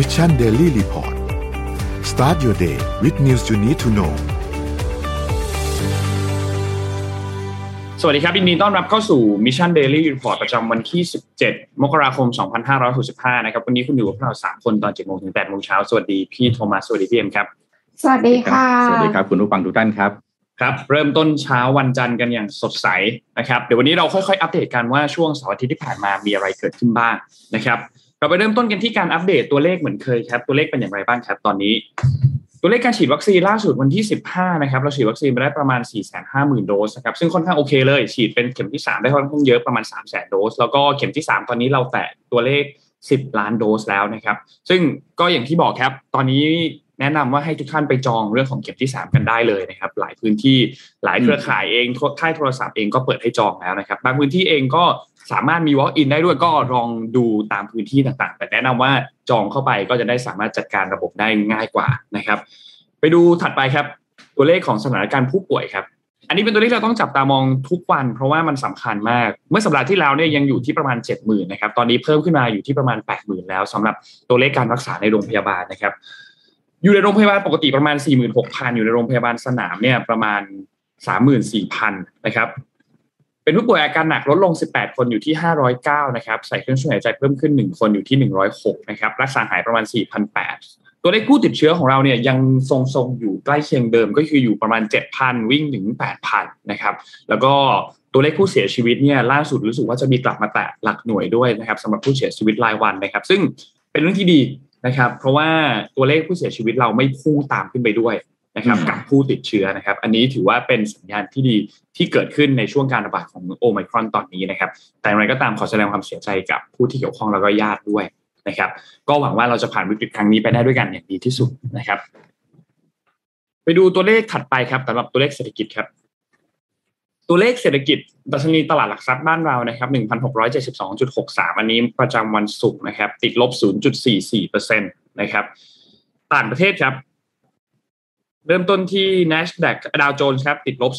Mission Daily Report start your day with news you need to know สวัสดีครับยินดีต้อนรับเข้าสู่ Mission Daily Report ประจำวันที่ 17 มกราคม 2565 นะครับ วันนี้คุณอยู่กับพวกเรา 3 คนตอน7โมงถึง8โมงเช้า สวัสดีพี่โทมัส สวัสดีพี่เอ็มครับ สวัสดีค่ะ สวัสดีครับ คุณผู้ฟังทุกท่านครับ ครับ เริ่มต้นเช้าวันจันทร์กันอย่างสดใสนะครับ เดี๋ยววันนี้เราค่อยๆ อัปเดตกันว่าช่วงเสาร์อาทิตย์ที่ผ่านมามีอะไรเกิดขึ้นบ้างนะครับ เราไปเริ่มต้นกันที่การอัปเดตตัวเลขเหมือนเคยครับ ตัวเลขเป็นอย่างไรบ้างครับตอนนี้ ตัวเลขการฉีดวัคซีนล่าสุดวันที่ 15 นะครับ เราฉีดวัคซีนไปได้ประมาณ 450,000 โดสนะครับ ซึ่งค่อนข้างโอเคเลย ฉีดเป็นเข็มที่ 3 ได้ค่อนข้างเยอะประมาณ 300,000 โดส แล้วก็เข็มที่ 3 ตอนนี้เราแตะตัวเลข 10 ล้านโดสแล้วนะครับ ซึ่งก็อย่างที่บอกครับ ตอนนี้แนะนำว่าให้ทุกท่านไปจองเรื่องของเข็มที่ 3 กันได้เลยนะครับ หลายพื้นที่หลายเครือข่ายเองค่ายโทรศัพท์เองก็เปิดให้จองแล้วนะครับ บางพื้นที่เองก็ สามารถมี walk in ได้ด้วยก็ลองดูตามพื้นที่ต่างๆ แต่แนะนำว่าจองเข้าไปก็จะได้สามารถจัดการระบบได้ง่ายกว่านะครับ ไปดูถัดไปครับ ตัวเลขของสถานการณ์ผู้ป่วยครับ อันนี้เป็นตัวเลขที่เราต้องจับตามองทุกวัน เพราะว่ามันสำคัญมาก เมื่อสัปดาห์ที่แล้วเนี่ยยังอยู่ที่ประมาณ 7 0,000นะครับ ตอนนี้เพิ่มขึ้นมาอยู่ที่ประมาณ 80,000 แล้วสำหรับตัวเลขการรักษาในโรงพยาบาลนะครับ อยู่ในโรงพยาบาลปกติประมาณ 46,000 อยู่ในโรงพยาบาลสนามเนี่ยประมาณ 34,000 นะครับ เป็นผู้ป่วยอาการหนักลดลง 18 คนอยู่ที่ 509 นะครับ ใส่เครื่องช่วยหายใจเพิ่มขึ้น 1 คนอยู่ที่ 106 นะครับ รักษาหายประมาณ4,800ตัวเลขผู้ติดเชื้อของเราเนี่ยยังทรงๆ อยู่ใกล้เคียงเดิมก็คืออยู่ประมาณ 7,000 วิ่งถึง 8,000 นะครับ แล้วก็ตัวเลขผู้เสียชีวิตเนี่ยล่าสุดรู้สึกว่าจะมีกลับมาแตะหลักหน่วยด้วยนะครับสำหรับผู้เสียชีวิตรายวันนะครับ ซึ่งเป็นเรื่องที่ดีนะครับ เพราะว่าตัวเลขผู้เสียชีวิตเราไม่พุ่งตามขึ้นไปด้วย นะครับกับผู้ติดเชื้อนะครับ อันนี้ถือว่าเป็นสัญญาณที่ดีที่เกิดขึ้นในช่วงการระบาดของโอไมครอนตอนนี้นะครับ แต่อย่างไรก็ตามขอแสดงความเสียใจกับผู้ที่เกี่ยวข้องแล้วก็ญาติด้วยนะครับ ก็หวังว่าเราจะผ่านวิกฤตครั้งนี้ไปได้ด้วยกันอย่างดีที่สุดนะครับ ไปดูตัวเลขถัดไปครับสำหรับตัวเลขเศรษฐกิจครับตัวเลขเศรษฐกิจดัชนีตลาดหลักทรัพย์บ้านเรานะครับ1,672.63 อันนี้ประจำวันศุกร์นะครับ ติดลบ 0.44%นะครับ ต่างประเทศครับ เริ่มต้นที่ NASDAQ ดาวโจนส์ครับติดลบ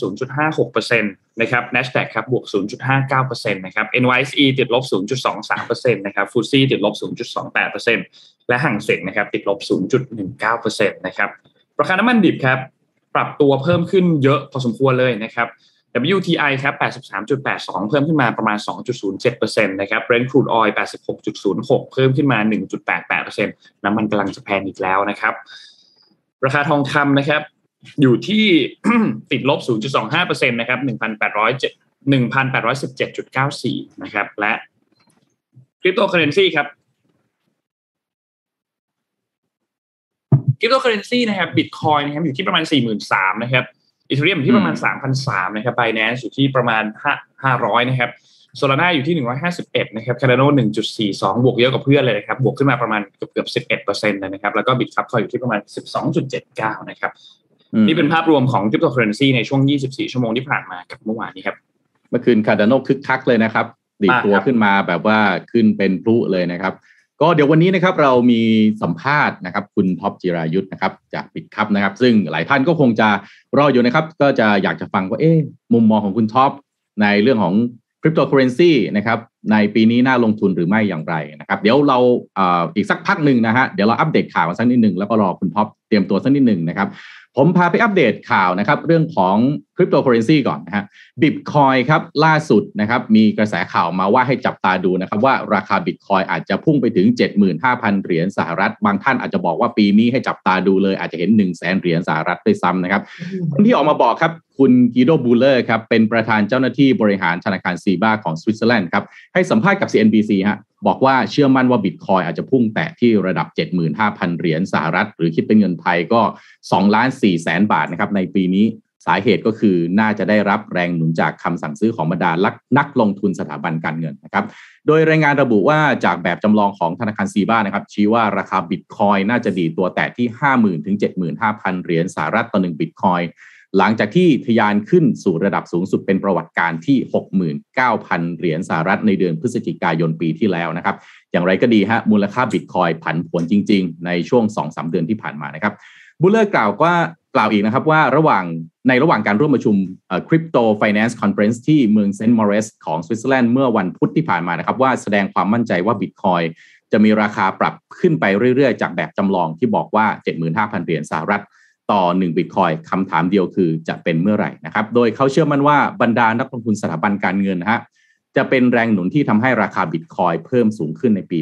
0.56%นะครับ NASDAQ ครับบวก 0.59%นะครับ NYSE ติดลบ 0.23%นะครับฟูซี่ติดลบ 0.28%และห่างเซ็งนะครับติดลบ 0.19%นะครับราคาน้ำมันดิบครับปรับตัวเพิ่มขึ้นเยอะพอสมควรเลยนะครับ WTI ครับ 83.82 เพิ่มขึ้นมาประมาณ 2.07%นะครับ Brent crude oil 86.06 เพิ่มขึ้นมา 1.88%น้ำมันกำลังจะแพงอีกแล้วนะครับ ราคาทองคำนะครับ อยู่ที่ติดลบ 0.25%นะครับ1,800 1,817.94 นะครับ และคริปโตเคอร์เรนซีครับคริปโตเคอร์เรนซีนะครับบิตคอยน์นะครับอยู่ที่ประมาณ 43,000นะครับ Ethereum อยู่ที่ประมาณ3,300นะครับ Binance อยู่ที่ประมาณ500นะครับ Solana อยู่ที่ 151 นะครับ Cardano 1.42 บวกเยอะกว่าเพื่อนเลยนะครับ บวกขึ้นมาประมาณเกือบเกือบ11%นะครับ แล้วก็ Bitkub Coin อยู่ที่ประมาณ 12.79 นะครับ นี่เป็นภาพรวมของคริปโตเคอร์เรนซีในช่วง 24 ชั่วโมงที่ผ่านมากับเมื่อวานนี้ครับ เมื่อคืน Cardano คึกคักเลยนะครับ ดีดตัวขึ้นมาแบบว่าขึ้นเป็นพลุเลยนะครับ ก็เดี๋ยววันนี้นะครับเรามีสัมภาษณ์นะครับ คุณท็อปจิรายุทธ์นะครับจาก Bitkub นะครับ ซึ่งหลายท่านก็คงจะรออยู่นะครับ ก็จะอยากจะฟังว่าเอ๊ะมุมมองของคุณท็อปในเรื่องของ คริปโตเคอร์เรนซีนะครับในปีนี้น่าลงทุนหรือไม่อย่างไรนะครับเดี๋ยวเราอีกสักพักหนึ่งนะฮะเดี๋ยวเราอัปเดตข่าวสักนิดหนึ่งแล้วก็รอคุณท็อปเตรียมตัวสักนิดหนึ่งนะครับผมพาไปอัปเดตข่าวนะครับเรื่องของ คริปโตเคอร์เรนซีก่อนนะฮะบิตคอยน์ครับล่าสุดนะครับมีกระแสข่าวมาว่าให้จับตาดูนะครับว่าราคาบิตคอยน์อาจจะพุ่งไปถึง 75,000 เหรียญสหรัฐ บางท่านอาจจะบอกว่าปีนี้ให้จับตาดูเลยอาจจะเห็น 1 0 0 0 0แสนเหรียญสหรัฐด้วยซ้ำนะครับคนที่ออกมาบอกครับคุณกิโดบูเลอร์ครับเป็นประธานเจ้าหน้าที่บริหารธนาคารซีบาของสวิตเซอร์แลนด์ครับให้สัมภาษณ์กับ CNBC ฮะบอกว่าเชื่อมั่นว่าบิตคอยน์อาจจะพุ่งแตะที่ระดับ 75,000 เหรียญสหรัฐ หรือคิดเป็นเงินไทยก็2ล้าน4แสนบาทนะครับในปีนี้ สาเหตุก็คือน่าจะได้รับแรงหนุนจากคำสั่งซื้อของบรรดานักลงทุนสถาบันการเงินนะครับ โดยรายงานระบุว่าจากแบบจำลองของธนาคารซีบานะครับ ชี้ว่าราคาบิตคอยน์น่าจะดีดตัวแตะที่ 50,000ถึง75,000 เหรียญสหรัฐต่อหนึ่งบิตคอยน์หลังจากที่ทะยานขึ้นสู่ระดับสูงสุดเป็นประวัติการณ์ที่ 69,000 เหรียญสหรัฐในเดือนพฤศจิกายนปีที่แล้วนะครับ อย่างไรก็ดีฮะมูลค่าบิตคอยน์ผันผวนจริง ๆ ในช่วง 2-3 เดือนที่ผ่านมานะครับ บูเลอร์กล่าวว่ากล่าวอีกนะครับว่าระหว่างในระหว่างการร่วมประชุม Crypto Finance Conference ที่เมืองเซนต์มอริตซ์ของสวิตเซอร์แลนด์เมื่อวันพุธที่ผ่านมานะครับ ว่าแสดงความมั่นใจว่าบิตคอยน์จะมีราคาปรับขึ้นไปเรื่อยๆ จากแบบจำลองที่บอกว่า 75,000 เหรียญสหรัฐต่อ1บิตคอยคำถามเดียวคือจะเป็นเมื่อไหร่นะครับ โดยเขาเชื่อมั่นว่าบรรดานักลงทุนสถาบันการเงินนะฮะ จะเป็นแรงหนุนที่ทำให้ราคาบิตคอยเพิ่มสูงขึ้นในปี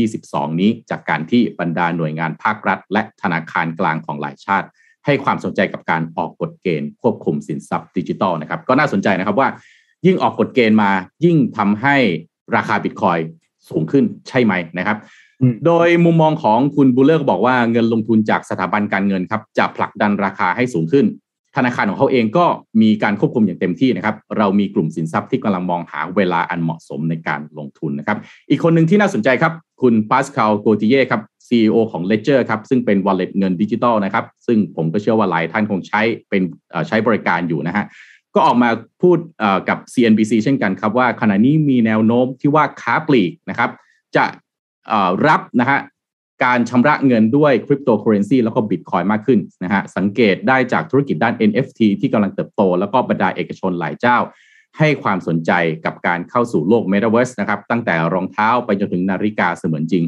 2022 นี้ จากการที่บรรดาหน่วยงานภาครัฐ และธนาคารกลางของหลายชาติ ให้ความสนใจกับการออกกฎเกณฑ์ควบคุมสินทรัพย์ดิจิทัลนะครับ ก็น่าสนใจนะครับว่า ยิ่งออกกฎเกณฑ์มา ยิ่งทำให้ราคาบิตคอยน์สูงขึ้นใช่ไหมนะครับ โดยมุมมองของคุณบูเลอร์บอกว่าเงินลงทุนจากสถาบันการเงินครับจะผลักดันราคาให้สูงขึ้น ธนาคารของเขาเองก็มีการควบคุมอย่างเต็มที่นะครับ เรามีกลุ่มสินทรัพย์ที่กำลังมองหาเวลาอันเหมาะสมในการลงทุนนะครับ อีกคนหนึ่งที่น่าสนใจครับ คุณปาสคาลโกติเย่ครับ CEO ของ Ledger ครับ ซึ่งเป็น wallet เงินดิจิทัลนะครับ ซึ่งผมก็เชื่อว่าหลายท่านคงใช้เป็นใช้บริการอยู่นะฮะก็ออกมาพูดกับ CNBC เช่นกันครับว่าขณะนี้มีแนวโน้มที่ว่าค้าปลีกนะครับ จะรับนะฮะ การชำระเงินด้วยคริปโตเคอเรนซีแล้วก็บิตคอยน์มากขึ้นนะฮะสังเกตได้จากธุรกิจด้าน NFT ที่กำลังเติบโต แล้วก็บรรดาเอกชนหลายเจ้า ให้ความสนใจกับการเข้าสู่โลก Metaverse นะครับตั้งแต่รองเท้าไปจนถึงนาฬิกาเสมือนจริง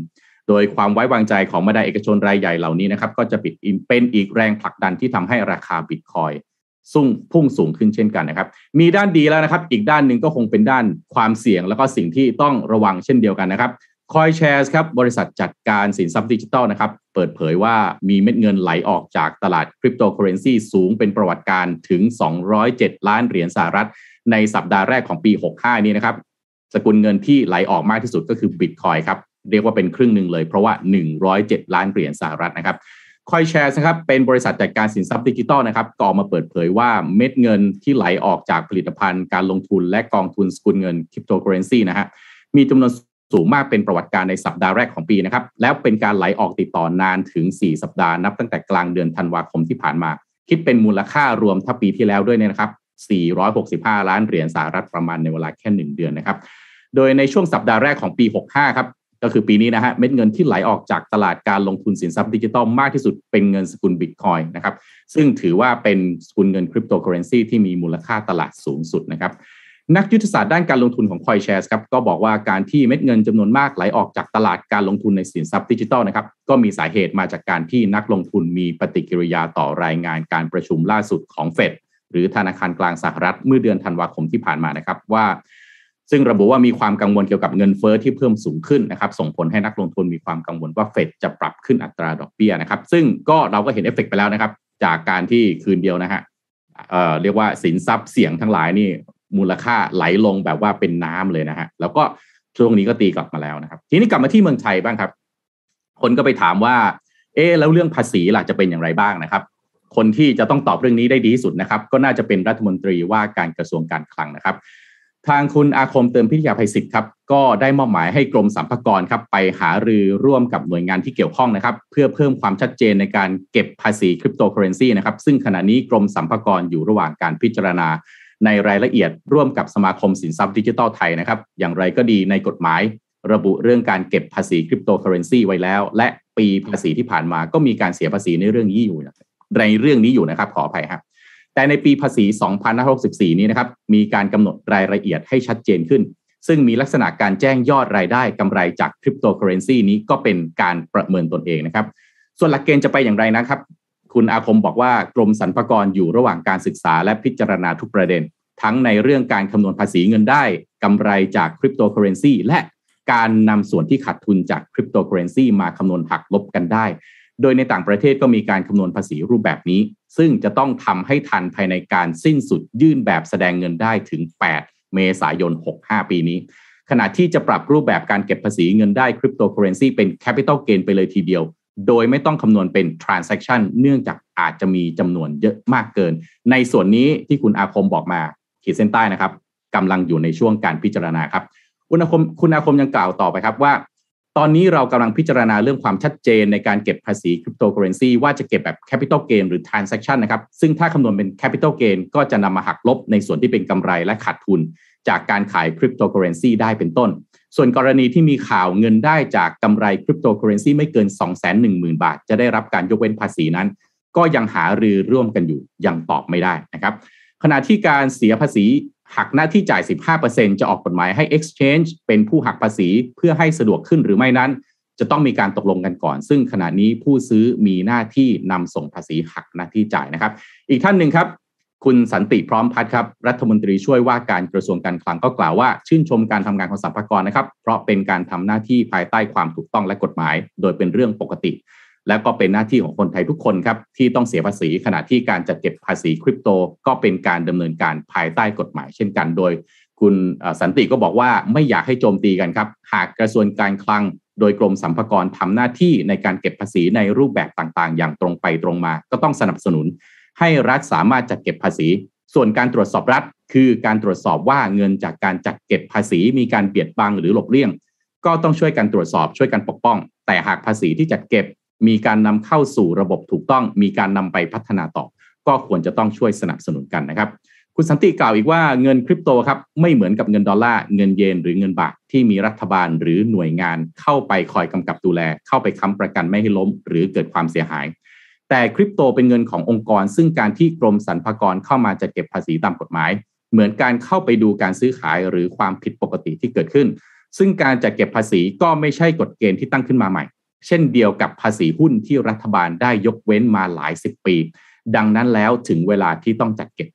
โดยความไว้วางใจของบรรดาเอกชนรายใหญ่เหล่านี้นะครับก็จะปิดเป็นอีกแรงผลักดันที่ทำให้ราคาบิตคอยสุ่งพุ่งสูงขึ้นเช่นกันนะครับ มีด้านดีแล้วนะครับ อีกด้านหนึ่งก็คงเป็นด้านความเสี่ยง แล้วก็สิ่งที่ต้องระวังเช่นเดียวกันนะครับ คอยแชร์ครับบริษัทจัดการสินทรัพย์ดิจิทัลนะครับ เปิดเผยว่ามีเม็ดเงินไหลออกจากตลาดคริปโตเคอเรนซีสูงเป็นประวัติการถึง 207 ล้านเหรียญสหรัฐ ในสัปดาห์แรกของปี 65 นี้นะครับ สกุลเงินที่ไหลออกมากที่สุดก็คือบิตคอยครับ เรียกว่าเป็นครึ่งหนึ่งเลยเพราะว่า 107 ล้านเหรียญสหรัฐนะครับคอยแชร์นะครับเป็นบริษัทจัดการสินทรัพย์ดิจิทัลนะครับก็ออกมาเปิดเผยว่าเม็ดเงินที่ไหลออกจากผลิตภัณฑ์การลงทุนและกองทุนสกุลเงินคริปโตเคอเรนซีนะฮะมีจำนวน สูงมากเป็นประวัติการในสัปดาห์แรกของปีนะครับแล้วเป็นการไหลออกติดต่อนานถึง 4 สัปดาห์นับตั้งแต่กลางเดือนธันวาคมที่ผ่านมา คิดเป็นมูลค่ารวมทัปีที่แล้วด้วยเนี่ยนะครับ 465 ล้านเหรียญสหรัฐประมาณในเวลาแค่ 1 เดือนนะครับ โดยในช่วงสัปดาห์แรกของปี 65 ครับก็คือปีนี้นะฮะเม็ดเงินที่ไหลออกจากตลาดการลงทุนสินทรัพย์ดิจิทัลมากที่สุดเป็นเงินสกุลบิตคอยน์นะครับซึ่งถือว่าเป็นสกุลเงินคริปโตเคอเรนซีที่มีมูลค่าตลาดสูงสุดนะครับ นักยุทธศาสตร์ด้านการลงทุนของ CoinShares ครับก็บอกว่าการที่เม็ดเงินจำนวนมากไหลออกจากตลาดการลงทุนในสินทรัพย์ดิจิทัลนะครับก็มีสาเหตุมาจากการที่นักลงทุนมีปฏิกิริยาต่อรายงานการประชุมล่าสุดของเฟดหรือธนาคารกลางสหรัฐเมื่อเดือนธันวาคมที่ผ่านมานะครับว่า ซึ่งระบุว่ามีความกังวลเกี่ยวกับเงินเฟอ้อที่เพิ่มสูงขึ้นนะครับส่งผลให้นักลงทุนมีความกังวลว่าเฟดจะปรับขึ้นอัตราดอกเบี้ยนะครับ ซึ่งก็เราก็เห็นเอฟเฟกไปแล้วนะครับ จากการที่คืนเดียวนะฮะเเรียกว่าสินทรัพย์เสี่ยงทั้งหลายนี่ มูลค่าไหลลงแบบว่าเป็นน้ำเลยนะฮะแล้วก็ช่วงนี้ก็ตีกลับมาแล้วนะครับ ทีนี้กลับมาที่เมืองไทยบ้างครับ คนก็ไปถามว่า เอ๊แล้วเรื่องภาษีล่ะจะเป็นอย่างไรบ้างนะครับ คนที่จะต้องตอบเรื่องนี้ได้ดีที่สุดนะครับ ก็น่าจะเป็นรัฐมนตรีว่าการกระทรวงการคลังนะครับ ทางคุณอาคมเติมพิทยาภัยศิษย์ครับก็ได้มอบหมายให้กรมสรรพากรครับ ไปหารือร่วมกับหน่วยงานที่เกี่ยวข้องนะครับ เพื่อเพิ่มความชัดเจนในการเก็บภาษีคริปโตเคอเรนซีนะครับซึ่งขณะนี้กรมสรรพากรอยู่ระหว่างการพิจารณา ในรายละเอียดร่วมกับสมาคมสินทรัพย์ดิจิทัลไทยนะครับ อย่างไรก็ดีในกฎหมาย ระบุเรื่องการเก็บภาษีคริปโตเคอเรนซีไว้แล้ว และปีภาษีที่ผ่านมาก็มีการเสียภาษีในเรื่องนี้อยู่ในเรื่องนี้อยู่นะครับขออภัยครับแต่ในปีภาษี 2564 นี้นะครับ มีการกำหนดรายละเอียดให้ชัดเจนขึ้น ซึ่งมีลักษณะการแจ้งยอดรายได้กำไรจากคริปโตเคอเรนซีนี้ก็เป็นการประเมินตนเองนะครับ ส่วนหลักเกณฑ์จะไปอย่างไรนะครับ คุณอาคมบอกว่ากรมสรรพากรอยู่ระหว่างการศึกษาและพิจารณาทุกประเด็น ทั้งในเรื่องการคำนวณภาษีเงินได้กำไรจากคริปโตเคอเรนซีและการนำส่วนที่ขาดทุนจากคริปโตเคอเรนซีมาคำนวณหักลบกันได้ โดยในต่างประเทศก็มีการคำนวณภาษีรูปแบบนี้ ซึ่งจะต้องทำให้ทันภายในการสิ้นสุดยื่นแบบแสดงเงินได้ถึง 8 เมษายน 65 ปีนี้ ขณะที่จะปรับรูปแบบการเก็บภาษีเงินได้คริปโตเคอเรนซีเป็น capital gain ไปเลยทีเดียว โดยไม่ต้องคำนวณเป็น transaction เนื่องจากอาจจะมีจำนวนเยอะมากเกิน ในส่วนนี้ที่คุณอาคมบอกมาขีดเส้นใต้นะครับกำลังอยู่ในช่วงการพิจารณาครับคุณอาคมคุณอาคมยังกล่าวต่อไปครับว่า ตอนนี้เรากำลังพิจารณาเรื่องความชัดเจนในการเก็บภาษีคริปโตเคอเรนซีว่าจะเก็บแบบ capital gain หรือ transaction นะครับซึ่งถ้าคำนวณเป็น capital gain ก็จะนำมาหักลบในส่วนที่เป็นกำไรและขาดทุน จากการขายคริปโตเคอเรนซีได้เป็นต้น ส่วนกรณีที่มีข่าวเงินได้จากกำไรคริปโตเคอเรนซีไม่เกิน 2 1 0 0 0 0 บาท จะได้รับการยกเว้นภาษีนั้น ก็ยังหารือร่วมกันอยู่ยังตอบไม่ได้นะครับขณะที่การเสียภาษีหักหน้าที่จ่าย 15%จะออกกฎหมายให้ Exchange เป็นผู้หักภาษีเพื่อให้สะดวกขึ้นหรือไม่นั้น จะต้องมีการตกลงกันก่อน ซึ่งขณะนี้ผู้ซื้อมีหน้าที่นำส่งภาษีหักหน้าที่จ่ายนะครับ อีกท่านหนึ่งครับ คุณสันติพร้อมพัฒน์ครับรัฐมนตรีช่วยว่าการกระทรวงการคลังก็กล่าวว่า ชื่นชมการทำงานของสัมภากรนะครับเพราะเป็นการทำหน้าที่ภายใต้ความถูกต้องและกฎหมาย โดยเป็นเรื่องปกติ และก็เป็นหน้าที่ของคนไทยทุกคนครับที่ต้องเสียภาษีขณะที่การจัดเก็บภาษีคริปโต ก็เป็นการดำเนินการภายใต้กฎหมาย เช่นกันโดย คุณสันติก็บอกว่าไม่อยากให้โจมตีกันครับหากกระทรวงการคลัง โดยกรมสัมภากรทำหน้าที่ในการเก็บภาษีในรูปแบบต่างๆ อย่างตรงไปตรงมา ก็ต้องสนับสนุน ให้รัฐสามารถจัดเก็บภาษี ส่วนการตรวจสอบรัฐ คือการตรวจสอบว่าเงินจากการจัดเก็บภาษีมีการเบียดบังหรือหลบเลี่ยง ก็ต้องช่วยกันตรวจสอบช่วยกันปกป้อง แต่หากภาษีที่จัดเก็บ มีการนำเข้าสู่ระบบถูกต้อง มีการนำไปพัฒนาต่อ ก็ควรจะต้องช่วยสนับสนุนกันนะครับคุณสันติกล่าวอีกว่าเงินคริปโตครับไม่เหมือนกับเงินดอลลาร์เงินเยนหรือเงินบาทที่มีรัฐบาลหรือหน่วยงานเข้าไปคอยกำกับดูแล เข้าไปค้ำประกันไม่ให้ล้ม หรือเกิดความเสียหาย แต่คริปโตเป็นเงินขององค์กร ซึ่งการที่กรมสรรพากรเข้ามาจัดเก็บภาษีตามกฎหมาย เหมือนการเข้าไปดูการซื้อขายหรือความผิดปกติที่เกิดขึ้น ซึ่งการจัดเก็บภาษีก็ไม่ใช่กฎเกณฑ์ที่ตั้งขึ้นมาใหม่ เช่นเดียวกับภาษีหุ้นที่รัฐบาลได้ยกเว้นมาหลายสิบปี ดังนั้นแล้วถึงเวลาที่ต้องจัดเก็บ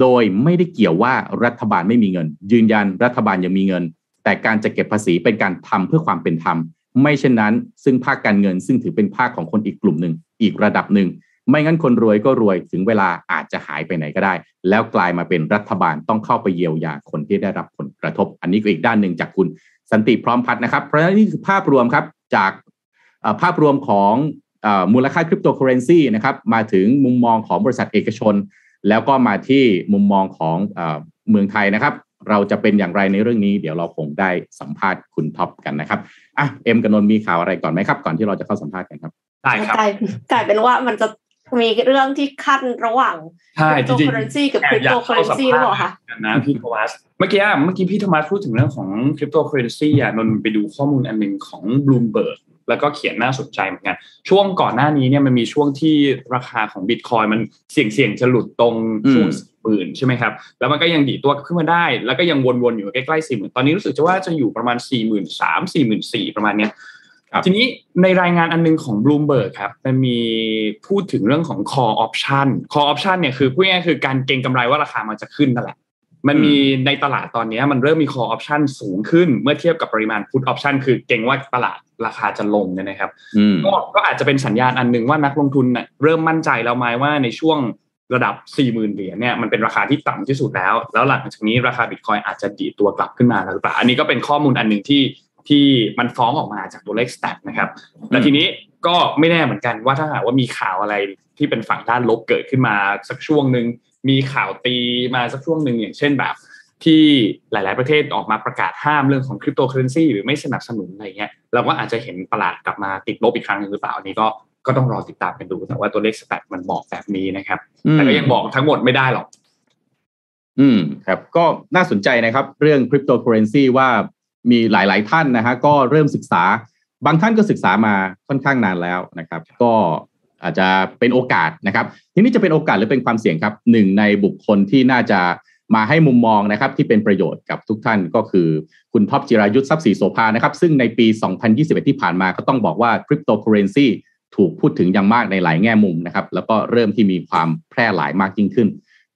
โดยไม่ได้เกี่ยวว่ารัฐบาลไม่มีเงิน ยืนยันรัฐบาลยังมีเงิน แต่การจะเก็บภาษีเป็นการทำเพื่อความเป็นธรรม ไม่เช่นนั้น ซึ่งภาคการเงินซึ่งถือเป็นภาคของคนอีกกลุ่มหนึ่ง อีกระดับหนึ่ง ไม่งั้นคนรวยก็รวยถึงเวลาอาจจะหายไปไหนก็ได้ แล้วกลายมาเป็นรัฐบาลต้องเข้าไปเยียวยาคนที่ได้รับผลกระทบ อันนี้ก็อีกด้านหนึ่งจากคุณสันติพร้อมพัฒน์นะครับ เพราะฉะนั้นนี่คือภาพรวมครับจากภาพรวมของมูลค่าคริปโตเคอเรนซีนะครับมาถึงมุมมองของบริษัทเอกชน แล้วก็มาที่มุมมองของเมืองไทยนะครับ เราจะเป็นอย่างไรในเรื่องนี้ เดี๋ยวเราคงได้สัมภาษณ์คุณท็อปกันนะครับอะเอ็มกนนมีข่าวอะไรก่อนไหมครับ ก่อนที่เราจะเข้าสัมภาษณ์กันครับ ได้ครับกลายกลายเป็นว่ามันจะมีเรื่องที่คั่นระหว่างใช่คริปโตริงเคอเรนซีกับๆคริปโตเคอเรนซีหรือเปล่าคะกันนะพี่โทมัสเมื่อกี้เมื่อกี้พี่โทมัสพูดถึงเรื่องของคริปโตเคอเรนซีอะนนไปดูข้อมูลอันหนึ่งของ Bloomberg แล้วก็เขียนน่าสนใจเหมือนกัน ช่วงก่อนหน้านี้เนี่ยมันมีช่วงที่ราคาของบิตคอยน์มันเสี่ยงเสี่ยงจะหลุดตรงช่วงหมื่นใช่ไหมครับ แล้วมันก็ยังดีดตัวขึ้นมาได้ แล้วก็ยังวนๆอยู่ใกล้ๆสี่หมื่นตอนนี้รู้สึกจะว่าจะอยู่ประมาณสี่หมื่นสามสี่หมื่นสี่ประมาณเนี้ย ทีนี้ในรายงานอันนึงของ Bloomberg ครับมันมีพูดถึงเรื่องของ call option call option เนี่ยคือพูดง่ายๆคือการเก็งกำไรว่าราคามันจะขึ้นนั่นแหละ มันมีในตลาดตอนนี้มันเริ่มมี call option สูงขึ้น เมื่อเทียบกับปริมาณ put option คือเก่งว่าตลาดราคาจะลงเนี่ยนะครับก็ก็อาจจะเป็นสัญญาณอันหนึ่งว่านักลงทุนเน่ยเริ่มมั่นใจแล้วไหมว่าในช่วงระดับ 40,000 เหรียญเนี่ยมันเป็นราคาที่ต่ำที่สุดแล้ว แล้วหลังจากนี้ราคาบิตคอยอาจจะดีดตัวกลับขึ้นมาแล้วหรือเปล่าอันนี้ก็เป็นข้อมูลอันหนึ่งที่ ที่มันฟ้องออกมาจากตัวเลข stat นะครับแล้วทีนี้ก็ไม่แน่เหมือนกันว่าถ้าหากว่ามีข่าวอะไรที่เป็นฝั่งด้านลบเกิดขึ้นมาสักช่วงหนึ่งมีข่าวตีมาสักช่วงหนึ่งอย่างเช่นแบบ ที่หลาย ๆ ประเทศออกมาประกาศห้ามเรื่องของคริปโตเคอเรนซีหรือไม่สนับสนุนอะไรเงี้ยเราก็อาจจะเห็นตลาดกลับมาติดลบอีกครั้งหนึ่งหรือเปล่าอันนี้ก็ก็ต้องรอติดตามกันดูแต่ว่าตัวเลข statมันบอกแบบนี้นะครับแต่ก็ยังบอกทั้งหมดไม่ได้หรอก อืมครับ ก็น่าสนใจนะครับ เรื่องคริปโตเคอเรนซีว่า มีหลาย ๆ ท่านนะฮะก็เริ่มศึกษา บางท่านก็ศึกษามาค่อนข้างนานแล้วนะครับ ก็อาจจะเป็นโอกาสนะครับ ทีนี้จะเป็นโอกาสหรือเป็นความเสี่ยงครับหนึ่งในบุคคลที่น่าจะมาให้มุมมองนะครับที่เป็นประโยชน์กับทุกท่านก็คือคุณท็อปจิรายุส ทรัพย์ศรีโสภานะครับ ซึ่งในปี 2021 ที่ผ่านมาก็ต้องบอกว่าคริปโตเคอเรนซีถูกพูดถึงอย่างมากในหลายแง่มุมนะครับ แล้วก็เริ่มที่มีความแพร่หลายมากยิ่งขึ้น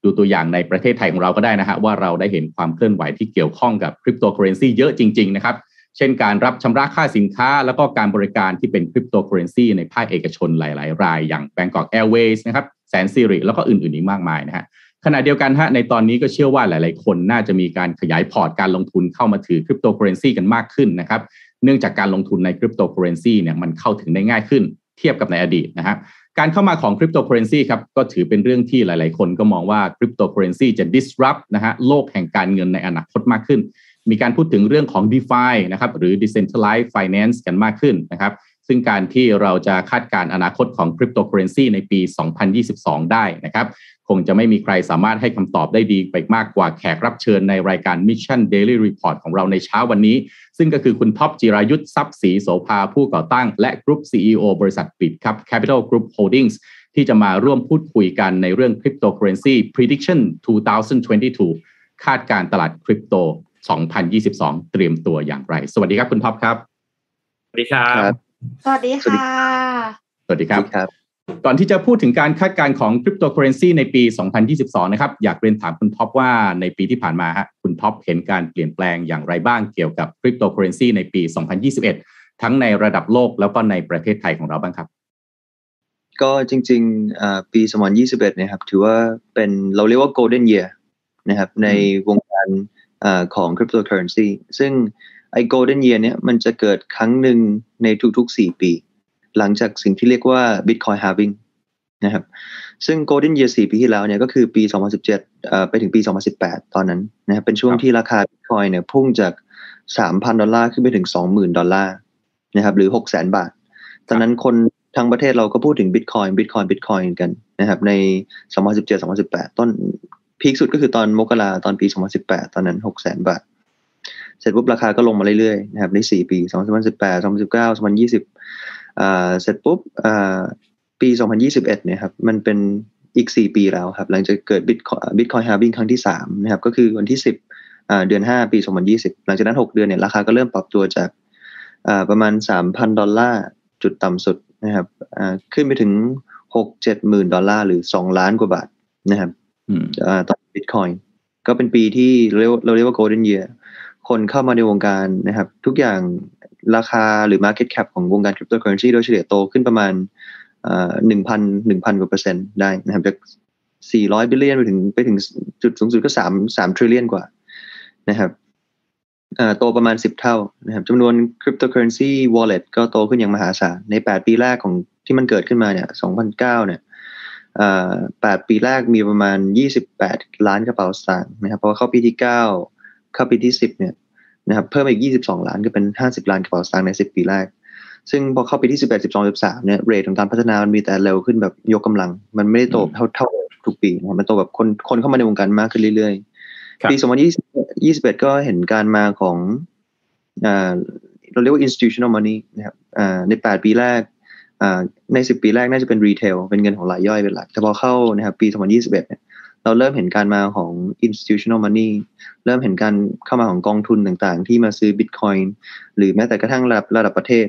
ดูตัวอย่างในประเทศไทยของเราก็ได้นะฮะว่าเราได้เห็นความเคลื่อนไหวที่เกี่ยวข้องกับคริปโตเคอเรนซีเยอะจริงๆนะครับเช่นการรับชำระค่าสินค้า แล้วก็การบริการที่เป็นคริปโตเคอเรนซีในภาคเอกชนหลาย ๆ ราย อย่าง Bangkok Airways นะครับแสนสิริแล้วก็อื่นๆอีกมากมายนะฮะขณะเดียวกันฮะในตอนนี้ก็เชื่อว่าหลาย ๆ คนน่าจะมีการขยายพอร์ตการลงทุนเข้ามาถือคริปโตเคอเรนซีกันมากขึ้นนะครับเนื่องจากการลงทุนในคริปโตเคอเรนซีเนี่ยมันเข้าถึงได้ง่ายขึ้นเทียบกับในอดีตนะฮะ การเข้ามาของคริปโตเคอเรนซีครับก็ถือเป็นเรื่องที่หลาย ๆ คนก็มองว่าคริปโตเคอเรนซีจะ disrupt นะฮะโลกแห่งการเงินในอนาคตมากขึ้น มีการพูดถึงเรื่องของ DeFi นะครับหรือ Decentralized Finance กันมากขึ้นนะครับ ซึ่งการที่เราจะคาดการณ์อนาคตของคริปโตเคอเรนซีในปี 2022 ได้นะครับคงจะไม่มีใครสามารถให้คำตอบได้ดีไปมากกว่าแขกรับเชิญในรายการ Mission Daily Report ของเราในเช้าวันนี้ ซึ่งก็คือคุณท็อปจิรายุทธ์ทรัพย์ศรีโสภาผู้ก่อตั้ง และกรุ๊ป CEO บริษัทปิดครับ Capital Group Holdings ที่จะมาร่วมพูดคุยกันในเรื่อง Cryptocurrency Prediction 2022 คาดการณ์ตลาดคริปโต 2022 เตรียมตัวอย่างไร สวัสดีครับคุณท็อปครับ สวัสดีครับ สวัสดีค่ะ สวัสดีครับครับ ก่อนที่จะพูดถึงการคาดการณ์ของคริปโตเคอเรนซีในปี 2022 นะครับ อยากเรียนถามคุณท็อปว่าในปีที่ผ่านมาฮะคุณท็อปเห็นการเปลี่ยนแปลงอย่างไรบ้างเกี่ยวกับคริปโตเคอเรนซีในปี 2021 ทั้งในระดับโลกแล้วก็ในประเทศไทยของเราบ้างครับ ก็จริงๆอ่าปี 2021เนี่ยครับ ถือว่าเป็นเราเรียกว่า golden year นะครับในวงการอาของ cryptocurrency ซึ่ง ไอ้ golden year เนี่ยมันจะเกิดครั้งหนึ่งในทุกๆ 4 ปี หลังจากสิ่งที่เรียกว่า bitcoin halving นะครับซึ่ง golden year 4 ปีที่แล้วเนี่ยก็คือปี 2017อ่าไปถึงปี 2018 ตอนนั้นนะครับเป็นช่วงครับที่ราคา bitcoin เนี่ยพุ่งจาก 3,000 ดอลลาร์ขึ้นไปถึง 20,000 ดอลลาร์นะครับหรือ 600,000 บาท ตอนนั้นคนทั้งประเทศเราก็พูดถึง Bitcoin Bitcoin Bitcoin กันนะครับใน 2017 2018 ต้นพีคสุดก็คือตอนมกราตอนปี 2018 ตอนนั้น 6 0 0 0 0 0 บาท เสร็จปุ๊บราคาก็ลงมาเรื่อยๆนะครับใน4ปี2018 2019 2020อ่าเสร็จปุ๊บอ่าปี2021เนี่ยครับมันเป็นอีก4ปีแล้วครับ หลังจากเกิด Bitcoin Bitcoin halving ครั้งที่3นะครับก็คือวันที่10อ่าเดือน5ปี2020หลังจากนั้น6เดือนเนี่ยราคาก็เริ่มปรับตัวจากอ่าประมาณ3,000ดอลลาร์จุดต่ำสุดนะครับอ่าขึ้นไปถึง6 7หมื่นดอลลาร์หรือ2ล้านกว่าบาทนะครับอืมอ่าตอนบิตคอยน์ก็เป็นปีที่เราเรียกเราเรียกว่า golden year คนเข้ามาในวงการนะครับ ทุกอย่างราคาหรือ market cap ของวงการ cryptocurrency โดยเฉลี่ยโตขึ้นประมาณหนึ่งพันหนึ่งพันกว่าเปอร์เซ็นต์ได้นะครับจากสี่ร้อย billion ไปถึงไปถึงจุดสูงสุดก็สามสามทริลเลียนกว่านะครับโตประมาณ10เท่านะครับจำนวน cryptocurrency wallet ก็โตขึ้นอย่างมหาศาลใน8ปีแรกของที่มันเกิดขึ้นมาเนี่ย2009เก้าเนี่ยอ่า8ปีแรกมีประมาณ28ล้านกระเป๋าสตางค์นะครับพอเข้าปีที่9 เข้าปีที่10เนี่ยนะครับเพิ่มอีก22ล้านก็เป็น50ล้านกระเป๋าสตางค์ใน10ปีแรก ซึ่งพอเข้าปีที่11 12 13เนี่ยเรทของการพัฒนามันมีแต่เร็วขึ้นแบบยกกำลัง มันไม่ได้โตเท่าเท่าทุกปีนะครับมันโตแบบคนคนเข้ามาในวงการมากขึ้นเรื่อยๆครับปี2020 21ก็เห็นการมาของอ่าเราเรียกว่า institutional money นะครับอ่าใน8ปีแรกอ่าใน10ปีแรกน่าจะเป็น retail เป็นเงินของรายย่อยเป็นหลัก แต่พอเข้านะครับปี2021เนี่ย เราเริ่มเห็นการมาของ institutional money เริ่มเห็นการเข้ามาของกองทุนต่างๆ ที่มาซื้อ bitcoin หรือแม้แต่กระทั่งระดับระดับประเทศ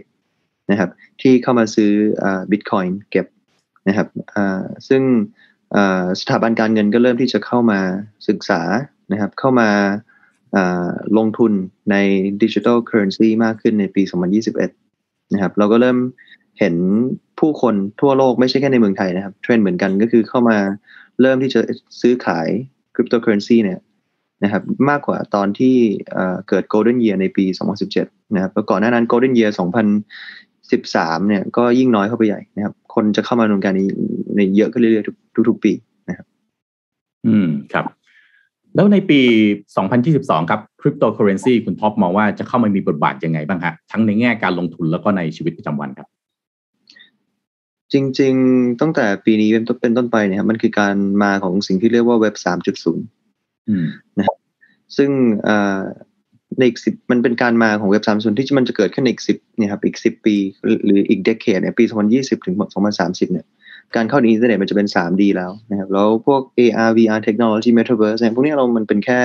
นะครับ ที่เข้ามาซื้ออ bitcoin เก็บนะครับซึ่งสถาบันการเงินก็เริ่มที่จะเข้ามาศึกษานะครับ เข้ามาอ่าลงทุนในดิจิทัลเคอร์เรนซีมากขึ้นในปี 2021 นะครับ เราก็เริ่มเห็นผู้คนทั่วโลกไม่ใช่แค่ในเมืองไทยนะครับ เทรนด์เหมือนกันก็คือเข้ามา เริ่มที่จะซื้อขายคริปโตเคอเรนซีเนี่ยนะครับมากกว่าตอนที่เกิด Golden Year ในปี 2017 นะครับแล้วก่อนหน้านั้น Golden Year 2013 เนี่ยก็ยิ่งน้อยเข้าไปใหญ่นะครับ คนจะเข้ามาในวงการนี้ในเยอะขึ้นเรื่อยๆทุกทุกๆปีนะครับอืมครับ แล้วในปี 2022 ครับคริปโตเคอเรนซีคุณท็อปมองว่าจะเข้ามามีบทบาทยังไงบ้างฮะทั้งในแง่การลงทุนแล้วก็ในชีวิตประจำวันครับ จริง ๆ ตั้งแต่ปีนี้เป็นต้นเป็นต้นไปเนี่ยครับมันคือการมาของสิ่งที่เรียกว่าเว็บ3.0อืมซึ่งเอ่อในอีกสิบมันเป็นการมาของเว็บสามส่วนที่มันจะเกิดขึ้นในอีกสิบเนี่ยครับอีกสิบปี หรืออีกเดเคดเนี่ยปี2020ถึง2030เนี่ยการเข้าในอินเทอร์เน็ตมันจะเป็น 3D แล้วนะครับแล้วพวก AR VR technology metaverse เนี่ยพวกนี้เรามันเป็นแค่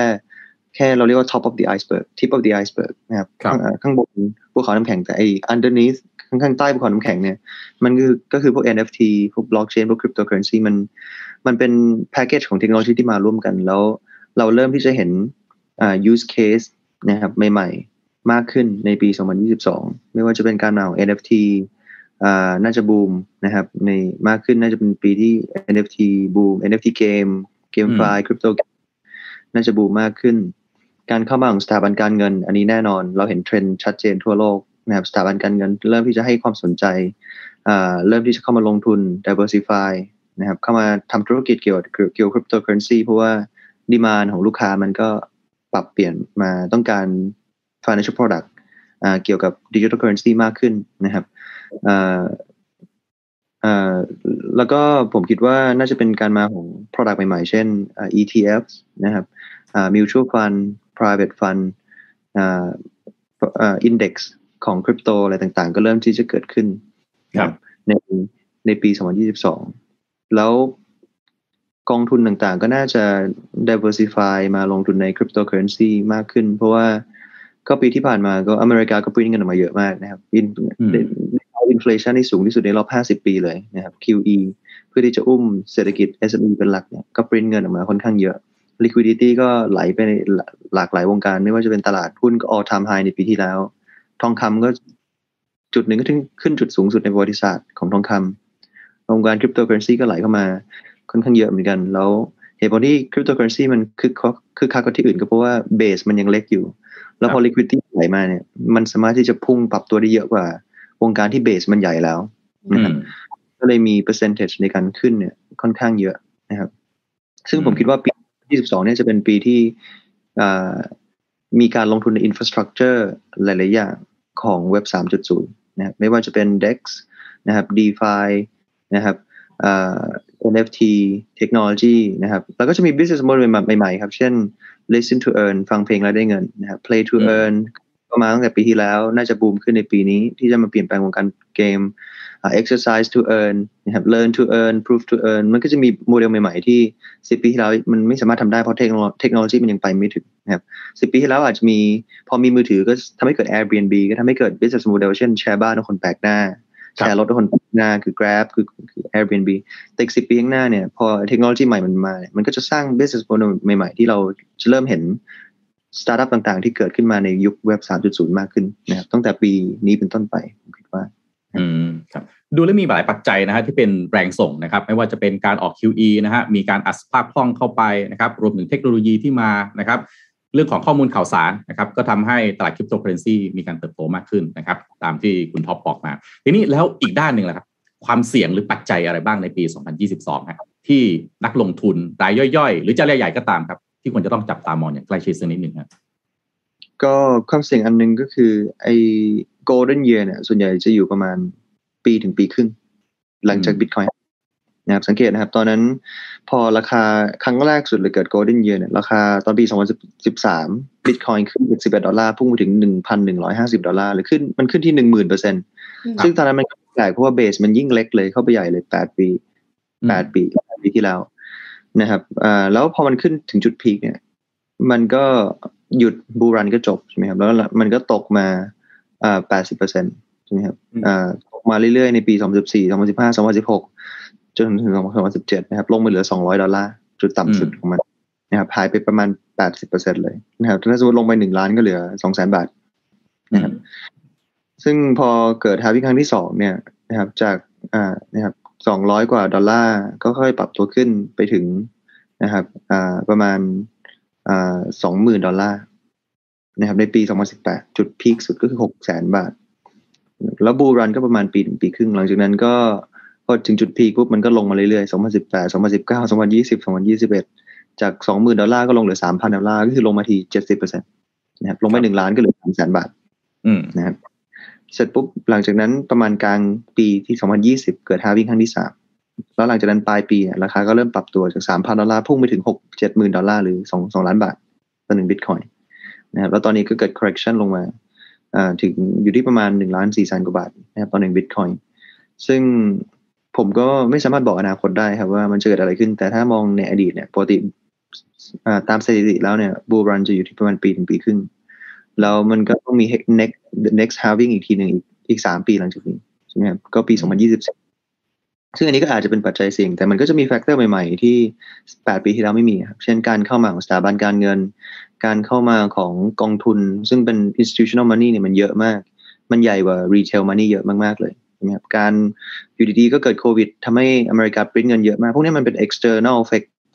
แค่เราเรียกว่า top of the iceberg tip of the iceberg นะครับครับข้างเอ่อข้างบนภูเขาน้ำแข็งแต่ไอ้ underneath ข้างข้างใต้ภูเขาน้ำแข็งเนี่ย มันคือก็คือพวก NFT พวก blockchain พวก cryptocurrency มันมันเป็น package ของเทคโนโลยีที่มาร่วมกัน แล้วเราเริ่มที่จะเห็นอ่า use case นะครับใหม่ๆ มากขึ้นในปี 2022 ไม่ว่าจะเป็นการมาของ NFT อ่าน่าจะบูมนะครับในมากขึ้นน่าจะเป็นปีที่ NFT บูม NFT เกม GameFi คริปโตน่าจะบูมมากขึ้น การเข้ามาของสถาบันการเงิน อันนี้แน่นอน เราเห็นเทรนด์ชัดเจนทั่วโลก นะครับสถาบันการเงิน เริ่มที่จะให้ความสนใจเริ่มที่จะเข้ามาลงทุน diversify นะครับเข้ามาทำธุรกิจเกี่ยวกับเกี่ยวกับคริปโตเคอเรนซีเพราะว่าดีมานของลูกค้ามันก็ปรับเปลี่ยนมาต้องการ financial product เกี่ยวกับ digital currency มากขึ้นนะครับแล้วก็ผมคิดว่าน่าจะเป็นการมาของ product ใหม่ๆ เช่น ETF นะครับ mutual fund private fund อ่าอ่า index ของคริปโตอะไรต่างๆ ก็เริ่มที่จะเกิดขึ้นครับในในปี 2022 แล้วกองทุนต่างๆ ก็น่าจะ diversify มาลงทุนใน cryptocurrency มากขึ้น เพราะว่าก็ปีที่ผ่านมาก็อเมริกาก็ปริ้นเงินออกมาเยอะมากนะครับ in อืมในในอินฟลชันที่สูงที่สุดในรอบ 50 ปีเลยนะครับ QE เพื่อที่จะอุ้มเศรษฐกิจ SME เป็นหลักเนี่ยก็ปริ้นเงินออกมาค่อนข้างเยอะ liquidity ก็ไหลไปในหลากหลายวงการ ไม่ว่าจะเป็นตลาดหุ้นก็ all time high ในปีที่แล้ว ทองคำก็จุดหนึ่งก็ถึงขึ้นจุดสูงสุดในประวัติศาสตร์ของทองคำวงการคริปโตเคอเรนซีก็ไหลเข้ามาค่อนข้างเยอะเหมือนกัน แล้วเหตุผลที่คริปโตเคอเรนซีมันคือคึกคักกว่าที่อื่นก็เพราะว่า base มันยังเล็กอยู่ แล้วพอ liquidity ไหลมาเนี่ย มันสามารถที่จะพุ่งปรับตัวได้เยอะกว่าวงการที่ base มันใหญ่แล้วอืนะครับก็เลยมี percentage ในการขึ้นเนี่ยค่อนข้างเยอะนะครับ ซึ่งผมอืมคิดว่าปี 22 เนี่ยจะเป็นปีที่อ่ามีการลงทุนใน infrastructure หลาย ๆ อย่าง ของเว็บ 3.0 นะครับไม่ว่าจะเป็น DEX นะครับ DeFi นะครับอ่า NFT Technology นะครับแล้วก็จะมี business model ใหม่ๆครับ เช่น listen to earn ฟังเพลงแล้วได้เงินนะครับ play to อืม earn ก็มาตั้งแต่ปีที่แล้ว น่าจะบูมขึ้นในปีนี้ที่จะมาเปลี่ยนแปลงวงการเกมอ่า exercise to earn นะครับ learn to earn move to earn มันก็จะมีโมเดลใหม่ๆที่สิบปีที่แล้วมันไม่สามารถทำได้เพราะเทคโนโลเทคโนโลยีมันยังไปไม่ถึงนะครับสิบปีที่แล้วอาจจะมีพอมีมือถือก็ทำให้เกิด Airbnb ก็ทำให้เกิด business model เช่นแชร์บ้านให้คนแปลกหน้าแชร์รถให้คนแปลกหน้าคือ Grab คือคือ Airbnb แต่อีกสิบปีข้างหน้าเนี่ยพอเทคโนโลยีใหม่มันมาเนี่ยมันก็จะสร้าง business model ใหม่ๆ ที่เราจะเริ่มเห็นสตาร์ทอัพต่างๆ ที่เกิดขึ้นมาในยุคเว็บ 3.0 มากขึ้นนะครับตั้งแต่ปีนี้เป็นต้นไปผมคิดว่า อืมครับดูแล้วมีหลายปัจจัยนะฮะที่เป็นแรงส่งนะครับ ไม่ว่าจะเป็นการออก QE นะฮะมีการอัดสภาพคล่องเข้าไปนะครับรวมถึงเทคโนโลยีที่มานะครับ เรื่องของข้อมูลข่าวสารนะครับ ก็ทำให้ตลาดคริปโตเคอเรนซีมีการเติบโตมากขึ้นนะครับ ตามที่คุณท็อปบอกมา ทีนี้แล้วอีกด้านหนึ่งละครับ ความเสี่ยงหรือปัจจัยอะไรบ้างในปี 2022ครับที่นักลงทุนรายย่อยๆ หรือจะรายใหญ่ก็ตามครับ ที่ควรจะต้องจับตามองอย่างใกล้ชิดสักนิดหนึ่งครับก็ความเสี่ยงอันหนึงก็คือไอ golden year เนี่ยส่วนใหญ่จะอยู่ประมาณปีถึงปีครึ่ง หลังจากอืม Bitcoin นะครับสังเกตนะครับ ตอนนั้นพอราคาครั้งแรกสุดเลยเกิด golden year เนี่ยราคาตอนปี 2013 Bitcoin ขึ้นจาก11 ดอลลาร์พุ่งไปถึง 1,150 ดอลลาร์หรือขึ้นมันขึ้นที่ 10,000เปอร์เซ็นต์ซึ่งตอนนั้นมันก็แปลกเพราะว่าเบสมันยิ่งเล็กเลยเข้าไปใหญ่เลย8ปีแปดปีแปดปีที่แล้วนะครับอ่าแล้วพอมันขึ้นถึงจุดพีคเนี่ย มันก็หยุดบูรันก็จบใช่ไหมครับ แล้วมันก็ตกมา อ่าแปดสิบเปอร์เซ็นต์ใช่ไหมครับอืมอ่าตกมาเรื่อยๆในปีสองพันสิบสี่สองพันสิบห้าสองพันสิบหกจนถึงสองพันสิบเจ็ดนะครับ ลงมาเหลือสองร้อยดอลลาร์จุดต่ำสุดของมันนะครับหายไปประมาณแปดสิบเปอร์เซ็นเลยนะครับถ้าสมมติลงไปหนึ่งล้านก็เหลือสองแสนบาทนะครับซึ่งพอเกิดฮาวิครั้งที่สองเนี่ยนะครับ จากอ่านะครับสองร้อยกว่าดอลลาร์ก็ค่อยปรับตัวขึ้นไปถึงนะครับอ่าประมาณอ่าสองหมื่นดอลลาร์ นะครับในปีสองพันสิบแปดจุดพีคสุดก็คือหกแสนบาท แล้วบูรันก็ประมาณปีถึงปีครึ่ง หลังจากนั้นก็พอถึงจุดพีคปุ๊บมันก็ลงมาเรื่อยๆสองพันสิบแปดสองพันสิบเก้าสองพันยี่สิบสองพันยี่สิบเอ็ดจากสองหมื่นดอลลาร์ก็ลงเหลือสามพันดอลลาร์ก็คือลงมาทีเจ็ดสิบเปอร์เซ็นต์นะครับลงไปหนึ่งล้านก็เหลือสามแสนบาทอืมนะครับเสร็จปุ๊บหลังจากนั้นประมาณกลางปีที่ 2020 เกิดฮาวิ่งครั้งที่สามแล้วหลังจากนั้นปลายปีเนี่ยราคาก็เริ่มปรับตัวจาก 3,000 ดอลลาร์พุ่งไปถึง 6 7 0,000 ดอลลาร์หรือ 2 2 ล้านบาทต่อหนึ่งบิตคอยนะครับแล้วตอนนี้ก็เกิด correction ลงมาถึงอยู่ที่ประมาณ1ล้าน4แสนกว่าบาทนะครับต่อหนึ่งบิตคอยซึ่งผมก็ไม่สามารถบอกอนาคตได้ครับว่ามันจะเกิดอะไรขึ้น แต่ถ้ามองในอดีตเนี่ยปกติตามสถิติแล้วเนี่ยบูรันจะอยู่ที่ประมาณปีถึงปีครึ่งแล้วมันก็ต้องมี next next halving อีกทีหนึ่งอีกอีกสามปีหลังจากนี้ใช่ไหมครับก็ปี2024 ซึ่งอันนี้ก็อาจจะเป็นปัจจัยเสี่ยง แต่มันก็จะมีแฟกเตอร์ใหม่ๆ ที่ 8 ปีที่แล้วไม่มีครับ เช่นการเข้ามาของสถาบันการเงิน การเข้ามาของกองทุน ซึ่งเป็น institutional money เนี่ยมันเยอะมาก มันใหญ่กว่า retail money เยอะมากๆเลยใช่ไหมครับการอยู่ดีๆก็เกิดโควิดทำให้อเมริกาปริ้นเงินเยอะมาก พวกนี้มันเป็น external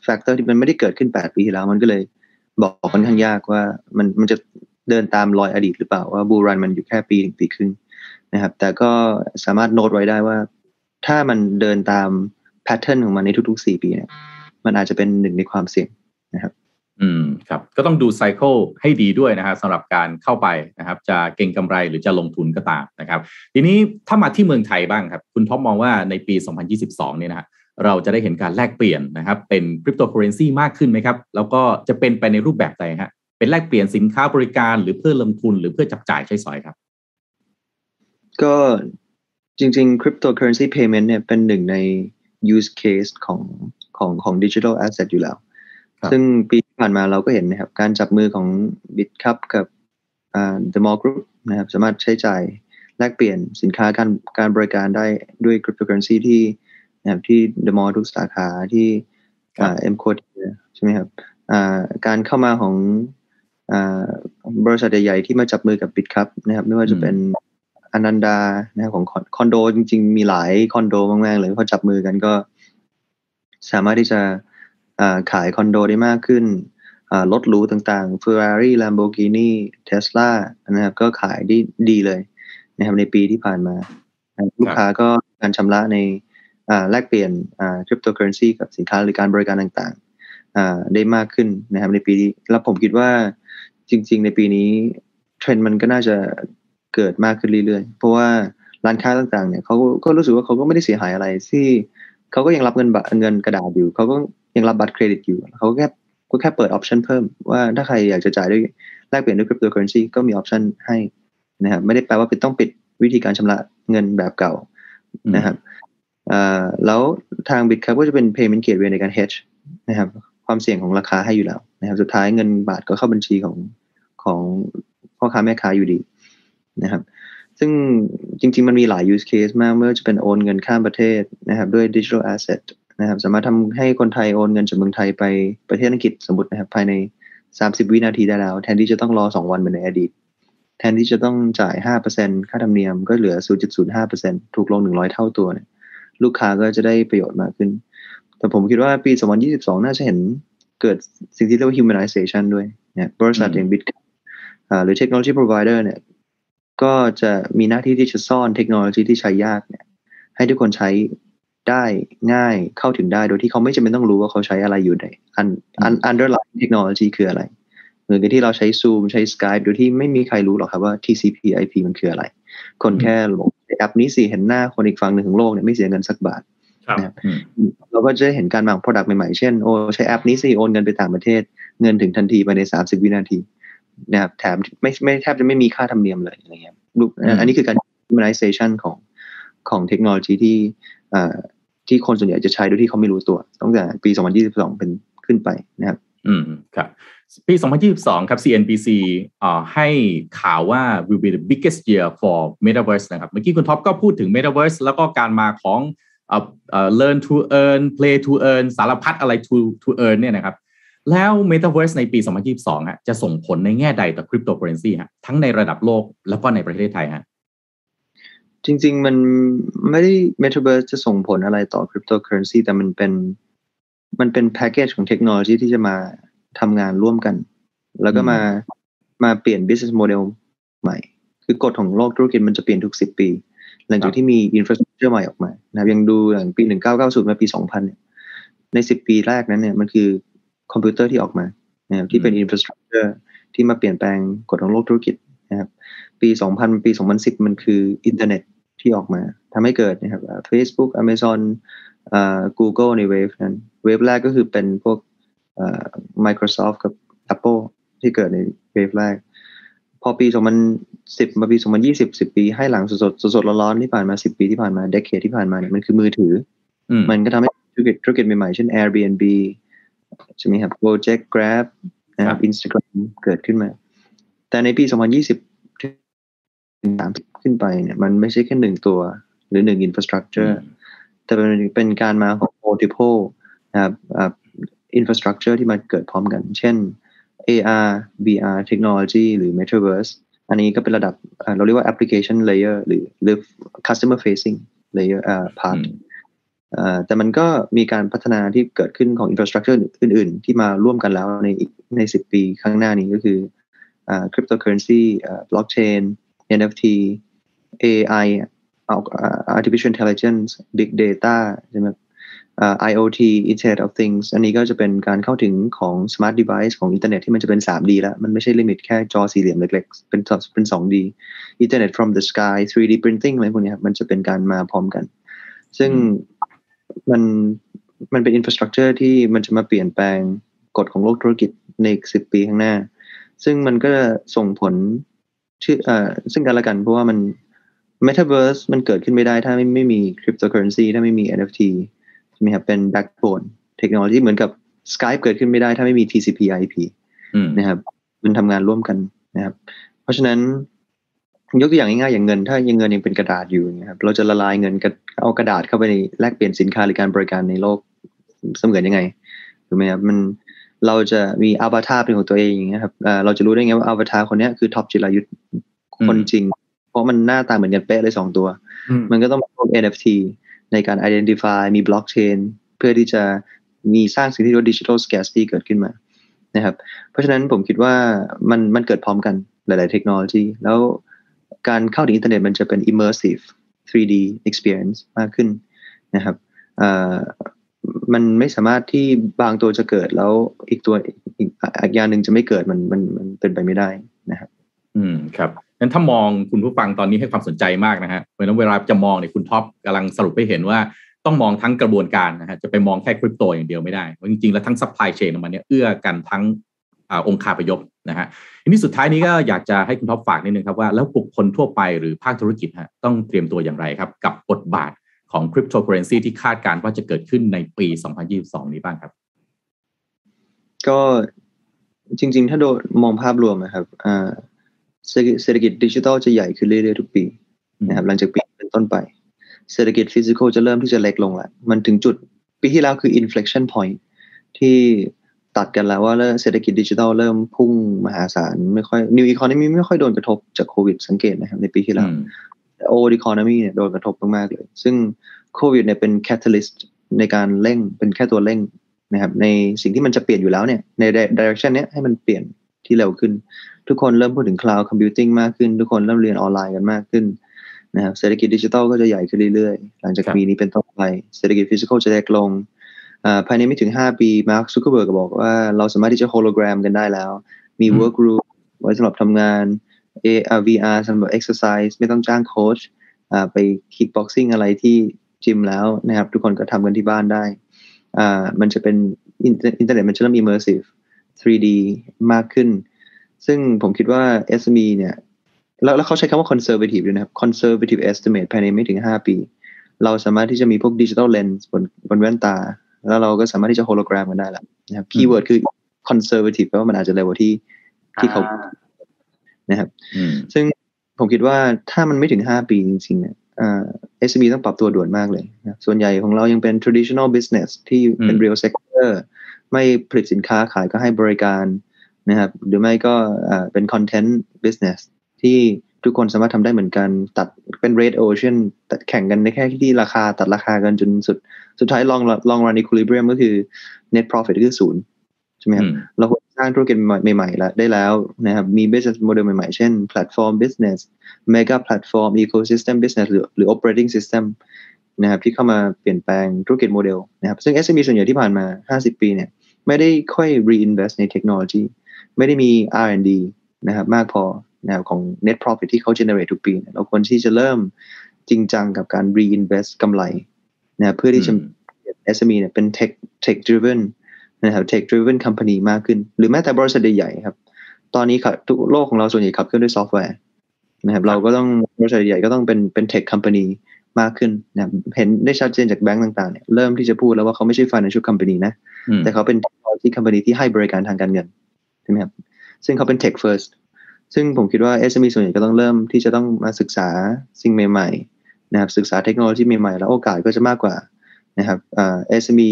factor ที่มันไม่ได้เกิดขึ้น 8 ปีที่แล้ว มันก็เลยบอกค่อนข้างยากว่ามันมันจะเดินตามรอยอดีตหรือเปล่าว่า bull run มันอยู่แค่ปีถึงปีครึ่งนะครับแต่ก็สามารถโน้ตไว้ได้ว่า ถ้ามันเดินตาม pattern ของมันในทุกๆ4ปีเนี่ย มันอาจจะเป็นหนึ่งในความเสี่ยงนะครับ อืมครับ ก็ต้องดู cycle ให้ดีด้วยนะฮะสำหรับการเข้าไปนะครับ จะเก็งกำไรหรือจะลงทุนก็ตามนะครับ ทีนี้ถ้ามาที่เมืองไทยบ้างครับ คุณท็อปมองว่าในปี 2022 เนี่ยนะฮะเราจะได้เห็นการแลกเปลี่ยนนะครับ เป็นคริปโตเคอเรนซีมากขึ้นไหมครับ แล้วก็จะเป็นไปในรูปแบบใดฮะเป็นแลกเปลี่ยนสินค้าบริการหรือเพื่อลงทุนหรือเพื่อจับจ่ายใช้สอยครับ ก็ จริงๆ cryptocurrency payment เนี่ยเป็นหนึ่งใน use case ของของของ digital asset อยู่แล้วครับซึ่งปีที่ผ่านมาเราก็เห็นนะครับ การจับมือของ BitCup กับอ่า The Mall Group นะครับสามารถใช้จ่ายแลกเปลี่ยนสินค้าการการบริการได้ด้วยคริปโตเคอเรนซีที่นะครับที่เดอะมอลล์ทุกสาขาที่เอ็มโคดใช่ไหมครับการเข้ามาของบริษัทใหญ่ๆที่มาจับมือกับ Bitkub นะครับไม่ว่าจะเป็น อนันดานะครับของคอนโดจริง ๆ มีหลายคอนโดมากๆเลยพอจับมือกันก็ สามารถที่จะขายคอนโดได้มากขึ้นรถหรูต่างๆ Ferrari Lamborghini Tesla นะครับก็ขายได้ดีเลยนะครับในปีที่ผ่านมา ลูกค้าก็การชำระในแลกเปลี่ยนคริปโตเคอเรนซีกับสินค้าหรือการบริการต่างๆได้มากขึ้นนะครับในปีนี้แล้วผมคิดว่าจริง ๆ ในปีนี้เทรนด์มันก็น่าจะ เกิดมากขึ้นเรื่อยๆ เพราะว่าร้านค้าต่างๆเนี่ยเขาก็รู้สึกว่าเขาก็ไม่ได้เสียหายอะไรที่เขาก็ยังรับเงินบัตรเงินกระดาษอยู่เขาก็ยังรับบัตรเครดิตอยู่เขาแค่ก็แค่เปิด option เพิ่มว่าถ้าใครอยากจะจ่ายด้วยแลกเปลี่ยนด้วยคริปโตเคอเรนซีก็มี option ให้นะครับไม่ได้แปลว่าต้องปิดวิธีการชำระเงินแบบเก่านะครับแล้วทาง Bitkub ก็จะเป็น payment gateway ในการ hedge นะครับความเสี่ยงของราคาให้อยู่แล้วนะครับสุดท้ายเงินบาทก็เข้าบัญชีของของพ่อค้าแม่ค้าอยู่ดี นะครับ ซึ่งจริง ๆ มันมีหลาย use case มากไม่ว่าจะเป็นโอนเงินข้ามประเทศนะครับด้วย digital asset นะครับสามารถทำให้คนไทยโอนเงินจากเมืองไทยไปประเทศอังกฤษสมมตินะครับภายใน 30 วินาทีได้แล้ว แทนที่จะต้องรอ 2 วันเหมือนในอดีต แทนที่จะต้องจ่าย 5%ค่าธรรมเนียมก็เหลือ 0.05%ถูกลง 100 เท่าตัวเนี่ยลูกค้าก็จะได้ประโยชน์มากขึ้น แต่ผมคิดว่าปี 2022 น่าจะเห็นเกิดสิ่งที่เรียกว่า humanization ด้วยเนี่ยบริษัทอย่าง Bit หรือ technology provider เนี่ย ก็จะมีหน้าที่ที่จะซ่อนเทคโนโลยีที่ใช้ยากเนี่ย ให้ทุกคนใช้ได้ง่ายเข้าถึงได้ โดยที่เขาไม่จำเป็นต้องรู้ว่าเขาใช้อะไรอยู่ในอันอัน underlying เทคโนโลยีคืออะไร เหมือนกับที่เราใช้ Zoom ใช้ Skype โดยที่ไม่มีใครรู้หรอกครับว่า TCP IP มันคืออะไร คนแค่บอกแอปนี้สิเห็นหน้าคนอีกฝั่งหนึ่งของโลกเนี่ยไม่เสียเงินสักบาทนะครับเราก็จะเห็นการวาง product ใหม่ๆ เช่นโอ้ใช้แอปนี้สิโอนเงินไปต่างประเทศ เงินถึงทันทีภายใน 30 วินาที นะครับแถมไม่ไม่แทบจะไม่มีค่าธรรมเนียมเลยอะไรเงี้ยอันนี้คือการ humanization ของของเทคโนโลยีที่ที่คนส่วนใหญ่จะใช้โดยที่เขาไม่รู้ตัวตั้งแต่ปี 2022 เป็นขึ้นไปนะครับ อืมครับปี 2022 ครับ CNBC อ่าให้ข่าวว่า will be the biggest year for metaverse นะครับ เมื่อกี้คุณท็อปก็พูดถึง metaverse แล้วก็การมาของเอ่อ learn to earn play to earn สารพัดอะไร to to earn เนี่ยนะครับ แล้ว metaverse ในปี 2022 ฮะ จะส่งผลในแง่ใดต่อ cryptocurrency ฮะ ทั้งในระดับโลกแล้วก็ในประเทศไทยฮะ จริง ๆ มันไม่ได้ Metaverse จะส่งผลอะไรต่อ Cryptocurrency แต่มันเป็น มันเป็นแพ็กเกจของเทคโนโลยีที่จะมาทำงานร่วมกัน แล้วก็มามาเปลี่ยน business model ใหม่ คือกฎของโลกธุรกิจมันจะเปลี่ยนทุกสิบปี หลังจากที่มี infrastructure ใหม่ออกมานะยังดูอย่างปี 1990 มาปี 2000 เนี่ยในสิบปีแรกนั้นเนี่ยมันคือ คอมพิวเตอร์ที่ออกมานะที่เป็น infrastructure ที่มาเปลี่ยนแปลงกฎของโลกธุรกิจนะครับปี 2000 ปี 2010 มันคืออินเทอร์เน็ตที่ออกมาทำให้เกิดนะครับ Facebook Amazon Google ใน wave นั้น wave แรกก็คือเป็นพวก Microsoft กับ Apple ที่เกิดใน wave แรก พอปี 2010 มาปี 2020 10 ปี ให้หลังสดๆสดๆร้อนๆที่ผ่านมา 10 ปีที่ผ่านมา decade ที่ผ่านมาเนี่ยมันคือมือถือ มันก็ทำให้ธุรกิจธุรกิจใหม่ๆ เช่น Airbnb ใช่ไหมครับ Gojek Grab นะครับ Instagram เกิดขึ้นมา แต่ในปี 2020สามขึ้นไปเนี่ยมันไม่ใช่แค่หนึ่งตัว หรือหนึ่ง infrastructure แต่เป็นเป็นการมาของ multiple นะครับ infrastructure ที่มันเกิดพร้อมกัน เช่น AR VR technology หรือ Metaverse อันนี้ก็เป็นระดับเราเรียกว่า application layer หรือหรือ customer facing layer part แต่มันก็มีการพัฒนาที่เกิดขึ้นของ infrastructure อื่น ๆ ที่มาร่วมกันแล้วในอีกในสิบปีข้างหน้านี้ก็คือ cryptocurrency blockchain NFT AI artificial intelligence big data ใช่ไหม IoT Internet of Things อันนี้ก็จะเป็นการเข้าถึงของ smart device ของอินเทอร์เน็ตที่มันจะเป็น 3D แล้ว มันไม่ใช่ limit แค่จอสี่เหลี่ยมเล็กๆ เป็นเป็น 2D Internet from the sky 3D printing อะไรพวกนี้ครับมันจะเป็นการมาพร้อมกัน ซึ่ง มันมันเป็น infrastructure ที่มันจะมาเปลี่ยนแปลงกฎของโลกธุรกิจในอีกสิบปีข้างหน้า ซึ่งมันก็ส่งผลชื่ออ่าซึ่งกันและกันเพราะว่ามัน Metaverse มันเกิดขึ้นไม่ได้ถ้าไม่ไม่มี cryptocurrency ถ้าไม่มี NFT ใช่ไหมครับเป็น backbone เทคโนโลยีเหมือนกับ Skype เกิดขึ้นไม่ได้ถ้าไม่มี TCP IP นะครับมันทำงานร่วมกันนะครับ เพราะฉะนั้นยกตัวอย่างง่ายๆอย่างเงิน ถ้ายังเงินยังเป็นกระดาษอยู่นะครับเราจะละลายเงิน เอากระดาษเข้าไปในแลกเปลี่ยนสินค้าหรือการบริการในโลกเสมือนยังไงถูกไหมครับมันเราจะมีอวตารเป็นของตัวเองนะครับเราจะรู้ได้ไงว่าอวตารคนนี้คือท็อปจิรายุทธคนจริง เพราะมันหน้าตาเหมือนกันเป๊ะเลยสองตัว มันก็ต้องมีพวก NFT ในการ identify มี blockchain เพื่อที่จะมีสร้างสิ่งที่เรียกว่า digital scarcity เกิดขึ้นมานะครับ เพราะฉะนั้นผมคิดว่ามันมันเกิดพร้อมกันหลาย ๆ เทคโนโลยี แล้วการเข้าถึงอินเทอร์เน็ตมันจะเป็น immersive 3D experience มากขึ้นนะครับมันไม่สามารถที่บางตัวจะเกิดแล้วอีกตัวอีกอีกอย่างหนึ่งจะไม่เกิดมันมันมันเป็นไปไม่ได้นะครับ อืมครับงั้นถ้ามองคุณผู้ฟังตอนนี้ให้ความสนใจมากนะฮะเพราะนั้นเวลาจะมองเนี่ยคุณท็อปกำลังสรุปให้เห็นว่าต้องมองทั้งกระบวนการนะฮะจะไปมองแค่คริปโตอย่างเดียวไม่ได้จริงๆแล้วทั้ง supply chain มันเนี่ยเอื้อกันทั้ง อองค์คาพยพนะฮะทีนี้สุดท้ายนี้ก็อยากจะให้คุณท็อปฝากนิดนึงครับว่าแล้วบุคคลทั่วไปหรือภาคธุรกิจฮะต้องเตรียมตัวอย่างไรครับ กับบทบาทของคริปโตเคอเรนซีที่คาดการณ์ว่าจะเกิดขึ้นในปี 2022 นี้บ้างครับ ก็จริง ๆ ถ้าโดมองภาพรวมนะครับเศรษฐกิจดิจิทัลจะใหญ่ขึ้นเรื่อยๆทุกปีนะครับหลังจากปีเป็นต้นไป เศรษฐกิจ physical จะเริ่มที่จะเล็กลงแล้วมันถึงจุดปีที่แล้วคือ inflection point ที่ ตัดกันแล้วว่าเศรษฐกิจดิจิทัลเริ่มพุ่งมหาศาลไม่ค่อย new economy ไม่ค่อยโดนกระทบจากโควิดสังเกตนะครับในปีที่แล้ว old economy เนี่ยโดนกระทบมากๆเลย ซึ่งโควิดเนี่ยเป็น catalyst ในการเร่งเป็นแค่ตัวเร่งนะครับในสิ่งที่มันจะเปลี่ยนอยู่แล้วเนี่ยใน direction เนี้ยให้มันเปลี่ยนที่เร็วขึ้น ทุกคนเริ่มพูดถึง cloud computing มากขึ้น ทุกคนเริ่มเรียนออนไลน์กันมากขึ้นนะครับเศรษฐกิจดิจิทัลก็จะใหญ่ขึ้นเรื่อยๆ หลังจากปีนี้เป็นต้นไปเศรษฐกิจ physical จะเล็กลง ภายในไม่ถึง 5 ปีมาร์คซูเกอร์เบิร์กบอกว่าเราสามารถที่จะโฮโลแกรมกันได้แล้ว มี work group ไว้สำหรับทำงาน AR VR สำหรับ exercise ไม่ต้องจ้างโค้ชไป kickboxing อะไรที่จิมแล้วนะครับ ทุกคนก็ทำกันที่บ้านได้อ่ามันจะเป็นอินเทอร์เน็ตมันจะเริ่ม immersive 3D มากขึ้น ซึ่งผมคิดว่า SME เนี่ย แล้วแล้วเขาใช้คำว่า conservative ด้วยนะครับ conservative estimate ภายในไม่ถึง 5 ปี เราสามารถที่จะมีพวก digital lens บนบนแว่นตา แล้วเราก็สามารถที่จะ hologram กันได้แล้วนะครับ keyword คือ conservative แปลว่ามันอาจจะเร็วกว่าที่ที่เขานะครับ ซึ่งผมคิดว่าถ้ามันไม่ถึง5ปีจริงๆเนี่ย SME ต้องปรับตัวด่วนมากเลยนะส่วนใหญ่ของเรายังเป็น traditional business ที่เป็น real sector ไม่ผลิตสินค้าขายก็ให้บริการนะครับ หรือไม่ก็เป็น content business ที่ ทุกคนสามารถทำได้เหมือนกัน ตัดเป็น red ocean ตัดแข่งกันในแค่ที่ราคาตัดราคากันจนสุดสุดท้าย long long run equilibrium ก็คือ net profit ก็คือศูนย์ใช่ไหมครับเราควรสร้างธุรกิจใหม่ๆแล้วได้แล้วนะครับมี business model ใหม่ๆ เช่น platform business mega platform ecosystem business หรือหรือ operating system นะครับที่เข้ามาเปลี่ยนแปลงธุรกิจโมเดลนะครับซึ่ง SME ส่วนใหญ่ที่ผ่านมา 50 ปีเนี่ยไม่ได้ค่อย reinvest ในเทคโนโลยีไม่ได้มี R&D นะครับมากพอ นะครับของ net profit ที่เขา generate ทุกปี เราควรที่จะเริ่มจริงจังกับการ reinvest กำไรนะเพื่อที่จะ SME เนี่ยเป็น tech tech driven นะครับ tech driven company มากขึ้น หรือแม้แต่บริษัทใหญ่ๆครับ ตอนนี้ครับทุกโลกของเราส่วนใหญ่ขับเคลื่อนด้วยซอฟต์แวร์นะครับเราก็ต้องบริษัทใหญ่ก็ต้องเป็นเป็น tech company มากขึ้นนะเห็นได้ชัดเจนจากแบงก์ต่างๆเนี่ยเริ่มที่จะพูดแล้วว่าเขาไม่ใช่ financial company นะ แต่เขาเป็น technology company ที่ให้บริการทางการเงินใช่ไหมครับซึ่งเขาเป็น tech first ซึ่งผมคิดว่า SME ส่วนใหญ่ก็ต้องเริ่มที่จะต้องมาศึกษาสิ่งใหม่ๆนะครับศึกษาเทคโนโลยีใหม่ๆ แล้วโอกาสก็จะมากกว่านะครับเอสเอ็มี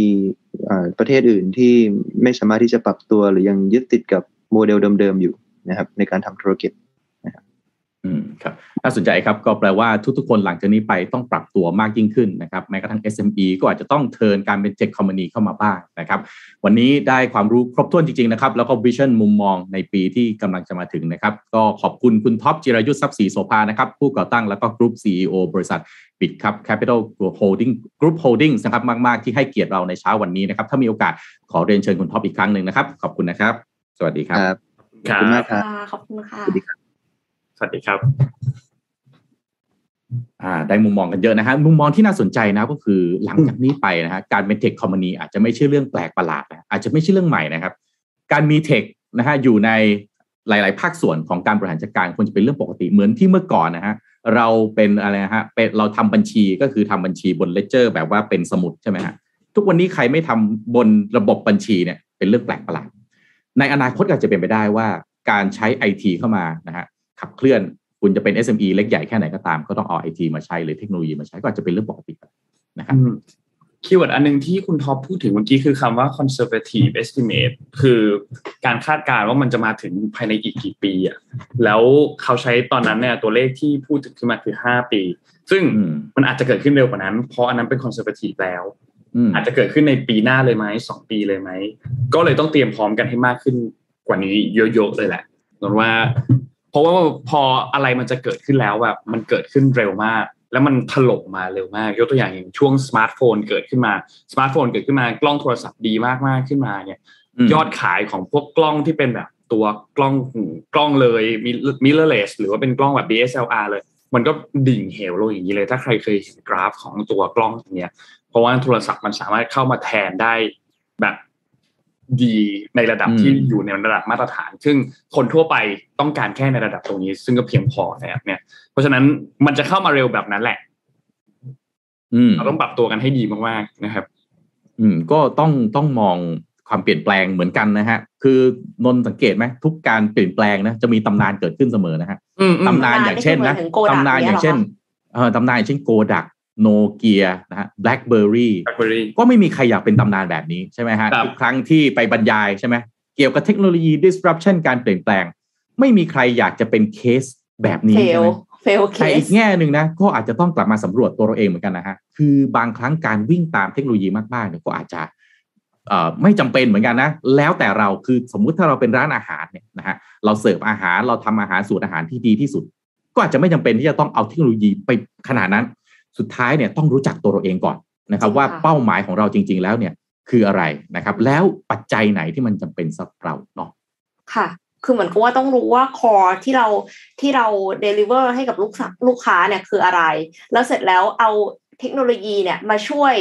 ประเทศอื่นที่ไม่สามารถที่จะปรับตัวหรือยังยึดติดกับโมเดลเดิมๆอยู่นะครับในการทำธุรกิจ อืมครับน่าสนใจครับก็แปลว่าทุกๆคนหลังจากนี้ไปต้องปรับตัวมากยิ่งขึ้นนะครับแม้กระทั่ง SME ก็อาจจะต้อง turn การเป็น tech company เข้ามาบ้างนะครับ วันนี้ได้ความรู้ครบถ้วนจริงๆนะครับ แล้วก็ vision มุมมองในปีที่กำลังจะมาถึงนะครับ ก็ขอบคุณคุณท็อปจิรายุส ทรัพย์ศรีโสภานะครับ ผู้ก่อตั้งแล้วก็ Group CEO บริษัท Bitkub Capital Holding Group Holding นะครับมากๆ ที่ให้เกียรติเราในเช้าวันนี้นะครับถ้ามีโอกาสขอเรียนเชิญคุณท็อปอีกครั้งหนึ่งนะครับขอบคุณนะครับ สวัสดีครับขอบคุณมากครับขอบคุณค่ะ สวัสดีครับดีครับอ่าได้มุมมองกันเยอะนะฮะมุมมองที่น่าสนใจนะก็คือหลังจากนี้ไปนะฮะการเป็น tech company อาจจะไม่ใช่เรื่องแปลกประหลาดนะอาจจะไม่ใช่เรื่องใหม่นะครับ การมี tech นะฮะอยู่ในหลาย ๆ ภาคส่วนของการบริหารจัดการควรจะเป็นเรื่องปกติเหมือนที่เมื่อก่อนนะฮะเราเป็นอะไรฮะเป็นเราทำบัญชีก็คือทำบัญชีบน ledger แบบว่าเป็นสมุดใช่ไหมฮะทุกวันนี้ใครไม่ทำบนระบบบัญชีเนี่ยเป็นเรื่องแปลกประหลาดในอนาคตอาจจะเป็นไปได้ว่าการใช้ไอทีเข้ามานะฮะ ขับเคลื่อน คุณจะเป็น SME เล็กใหญ่แค่ไหนก็ตาม ก็ต้องเอาไอทีมาใช้หรือเทคโนโลยีมาใช้ก็อาจจะเป็นเรื่องปกตินะครับ keyword อันหนึงที่คุณท็อปพูดถึงเมื่อกี้คือคำว่า conservative estimate คือการคาดการณ์ว่ามันจะมาถึงภายในอีกกี่ปีอะแล้วเขาใช้ตอนนั้นเนี่ยตัวเลขที่พูดถึงขึ้นมาคือห้าปี ซึ่งอืมมันอาจจะเกิดขึ้นเร็วกว่านั้น เพราะอันนั้นเป็น conservative แล้วอืมอาจจะเกิดขึ้นในปีหน้าเลยไหมสองปีเลยไหม ก็เลยต้องเตรียมพร้อมกันให้มากขึ้นกว่านี้เยอะๆเลยแหละนนท์ว่า เพราะว่าพออะไรมันจะเกิดขึ้นแล้วแบบมันเกิดขึ้นเร็วมาก แล้วมันถล่มมาเร็วมาก ยกตัวอย่างอย่างช่วงสมาร์ทโฟนเกิดขึ้นมาสมาร์ทโฟนเกิดขึ้นมากล้องโทรศัพท์ดีมากๆขึ้นมาเนี่ยยอดขายของพวกกล้องที่เป็นแบบตัวกล้องกล้องเลยมีมิเลเลสหรือว่าเป็นกล้องแบบ DSLR เลย มันก็ดิ่งเหวลงอย่างนี้เลย ถ้าใครเคยเห็นกราฟของตัวกล้องเนี้ยเพราะว่าโทรศัพท์มันสามารถเข้ามาแทนได้แบบ ดีในระดับอืมที่อยู่ในระดับมาตรฐาน ซึ่งคนทั่วไปต้องการแค่ในระดับตรงนี้ ซึ่งก็เพียงพอนะครับเนี่ย เพราะฉะนั้นมันจะเข้ามาเร็วแบบนั้นแหละอืมเราต้องปรับตัวกันให้ดีมากๆนะครับ อืม ก็ต้องต้องมองความเปลี่ยนแปลงเหมือนกันนะฮะ คือนนท์สังเกตไหมทุกการเปลี่ยนแปลงนะจะมีตำนานเกิดขึ้นเสมอนะฮะอืมอืมตำนานอย่างเช่นนะตำนานนี่คือหมายถึง Kodak ตำนานอย่างเช่นเนี่ยเหรอเออตำนานอย่างเช่น Kodak Nokia นะฮะ BlackBerry BlackBerry ก็ไม่มีใครอยากเป็นตำนานแบบนี้ใช่ไหมฮะครับทุกครั้งที่ไปบรรยายใช่ไหมเกี่ยวกับเทคโนโลยี disruption การเปลี่ยนแปลง ไม่มีใครอยากจะเป็นเคสแบบนี้เฟใช่ลไหม fail case แต่อีกแง่หนึ่งนะก็อาจจะต้องกลับมาสำรวจตัวเราเองเหมือนกันนะฮะคือบางครั้งการวิ่งตามเทคโนโลยีมากๆเนี่ยก็อาจจะเอ่อไม่จำเป็นเหมือนกันนะ แล้วแต่เราคือสมมุติถ้าเราเป็นร้านอาหารเนี่ยนะฮะเราเสิร์ฟอาหารเราทำอาหารสูตรอาหารที่ดีที่สุด ก็อาจจะไม่จำเป็นที่จะต้องเอาเทคโนโลยีไปขนาดนั้น สุดท้ายเนี่ยต้องรู้จักตัวเราเองก่อนนะครับจริงค่ะว่าเป้าหมายของเราจริง ๆ แล้วเนี่ยคืออะไรนะครับ แล้วปัจจัยไหนที่มันจำเป็นสำหรับเราเนาะค่ะ คือเหมือนกับว่าต้องรู้ว่า core ที่เราที่เรา deliver ให้กับลูกค้าลูกค้าเนี่ยคืออะไร แล้วเสร็จแล้วเอาเทคโนโลยีเนี่ยมาช่วย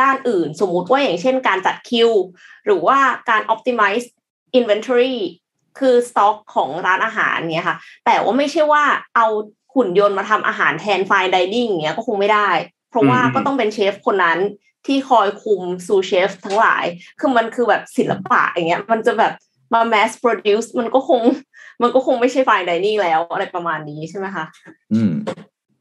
ด้านอื่น สมมุติว่าอย่างเช่นการจัดคิว หรือว่าการ optimize inventory คือสต็อกของร้านอาหารเนี่ยค่ะ แต่ว่าไม่ใช่ว่าเอา หุ่นยนต์มาทำอาหารแทนไฟน์ดิเนิ่งเงี้ยก็คงไม่ได้ เพราะว่าอืมก็ต้องเป็นเชฟคนนั้นที่คอยคุมซูเชฟทั้งหลาย คือมันคือแบบศิลปะอย่างเงี้ย มันจะแบบมา mass produce มันก็คง มันก็คงไม่ใช่ไฟน์ดิเนิ่งแล้วอะไรประมาณนี้ใช่ไหมคะอืม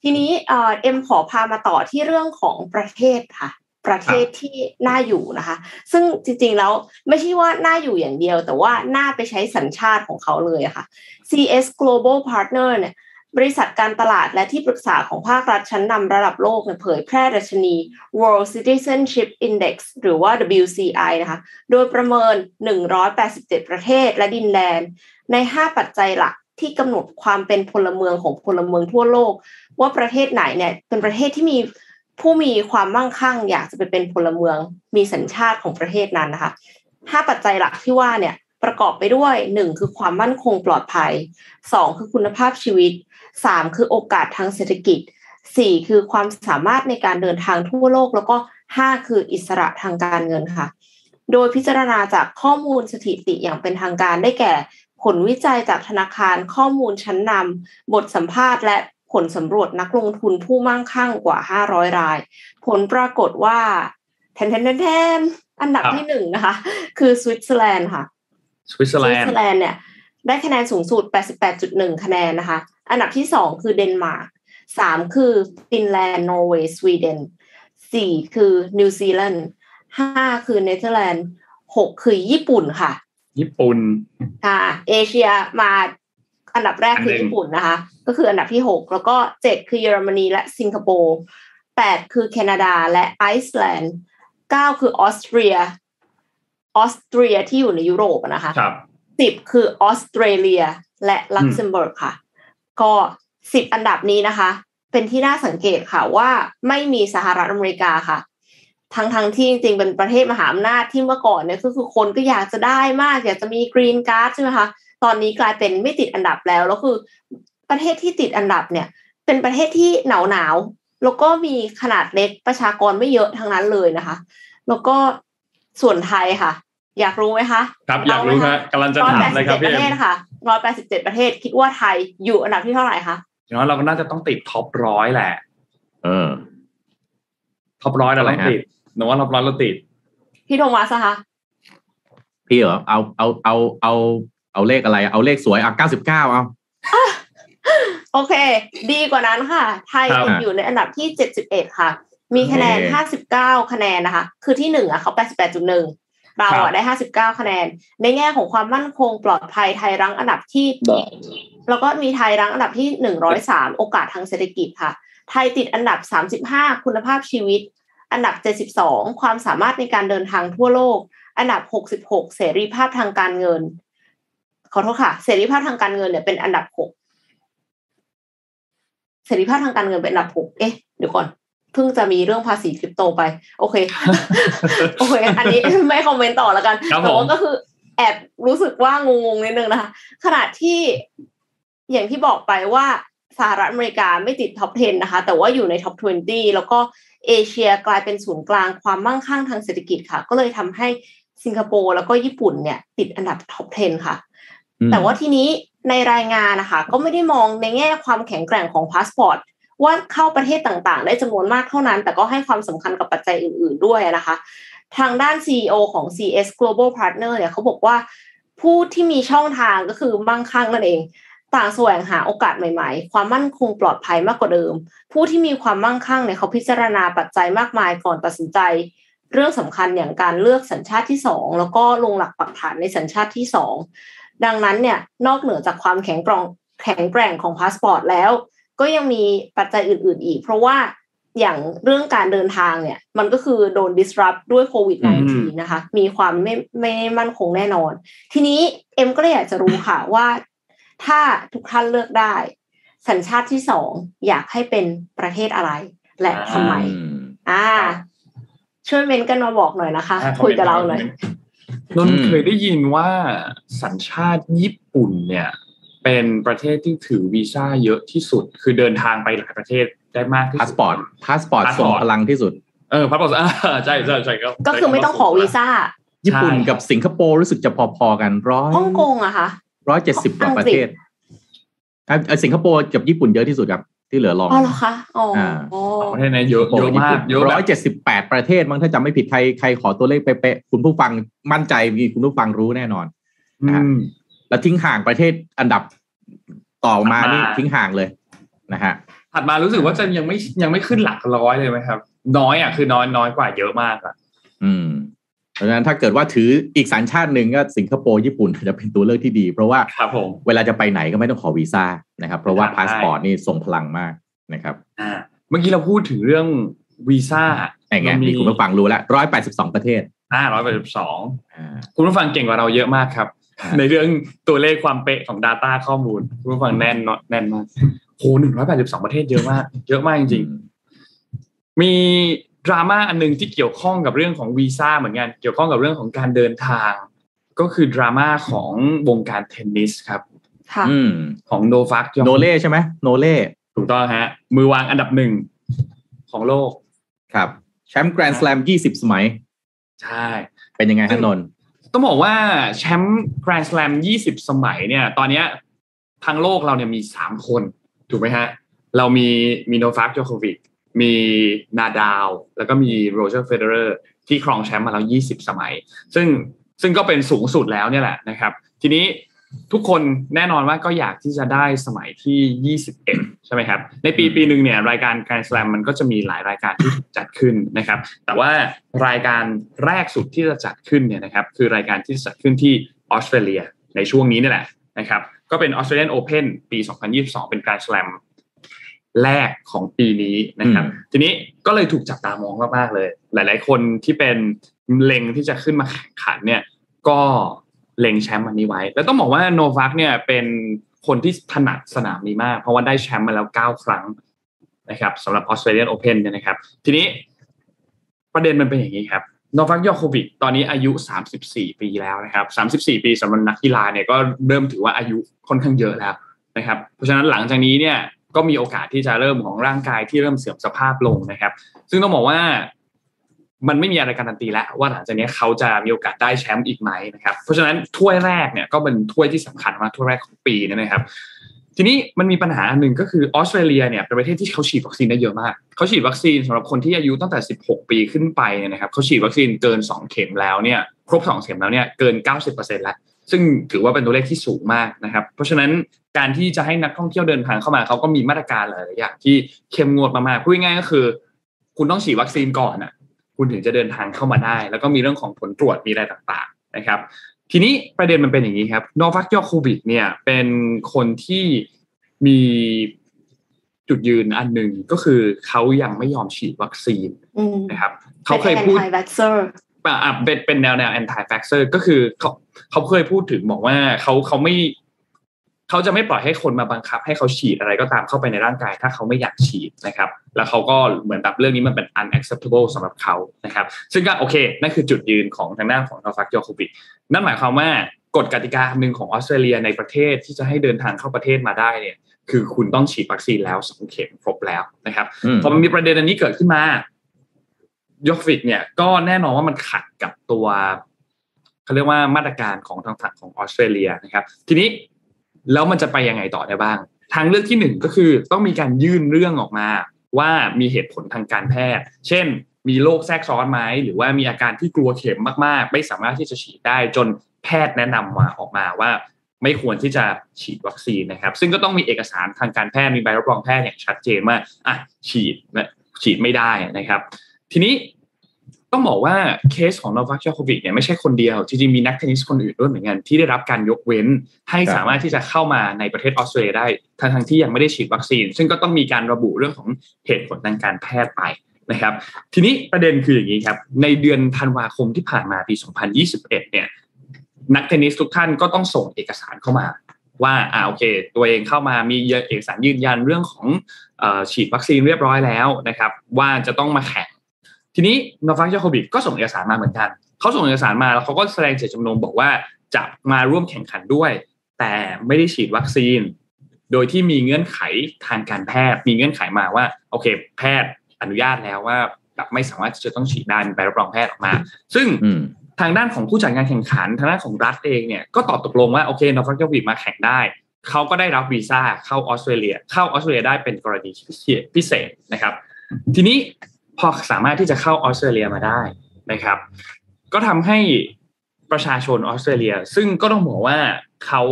ทีนี้เอ่อเอ็มขอพามาต่อที่เรื่องของประเทศค่ะ ประเทศที่น่าอยู่นะคะ ซึ่งจริงๆแล้วไม่ใช่ว่าน่าอยู่อย่างเดียว แต่ว่าน่าไปใช้สัญชาติของเขาเลยอะค่ะ CS Global Partner เนี่ย บริษัทการตลาดและที่ปรึกษาของภาครัฐชั้นนำระดับโลกเผยแพร่ดัชนี World Citizenship Index หรือว่า WCI นะคะ โดยประเมิน 187 ประเทศและดินแดน ใน 5 ปัจจัยหลักที่กำหนดความเป็นพลเมืองของพลเมืองทั่วโลก ว่าประเทศไหนเนี่ยเป็นประเทศที่มีผู้มีความมั่งคั่ง อยากจะไปเป็นพลเมืองมีสัญชาติของประเทศนั้นนะคะ 5 ปัจจัยหลักที่ว่าเนี่ยประกอบไปด้วย 1 คือความมั่นคงปลอดภัย 2 คือคุณภาพชีวิต 3คือโอกาสทางเศรษฐกิจ4คือความสามารถในการเดินทางทั่วโลก แล้วก็5คืออิสระทางการเงินค่ะ โดยพิจารณาจากข้อมูลสถิติอย่างเป็นทางการได้แก่ ผลวิจัยจากธนาคารข้อมูลชั้นนำบทสัมภาษณ์และผลสำรวจนักลงทุนผู้มั่งคั่งกว่า 500 ราย ผลปรากฏว่าแทนแทนแทนอันดับครับที่หนึ่งนะคะ คือสวิตเซอร์แลนด์ค่ะ สวิตเซอร์แลนด์ สวิตเซอร์แลนด์เนี่ย ได้คะแนนสูงสุด 88.1 คะแนนนะคะ อันดับที่สองคือเดนมาร์กสามคือฟินแลนด์นอร์เวย์สวีเดนสี่คือนิวซีแลนด์ห้าคือเนเธอร์แลนด์หกคือญี่ปุ่นค่ะ ญี่ปุ่นอ่าเอเชียมาอันดับแรกคืออันหนึ่งญี่ปุ่นนะคะ ก็คืออันดับที่หกแล้วก็เจ็ดคือเยอรมนีและสิงคโปร์แปดคือแคนาดาและไอซ์แลนด์เก้าคือออสเตรียออสเตรียที่อยู่ในยุโรปอะนะคะครับ สิบคือออสเตรเลียและลักเซมเบิร์กค่ะ ก็สิบอันดับนี้นะคะ เป็นที่น่าสังเกตค่ะว่าไม่มีสหรัฐอเมริกาค่ะ ทั้งทั้งที่จริงๆเป็นประเทศมหาอำนาจที่เมื่อก่อนเนี่ยก็คือคนก็อยากจะได้มาก อยากจะมีกรีนการ์ดใช่ไหมคะตอนนี้กลายเป็นไม่ติดอันดับแล้วแล้วคือ ประเทศที่ติดอันดับเนี่ย เป็นประเทศที่หนาวหนาวๆแล้วก็มีขนาดเล็กประชากรไม่เยอะทั้งนั้นเลยนะคะ แล้วก็ส่วนไทยค่ะ อยากรู้ไหมคะครับอยากรู้ครับกำลังจะร้อยถาแปมดเลสิยบครัเจ็บดปพี่ระเอ็เทศมค่ะร้อยแปดสิบเจ็ดประเทศ คิดว่าไทยอยู่อันดับที่เท่าไหร่คะอย่างน้อยเราก็น่าจะต้องติดท็อปร้อยแหละ เอท็อปร้อยเราต้องอะไรฮะติดหนูว่าท็อปร้อยเราติด พี่โทมัสอะคะพี่เหรอเอาเอาเอาเอาเอาเลขอะไร เอาเลขสวยอะเก้าสิบเก้าเอาโอเค ดีกว่านั้นค่ะ ไทยครับยังอยู่ในอันดับที่เจ็ดสิบเอ็ดค่ะ มีคะแนนโอเคห้าสิบเก้าคะแนนนะคะ คือที่หนึ่งอะเขาแปดสิบแปดจุดหนึ่ง เราครัอะบได้ห้าสิบเก้าคะแนน ในแง่ของความมั่นคงปลอดภัยไทยรั้งอันดับที่แล้วก็มีไทยรั้งอันดับที่หนึ่งร้อยสามโอกาสทางเศรษฐกิจค่ะ ไทยติดอันดับสามสิบห้าคุณภาพชีวิต อันดับเจ็ดสิบสองความสามารถในการเดินทางทั่วโลก อันดับหกสิบหกเสรีภาพทางการเงิน ขอโทษค่ะ เสรีภาพทางการเงินเนี่ยเป็นอันดับหกเสรีภาพทางการเงินเป็นอันดับหกเอ๊ะเดี๋ยวก่อน เพิ่งจะมีเรื่องภาษีคริปโตไป โอเค โอเค อันนี้ไม่คอมเมนต์ต่อแล้วกันครับผมแต่ว่าก็คือแอบรู้สึกว่างงๆนิดนึงนะคะ ขณะที่อย่างที่บอกไปว่าสหรัฐอเมริกาไม่ติดท็อป 10 นะคะ แต่ว่าอยู่ในท็อป 20 แล้วก็เอเชียกลายเป็นศูนย์กลางความมั่งคั่งทางเศรษฐกิจค่ะ ก็เลยทำให้สิงคโปร์แล้วก็ญี่ปุ่นเนี่ย ติดอันดับท็อป 10 ค่ะอืมแต่ว่าทีนี้ในรายงานนะคะ ก็ไม่ได้มองในแง่ความแข็งแกร่งของพาสปอร์ต ว่าเข้าประเทศต่างๆ ได้จำนวนมากเท่านั้น แต่ก็ให้ความสำคัญกับปัจจัยอื่น ๆ ด้วยนะคะ ทางด้าน CEO ของ CS Global Partner เนี่ยเขาบอกว่าผู้ที่มีช่องทางก็คือมั่งคั่งนั่นเอง ต่างแสวงหาโอกาสใหม่ๆ ความมั่นคงปลอดภัยมากกว่าเดิม ผู้ที่มีความมั่งคั่งเนี่ยเขาพิจารณาปัจจัยมากมายก่อนตัดสินใจ เรื่องสำคัญอย่างการเลือกสัญชาติที่สองแล้วก็ลงหลักปักฐานในสัญชาติที่สองดังนั้นเนี่ยนอกเหนือจากความแข็งแกร่งแข็งแกร่งของพาสปอร์ตแล้ว ก็ยังมีปัจจัยอื่น ๆ อีก เพราะว่าอย่างเรื่องการเดินทางเนี่ย มันก็คือโดน disrupt ด้วยโควิดอืม -19 นะคะ มีความไม่ไม่มั่นคงแน่นอน ทีนี้เอ็มก็เลยอยากจะรู้ค่ะว่า ถ้าทุกท่านเลือกได้ สัญชาติที่สองอยากให้เป็นประเทศอะไร และทำไมอืมอ่า ช่วยเมนต์กันมาบอกหน่อยนะคะอะคุยกับเราหน่อยนนท์อืมเคยได้ยินว่าสัญชาติญี่ปุ่นเนี่ย เป็นประเทศที่ถือวีซ่าเยอะที่สุด คือเดินทางไปหลายประเทศได้มากที่สุดพาสปอร์ตพาสปอร์ต Passport ทรงพลังที่สุดเออพาสปอร์ตอ่าใช่ใช่ใช่ครับก็คือไม่ต้องขอวีซ่า ญี่ปุ่นใช่กับสิงคโปร์รู้สึกจะพอๆกันร้อยฮ่องกงอะคะร้อยเจ็ดสิบกว่าประเทศอะเอ่อสิงคโปร์กับญี่ปุ่นเยอะที่สุดครับที่เหลือรองอ๋อเหรอคะอ๋ออาอ๋อประเทศนี้เยอะเยอะมากเยอะแบบร้อยเจ็ดสิบแปดประเทศมั้งถ้าจำไม่ผิดใครใครขอตัวเลขเป๊ะๆคุณผู้ฟังมั่นใจมีคุณผู้ฟังรู้แน่นอนอืม แล้วทิ้งห่างประเทศอันดับต่อมาถัดมานี่นี่ทิ้งห่างเลยนะฮะถัดมารู้สึกว่าจะยังไม่ยังไม่ขึ้นหลักร้อยเลยไหมครับ น้อยอะคือน้อยน้อยกว่าเยอะมากอะ อืมเพราะฉะนั้นถ้าเกิดว่าถืออีกสัญชาติหนึ่งก็สิงคโปร์ญี่ปุ่นจะเป็นตัวเลือกที่ดี เพราะว่าครับผมเวลาจะไปไหนก็ไม่ต้องขอวีซ่านะครับ เพราะว่าได้พาสปอร์ตนี่ทรงพลังมากนะครับอ่าเมื่อกี้เราพูดถึงเรื่องวีซ่าไงไงมีคุณผู้ฟังรู้แล้วร้อยแปดสิบสองประเทศห้าร้อยแปดสิบสองอ่าคุณผู้ฟังเก่งกว่าเราเยอะมากครับอ่า ในเรื่องตัวเลขความเป๊ะของ Data ข้อมูลคุณผู้ฟังแน่นเนอะแน่นมากโหหนึ่งร้อยแปดสิบสองประเทศเยอะมาก เยอะมากจริงๆ มีดราม่าอันหนึงที่เกี่ยวข้องกับเรื่องของวีซ่าเหมือนกัน เกี่ยวข้องกับเรื่องของการเดินทาง ก็คือดราม่าของวงการเทนนิสครับค่ะอืมของโนฟักโนเล่ใช่ไหมโนเล่ถูกต้องฮะ มือวางอันดับหนึ่งของโลก ครับ แชมป์แกรนด์ส แลมยี่สิบสมัย ใช่ เป็นยังไงฮะนนท์ ต้องบอกว่าแชมป์แกรนด์ส a ลม20สมัยเนี่ย ตอนเนี้ยทั้งโลกเราเนี่ยมีสามคน ถูกไหมฮะ เรามีมีโนวัค ยอโควิชมีนาดาล แล้วก็มีโรเจอร์เฟเดอร์ที่ครองแชมป์มาแล้ว20สมัย ซึ่งซึ่งก็เป็นสูงสุดแล้วเนี่ยแหละนะครับ ทีนี้ ทุกคนแน่นอนว่าก็อยากที่จะได้สมัยที่ 21 ใช่ไหมครับ ในปีปีหนึ่งเนี่ยรายการ Grand Slam มันก็จะมีหลายรายการที่ถูกจัดขึ้นนะครับ แต่ว่ารายการแรกสุดที่จะจัดขึ้นเนี่ยนะครับคือรายการที่จัดขึ้นที่ออสเตรเลียในช่วงนี้นี่แหละนะครับก็เป็น Australian Open ปี 2022 เป็น Grand Slam แรกของปีนี้นะครับ ทีนี้ก็เลยถูกจับตามองมากๆเลย หลาย ๆ คนที่เป็นเล็งที่จะขึ้นมาแข่งขันเนี่ยก็ เล็งแชมป์อันนี้ไว้ แล้วต้องบอกว่าโนวัคเนี่ยเป็นคนที่ถนัดสนามนี้มาก เพราะว่าได้แชมป์มาแล้ว 9 ครั้งนะครับสำหรับ Australian Open เนี่ยนะครับ ทีนี้ประเด็นมันเป็นอย่างนี้ครับโนวัคยอโควิกตอนนี้อายุ 34 ปีแล้วนะครับ 34 ปีสำหรับนักกีฬาเนี่ยก็เริ่มถือว่าอายุค่อนข้างเยอะแล้วนะครับ เพราะฉะนั้นหลังจากนี้เนี่ยก็มีโอกาสที่จะเริ่มของร่างกายที่เริ่มเสื่อมสภาพลงนะครับ ซึ่งต้องบอกว่า มันไม่มีอะไรการันตีแล้วว่าหลังจากนี้เขาจะมีโอกาสได้แชมป์อีกไหมนะครับ เพราะฉะนั้นถ้วยแรกเนี่ยก็เป็นถ้วยที่สำคัญมากถ้วยแรกของปีนะครับ ทีนี้มันมีปัญหาหนึ่งก็คือออสเตรเลียเนี่ยเป็นประเทศที่เขาฉีดวัคซีนได้เยอะมากเขาฉีดวัคซีนสำหรับคนที่อายุตั้งแต่ 16 ปีขึ้นไปเนี่ยนะครับเขาฉีดวัคซีนเกิน 2 เข็มแล้วเนี่ยครบ 2 เข็มแล้วเนี่ยเกิน 90%แล้วซึ่งถือว่าเป็นตัวเลขที่สูงมากนะครับ เพราะฉะนั้นการที่จะให้นักท่องเที่ยวเดินทางเข้ามาเขาก็มีมาตรการหลายอย่างที่เข้มงวดมากๆพูดง่ายก็คือ คุณต้องฉีดวัคซีนก่อนอะ คุณถึงจะเดินทางเข้ามาได้ แล้วก็มีเรื่องของผลตรวจมีอะไรต่างๆนะครับ ทีนี้ประเด็นมันเป็นอย่างนี้ครับโนวัคยอโควิดเนี่ยเป็นคนที่มีจุดยืนอันหนึ่งก็คือเขายังไม่ยอมฉีดวัคซีนอืมนะครับเขาเคยพูดป็น anti-vaxxer อะเป็นเป็นแนวแนว anti vaxxer ก็คือเขาเขาเคยพูดถึงบอกว่าเขาเขาไม่ เขาจะไม่ปล่อยให้คนมาบังคับ ให้เขาฉีดอะไรก็ตามเข้าไปในร่างกาย ถ้าเขาไม่อยากฉีดนะครับ แล้วเขาก็เหมือนแบบเรื่องนี้มันเป็น unacceptable สำหรับเขานะครับ ซึ่งก็โอเค นั่นคือจุดยืนของทางด้านของนอฟักยอโควิดนั่นหมายความว่ากฎกติกาหนึ่งของออสเตรเลียในประเทศที่จะให้เดินทางเข้าประเทศมาได้เนี่ย คือคุณต้องฉีดวัคซีนแล้วสองเข็มครบแล้วนะครับอืมพอมันมีประเด็นอันนี้เกิดขึ้นมายกฟิกเนี่ยก็แน่นอนว่ามันขัดกับตัวเขาเรียกว่ามาตรการของทางฝั่งของออสเตรเลียนะครับ ทีนี้ แล้วมันจะไปยังไงต่อได้บ้าง ทางเลือกที่หนึ่งก็คือต้องมีการยื่นเรื่องออกมา ว่ามีเหตุผลทางการแพทย์ เช่น มีโรคแทรกซ้อนไหมหรือว่ามีอาการที่กลัวเข็มมากๆ ไม่สามารถที่จะฉีดได้จนแพทย์แนะนำมาออกมาว่าไม่ควรที่จะฉีดวัคซีนนะครับ ซึ่งก็ต้องมีเอกสารทางการแพทย์มีใบรับรองแพทย์อย่างชัดเจนว่าอะฉีดฉีดไม่ได้นะครับ ทีนี้ ต้องบอกว่าเคสของโนวัคโควิดเนี่ยไม่ใช่คนเดียว จริงๆ มีนักเทนนิสคนอื่นด้วยเหมือนกันที่ได้รับการยกเว้น ให้ครับสามารถที่จะเข้ามาในประเทศออสเตรเลียได้ทั้งๆที่ยังไม่ได้ฉีดวัคซีน ซึ่งก็ต้องมีการระบุเรื่องของเหตุผลทางการแพทย์ไปนะครับ ทีนี้ประเด็นคืออย่างนี้ครับ ในเดือนธันวาคมที่ผ่านมาปี 2021 เนี่ย นักเทนนิสทุกท่านก็ต้องส่งเอกสารเข้ามา ว่าอ่าโอเค ตัวเองเข้ามามีเอกสารยืนยันเรื่องของเออฉีดวัคซีนเรียบร้อยแล้วนะครับ ว่าจะต้องมาแข่ง ทีนี้โนวัคโควิดก็ส่งเอกสารมาเหมือนกันเขาส่งเอกสารมาแล้วเขาก็แสดงเจตจำนงบอกว่าจะมาร่วมแข่งขันด้วย แต่ไม่ได้ฉีดวัคซีน โดยที่มีเงื่อนไขทางการแพทย์มีเงื่อนไขมาว่าโอเค แพทย์อนุญาตแล้วว่าแบบไม่สามารถที่จะต้องฉีดได้มีใบรับรองแพทย์ออกมา ซึ่งอืมทางด้านของผู้จัดงานแข่งขันทางด้านของรัฐเองเนี่ยก็ตอบตกลงว่าโอเคโนวัคโควิดมาแข่งได้เขาก็ได้รับวีซ่าเข้าออสเตรเลีย เข้าออสเตรเลียได้เป็นกรณีพิเศษนะครับ ทีนี้ พอสามารถที่จะเข้าออสเตรเลียมาได้นะครับ ก็ทำให้ประชาชนออสเตรเลีย ซึ่งก็ต้องบอกว่าเขา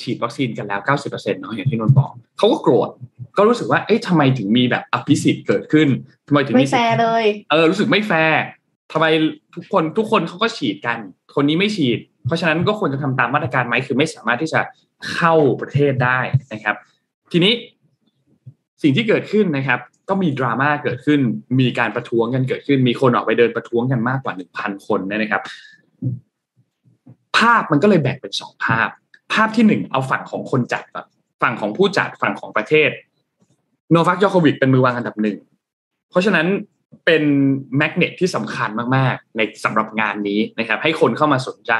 ฉีดวัคซีนกันแล้ว 90%เนาะอย่างที่นนท์บอกเขาก็โกรธก็รู้สึกว่าเอ๊ะทำไมถึงมีแบบอภิสิทธิ์เกิดขึ้นทำไมถึงไม่มีสิทธิ์ร์เลยเออรู้สึกไม่แฟร์ทำไมทุกคนทุกคนเขาก็ฉีดกัน คนนี้ไม่ฉีด เพราะฉะนั้นก็ควรจะทำตามมาตรการไหมคือไม่สามารถที่จะเข้าประเทศได้นะครับ ทีนี้สิ่งที่เกิดขึ้นนะครับ ก็มีดราม่าเกิดขึ้น มีการประท้วงกันเกิดขึ้น มีคนออกไปเดินประท้วงกันมากกว่าหนึ่งพันคนนะครับ ภาพมันก็เลยแบ่งเป็นสองภาพ ภาพที่หนึ่งเอาฝั่งของคนจัดก่อนฝั่งของผู้จัดฝั่งของประเทศ โนวัคยอโควิดเป็นมือวางอันดับหนึ่ง เพราะฉะนั้นเป็นแมกเนตที่สำคัญมาก ๆ ในสำหรับงานนี้นะครับ ให้คนเข้ามาสนใจ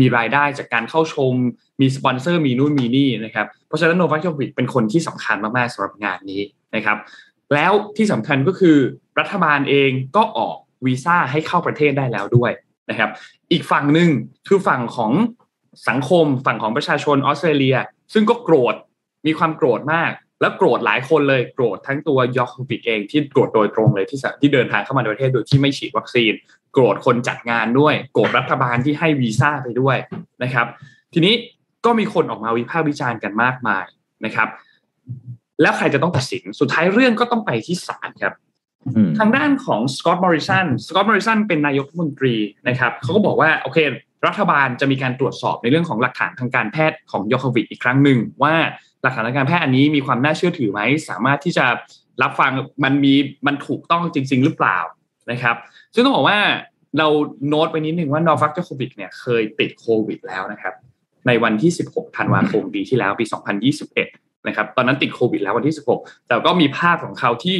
มีรายได้จากการเข้าชม มีสปอนเซอร์มีนู่นมีนี่นะครับ เพราะฉะนั้นโนวัคโควิดเป็นคนที่สำคัญมาก ๆสำหรับงานนี้นะครับ แล้วที่สำคัญก็คือรัฐบาลเองก็ออกวีซ่าให้เข้าประเทศได้แล้วด้วยนะครับ อีกฝั่งหนึ่งคือฝั่งของสังคมฝั่งของประชาชนออสเตรเลีย ซึ่งก็โกรธมีความโกรธมาก แล้วโกรธหลายคนเลยโกรธทั้งตัวยอโควิชเองที่โกรธโดยตรงเลยที่ที่เดินทางเข้ามาในประเทศโดยที่ไม่ฉีดวัคซีน โกรธคนจัดงานด้วย โกรธรัฐบาลที่ให้วีซ่าไปด้วยนะครับ ทีนี้ก็มีคนออกมาวิพากษ์วิจารณ์กันมากมายนะครับ แล้วใครจะต้องตัดสินสุดท้ายเรื่องก็ต้องไปที่ศาลครับอืมทางด้านของสกอตต์มอริสันสกอตต์มอริสันเป็นนายกรัฐมนตรีนะครับเขาก็บอกว่าโอเค รัฐบาลจะมีการตรวจสอบในเรื่องของหลักฐานทางการแพทย์ของยอโควิชอีกครั้งหนึ่งว่าหลักฐานทางการแพทย์อันนี้มีความน่าเชื่อถือไหมสามารถที่จะรับฟังมันมีมันถูกต้องจริง ๆ หรือเปล่านะครับ ซึ่งต้องบอกว่าเราโน้ตไปนิดนึงว่านอร์ฟักโควิดเนี่ยเคยติดโควิดแล้วนะครับ ในวันที่ 16 ธันวาคมปีที่แล้วปี 2021 นะครับตอนนั้นติดโควิดแล้ววันที่ 16 แต่ก็มีภาพของเขาที่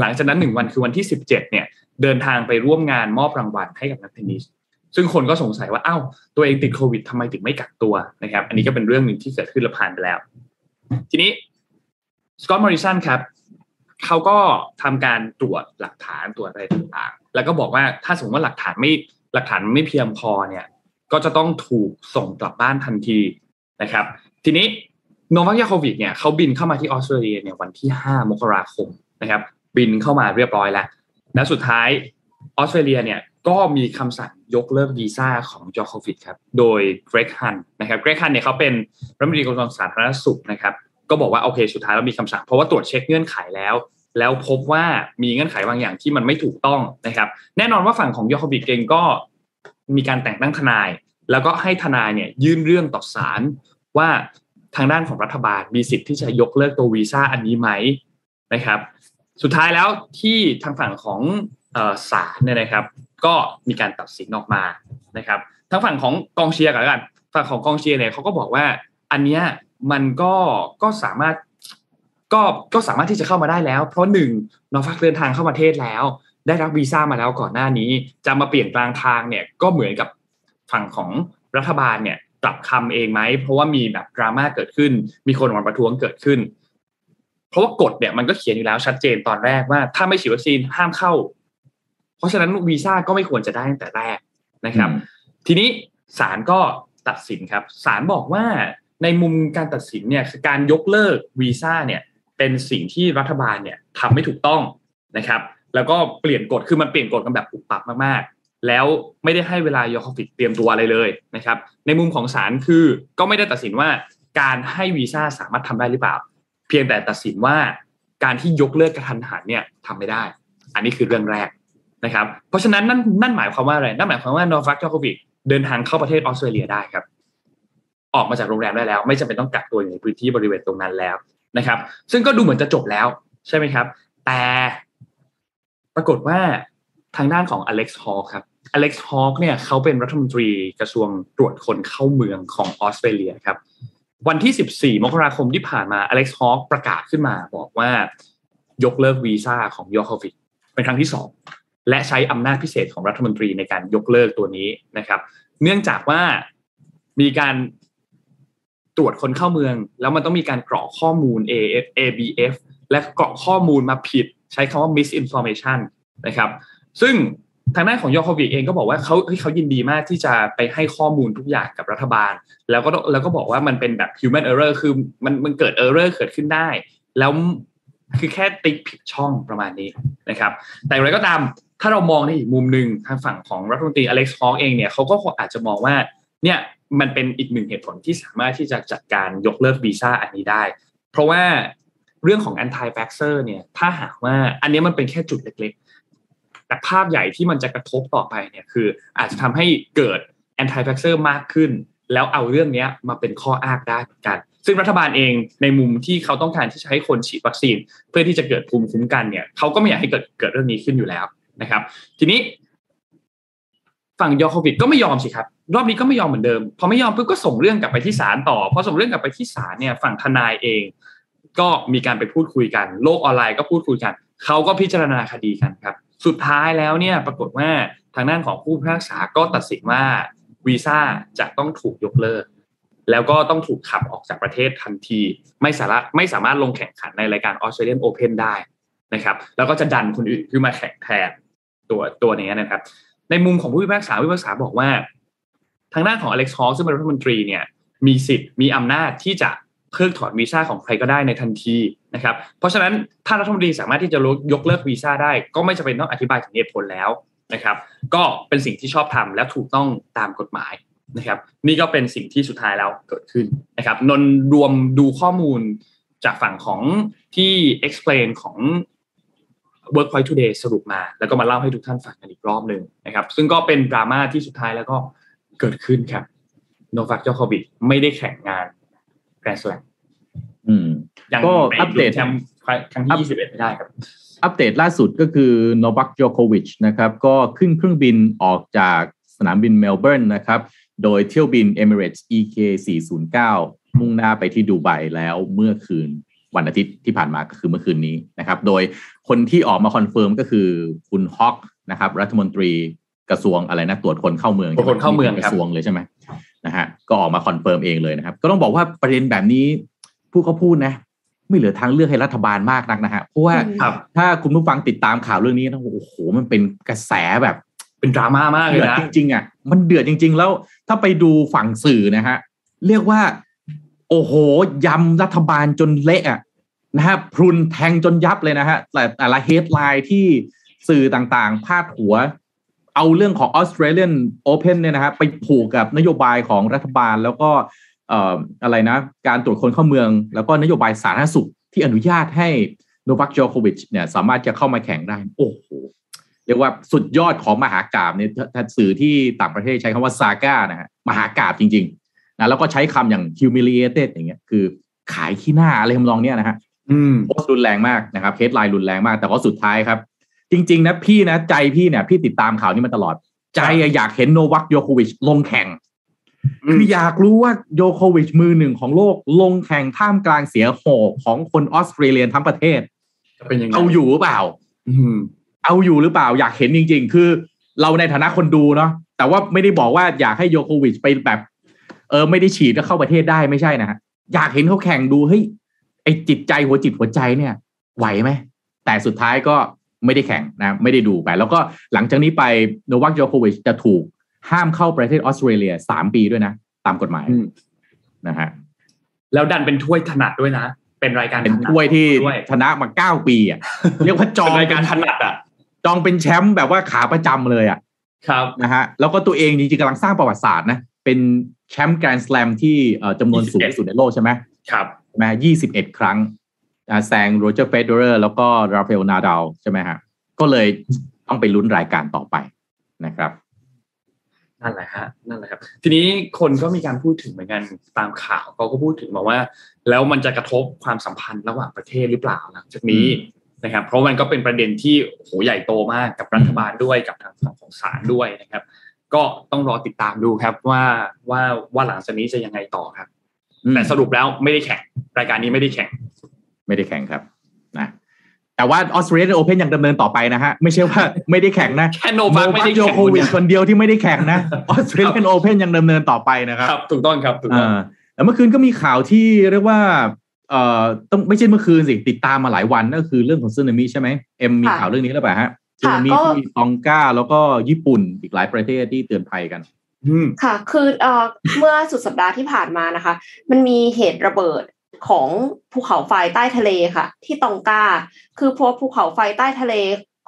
หลังจากนั้นหนึ่งวันคือวันที่ 17 เนี่ย เดินทางไปร่วมงานมอบรางวัลให้กับนักเทนนิสซึ่งคนก็สงสัยว่าอ้าวตัวเองติดโควิดทำไมถึงไม่กักตัวนะครับ อันนี้ก็เป็นเรื่องหนึ่งที่เกิดขึ้นและผ่านไปแล้ว ทีนี้สกอตต์มอริสันครับเขาก็ทำการตรวจหลักฐานตรวจอะไรต่างๆ แล้วก็บอกว่าถ้าสมมติว่าหลักฐานไม่หลักฐานไม่เพียงพอเนี่ย ก็จะต้องถูกส่งกลับบ้านทันทีนะครับ ทีนี้ โนวัคยาโควิดเนี่ยเขาบินเข้ามาที่ออสเตรเลียเนี่ยวันที่ 5 มกราคมนะครับ บินเข้ามาเรียบร้อยแล้ว และสุดท้ายออสเตรเลียเนี่ยก็มีคำสั่งยกเลิกวีซ่าของจอร์โควิดครับ โดยเกร็กฮันต์นะครับเกร็กฮันต์เนี่ยเขาเป็นรัฐมนตรีกระทรวงสาธารณสุขนะครับ ก็บอกว่าโอเคสุดท้ายแล้วมีคำสั่งเพราะว่าตรวจเช็คเงื่อนไขแล้ว แล้วพบว่ามีเงื่อนไขบางอย่างที่มันไม่ถูกต้องนะครับ แน่นอนว่าฝั่งของยอร์โควิดเองก็มีการแต่งตั้งทนาย แล้วก็ให้ทนายเนี่ยยื่นเรื่องต่อศาลว่า ทางด้านของรัฐบาลมีสิทธิ์ที่จะยกเลิกตัววีซ่าอันนี้ไหมนะครับ สุดท้ายแล้วที่ทางฝั่งของศาลเนี่ยนะครับ ก็มีการตัดสินออกมานะครับทางฝั่งของกองเชียร์กันฝั่งของกองเชียร์เนี่ยเขาก็บอกว่าอันเนี้ยมันก็ก็สามารถก็ก็สามารถที่จะเข้ามาได้แล้ว เพราะหนึ่งนอฟักเดินทางเข้าประเทศแล้ว ได้รับวีซ่ามาแล้วก่อนหน้านี้ จะมาเปลี่ยนกลางทางเนี่ยก็เหมือนกับฝั่งของรัฐบาลเนี่ย กลับคำเองไหมเพราะว่ามีแบบดราม่าเกิดขึ้น มีคนออกมาประท้วงเกิดขึ้น เพราะว่ากฎเนี่ยมันก็เขียนอยู่แล้วชัดเจนตอนแรกว่า ถ้าไม่ฉีดวัคซีนห้ามเข้า เพราะฉะนั้นวีซ่าก็ไม่ควรจะได้ตั้งแต่แรกนะครับ ทีนี้ศาลก็ตัดสินครับศาลบอกว่าในมุมการตัดสินเนี่ยคือการยกเลิกวีซ่าเนี่ย เป็นสิ่งที่รัฐบาลเนี่ยทำไม่ถูกต้องนะครับ แล้วก็เปลี่ยนกฎคือมันเปลี่ยนกฎกันแบบปุบปับมากๆ แล้วไม่ได้ให้เวลายอโควิชเตรียมตัวอะไรเลยนะครับ ในมุมของศาลคือก็ไม่ได้ตัดสินว่าการให้วีซ่าสามารถทำได้หรือเปล่า เพียงแต่ตัดสินว่าการที่ยกเลิกกระทันหันเนี่ยทำไม่ได้ อันนี้คือเรื่องแรกนะครับ เพราะฉะนั้นนั่นนั่นหมายความว่าอะไร นั่นหมายความว่าโนฟักจอโควิดเดินทางเข้าประเทศออสเตรเลียได้ครับ ออกมาจากโรงแรมได้แล้ว ไม่จำเป็นต้องกักตัวอยู่ในพื้นที่บริเวณตรงนั้นแล้วนะครับ ซึ่งก็ดูเหมือนจะจบแล้วใช่ไหมครับ แต่ปรากฏว่าทางด้านของอเล็กซ์ฮอลครับ อเล็กซ์ฮอลเนี่ยเขาเป็นรัฐมนตรีกระทรวงตรวจคนเข้าเมืองของออสเตรเลียครับวันที่ 14 มกราคมที่ผ่านมาอเล็กซ์ฮอลประกาศขึ้นมาบอกว่ายกเลิกวีซ่าของยอร์โควิดเป็นครั้งที่สองและใช้อำนาจพิเศษของรัฐมนตรีในการยกเลิกตัวนี้นะครับ เนื่องจากว่ามีการตรวจคนเข้าเมือง แล้วมันต้องมีการกรอกข้อมูล AF ABF และกรอกข้อมูลมาผิด ใช้คำว่า misinformation นะครับ ซึ่ง ทางด้านของยอโควิเองก็บอกว่าเขาเขายินดีมากที่จะไปให้ข้อมูลทุกอย่างกับรัฐบาล แล้วก็แล้วก็บอกว่ามันเป็นแบบ human error คือมันมันเกิด error เกิดขึ้นได้ แล้วคือแค่ติ๊กผิดช่องประมาณนี้นะครับ แต่อย่างไรก็ตามถ้าเรามองในอีกมุมหนึ่งทางฝั่งของรัฐมนตรีอเล็กซ์ฮอเองเนี่ยเขาก็อาจจะมองว่าเนี่ยมันเป็นอีกหนึ่งเหตุผลที่สามารถที่จะจัดการยกเลิกวีซ่าอันนี้ได้ เพราะว่าเรื่องของ anti f a x e r เนี่ยถ้าหากว่าอันนี้มันเป็นแค่จุดเล็กๆ แต่ภาพใหญ่ที่มันจะกระทบต่อไปเนี่ยคือ อาจจะทำให้เกิด anti f a x e r มากขึ้น แล้วเอาเรื่องนี้มาเป็นข้ออ้างได้เหมือนกัน ซึ่งรัฐบาลเองในมุมที่เขาต้องการที่จะให้คนฉีดวัคซีน เพื่อที่จะเกิดภูมิคุ้มกันเนี่ยเขาก็ไม่อยากให้เกิดเกิดเรื่องนี้ขึ้นอยู่แล้วนะครับ ทีนี้ฝั่งยอโควิดก็ไม่ยอมสิครับ รอบนี้ก็ไม่ยอมเหมือนเดิม พอไม่ยอมปุ๊บก็ส่งเรื่องกลับไปที่ศาลต่อพอส่งเรื่องกลับไปที่ศาลเนี่ยฝั่งทนายเอง ก็มีการไปพูดคุยกัน โลกออนไลน์ก็พูดคุยกัน เขาก็พิจารณาคดีกันครับ สุดท้ายแล้วเนี่ยปรากฏว่าทางด้านของผู้พิพากษาก็ตัดสินว่าวีซ่าจะต้องถูกยกเลิก แล้วก็ต้องถูกขับออกจากประเทศทันที ไม่สารถไม่สามารถลงแข่งขันในรายการออสเตรเลียนโอเพนได้นะครับ แล้วก็จะดันคนอื่นขึ้นมาแข่งแทนตัวตัวนี้นะครับ ในมุมของผู้พิพากษาผู้พิพากษาบอกว่า ทางด้านของอเล็กซ์ฮอลซึ่งเป็นรัฐมนตรีเนี่ยมีสิทธิ์มีอำนาจที่จะ เพิกถอนวีซ่าของใครก็ได้ในทันทีนะครับ เพราะฉะนั้นถ้ารัฐมนตรีสามารถที่จะยกเลิกวีซ่าได้ ก็ไม่จำเป็นต้องอธิบายถึงเหตุผลแล้วนะครับ ก็เป็นสิ่งที่ชอบทำและถูกต้องตามกฎหมายนะครับนี่ก็เป็นสิ่งที่สุดท้ายแล้วเกิดขึ้นนะครับนนรวมดูข้อมูลจากฝั่งของที่ explain ของ Workpoint Today สรุปมา แล้วก็มาเล่าให้ทุกท่านฟังกันอีกรอบหนึ่งนะครับ ซึ่งก็เป็นดราม่าที่สุดท้ายแล้วก็เกิดขึ้นครับโนฟักเจ้าโควิดไม่ได้แข่งงาน แกรนด์สแลมยังก็อัปเดตแชมป์ครั้งที่21ไม่ได้ครับ อัปเดตล่าสุดก็คือโนวัคโจโควิชนะครับ ก็ขึ้นเครื่องบินออกจากสนามบินเมลเบิร์นนะครับ โดยเที่ยวบิน Emirates EK 409มุ่งหน้าไปที่ดูไบแล้วเมื่อคืนวันอาทิตย์ที่ผ่านมาก็คือเมื่อคืนนี้นะครับ โดยคนที่ออกมา confirm ก็คือคุณฮอกนะครับ รัฐมนตรีกระทรวงอะไรนะตรวจคนเข้าเมืองตรวจคนเข้าเมืองกระทรวงเลยใช่ไหม นะฮะก็ออกมา confirm เองเลยนะครับ ก็ต้องบอกว่าประเด็นแบบนี้ผู้เขาพูดนะ ไม่เหลือทางเลือกให้รัฐบาลมากนักนะฮะเพราะว่าถ้าคุณผู้ฟังติดตามข่าวเรื่องนี้นะโอ้โหมันเป็นกระแสแบบเป็นดราม่ามากเลยนะจริงๆอะมันเดือดจริง ๆ แล้วถ้าไปดูฝั่งสื่อนะฮะเรียกว่า โอ้โหยำรัฐบาลจนเละอะนะฮะพรุนแทงจนยับเลยนะฮะแต่แต่ละเฮดไลน์ที่สื่อต่างๆ พาดหัว เอาเรื่องของ Australian Open เนี่ยนะฮะไปผูกกับนโยบายของรัฐบาล แล้วก็เอ่ออะไรนะ การตรวจคนเข้าเมือง แล้วก็นโยบายสาธารณสุขที่อนุญาตให้โนวัคโจโควิชเนี่ยสามารถจะเข้ามาแข่งได้ โอ้โหเรียกว่าสุดยอดของมหากราบเนี่ยถ้าสื่อที่ต่างประเทศใช้คำว่าซาก้านะฮะมหากราบจริงๆนะแล้วก็ใช้คำอย่าง humiliated อย่างเงี้ยคือขายขี้หน้าอะไรทำนองเนี้ยนะฮะอืมโพสต์รุนแรงมากนะครับเฮดไลน์รุนแรงมาก แต่ว่าสุดท้ายครับ จริง ๆ นะพี่นะใจพี่เนี่ย พี่ติดตามข่าวนี้มาตลอด ใจอะอยากเห็นโนวัคโยโควิชลงแข่งอืมคืออยากรู้ว่าโยโควิชมือหนึ่งของโลกลงแข่งท่ามกลางเสียโหของคนออสเตรเลียทั้งประเทศจะเป็นยังไงเอาอยู่หรือเปล่าอืมเอาอยู่หรือเปล่า อยากเห็นจริง ๆ คือเราในฐานะคนดูเนาะแต่ว่าไม่ได้บอกว่าอยากให้โยโควิชไปแบบ เออ ไม่ได้ฉีดแล้วเข้าประเทศได้ไม่ใช่นะฮะอยากเห็นเขาแข่งดูเฮ้ยไอจิตใจหัวจิตหัวใจเนี่ย ไหวไหมแต่สุดท้ายก็ ไม่ได้แข่งนะไม่ได้ดูไป แล้วก็หลังจากนี้ไปโนวัคโยโควิชจะถูกห้ามเข้าประเทศออสเตรเลียสามปีด้วยนะ ตามกฎหมายอืมนะฮะแล้วดันเป็นถ้วยถนัดด้วยนะ เป็นรายการเป็นถนัดถ้วยที่ด้วยชนะมาเก้าปีอะเรียกว่าจจอองงรายการถนัดอะจองเป็นแชมป์แบบว่าขาประจำเลยอะครับนะฮะแล้วก็ตัวเองจริงๆกำลังสร้างประวัติศาสตร์นะเป็นแชมป์แกรนด์ส a ลมที่เอ่อจำนวนสูงที่สุดในโลกใช่ไหมครับใช่ไหมยี่สิบเอ็ดครั้งอ่า แซงโรเจอร์เฟเดอร์แล้วก็ราฟาเอลนาดาลใช่ไหมฮะก็เลยต้องไปลุ้นรายการต่อไปนะครับนั่นแหละฮะนั่นแหละครับ ทีนี้คนก็มีการพูดถึงเหมือนกันตามข่าวเขาก็พูดถึงบอกว่า แล้วมันจะกระทบความสัมพันธ์ระหว่างประเทศหรือเปล่าหลังจากนี้นะครับ เพราะมันก็เป็นประเด็นที่โหใหญ่โตมากกับรัฐบาลด้วยกับทางฝั่งของศาลด้วยนะครับ ก็ต้องรอติดตามดูครับว่าว่าว่าหลังจากนี้จะยังไงต่อครับอืมแต่สรุปแล้วไม่ได้แข่งรายการนี้ไม่ได้แข่ง ไม่ได้แข่งครับนะแต่ว่าออสเตรเลียนโอเพนยังดำเนินต่อไปนะฮะ ไม่ใช่ว่าไม่ได้แข่งนะแค่โนวัคไม่ได้โยแข่งโควิชคนเดียวที่ไม่ได้แข่งนะออสเตรเลียนโอเพนยังดำเนินต่อไปนะครับครับ ถูกต้องครับถูกต้องอ่าแล้วเมื่อคืนก็มีข่าวที่เรียกว่าเอ่อต้องไม่ใช่เมื่อคืนสิติดตามมาหลายวันก็คือเรื่องของซึนามิใช่ไหมเอ็มมีค่ะข่าวเรื่องนี้แล้วเปล่าฮะซึค่ะนามิก็ที่ตองกาแล้วก็ญี่ปุ่นอีกหลายประเทศที่เตือนภัยกันอืมค่ะ คือเอ่อเมื่อสุดสัปดาห์ที่ผ่านมานะคะ มันมีเหตุระเบิด ของภูเขาไฟใต้ทะเลค่ะ ที่ตองกาคือพอภูเขาไฟใต้ทะเล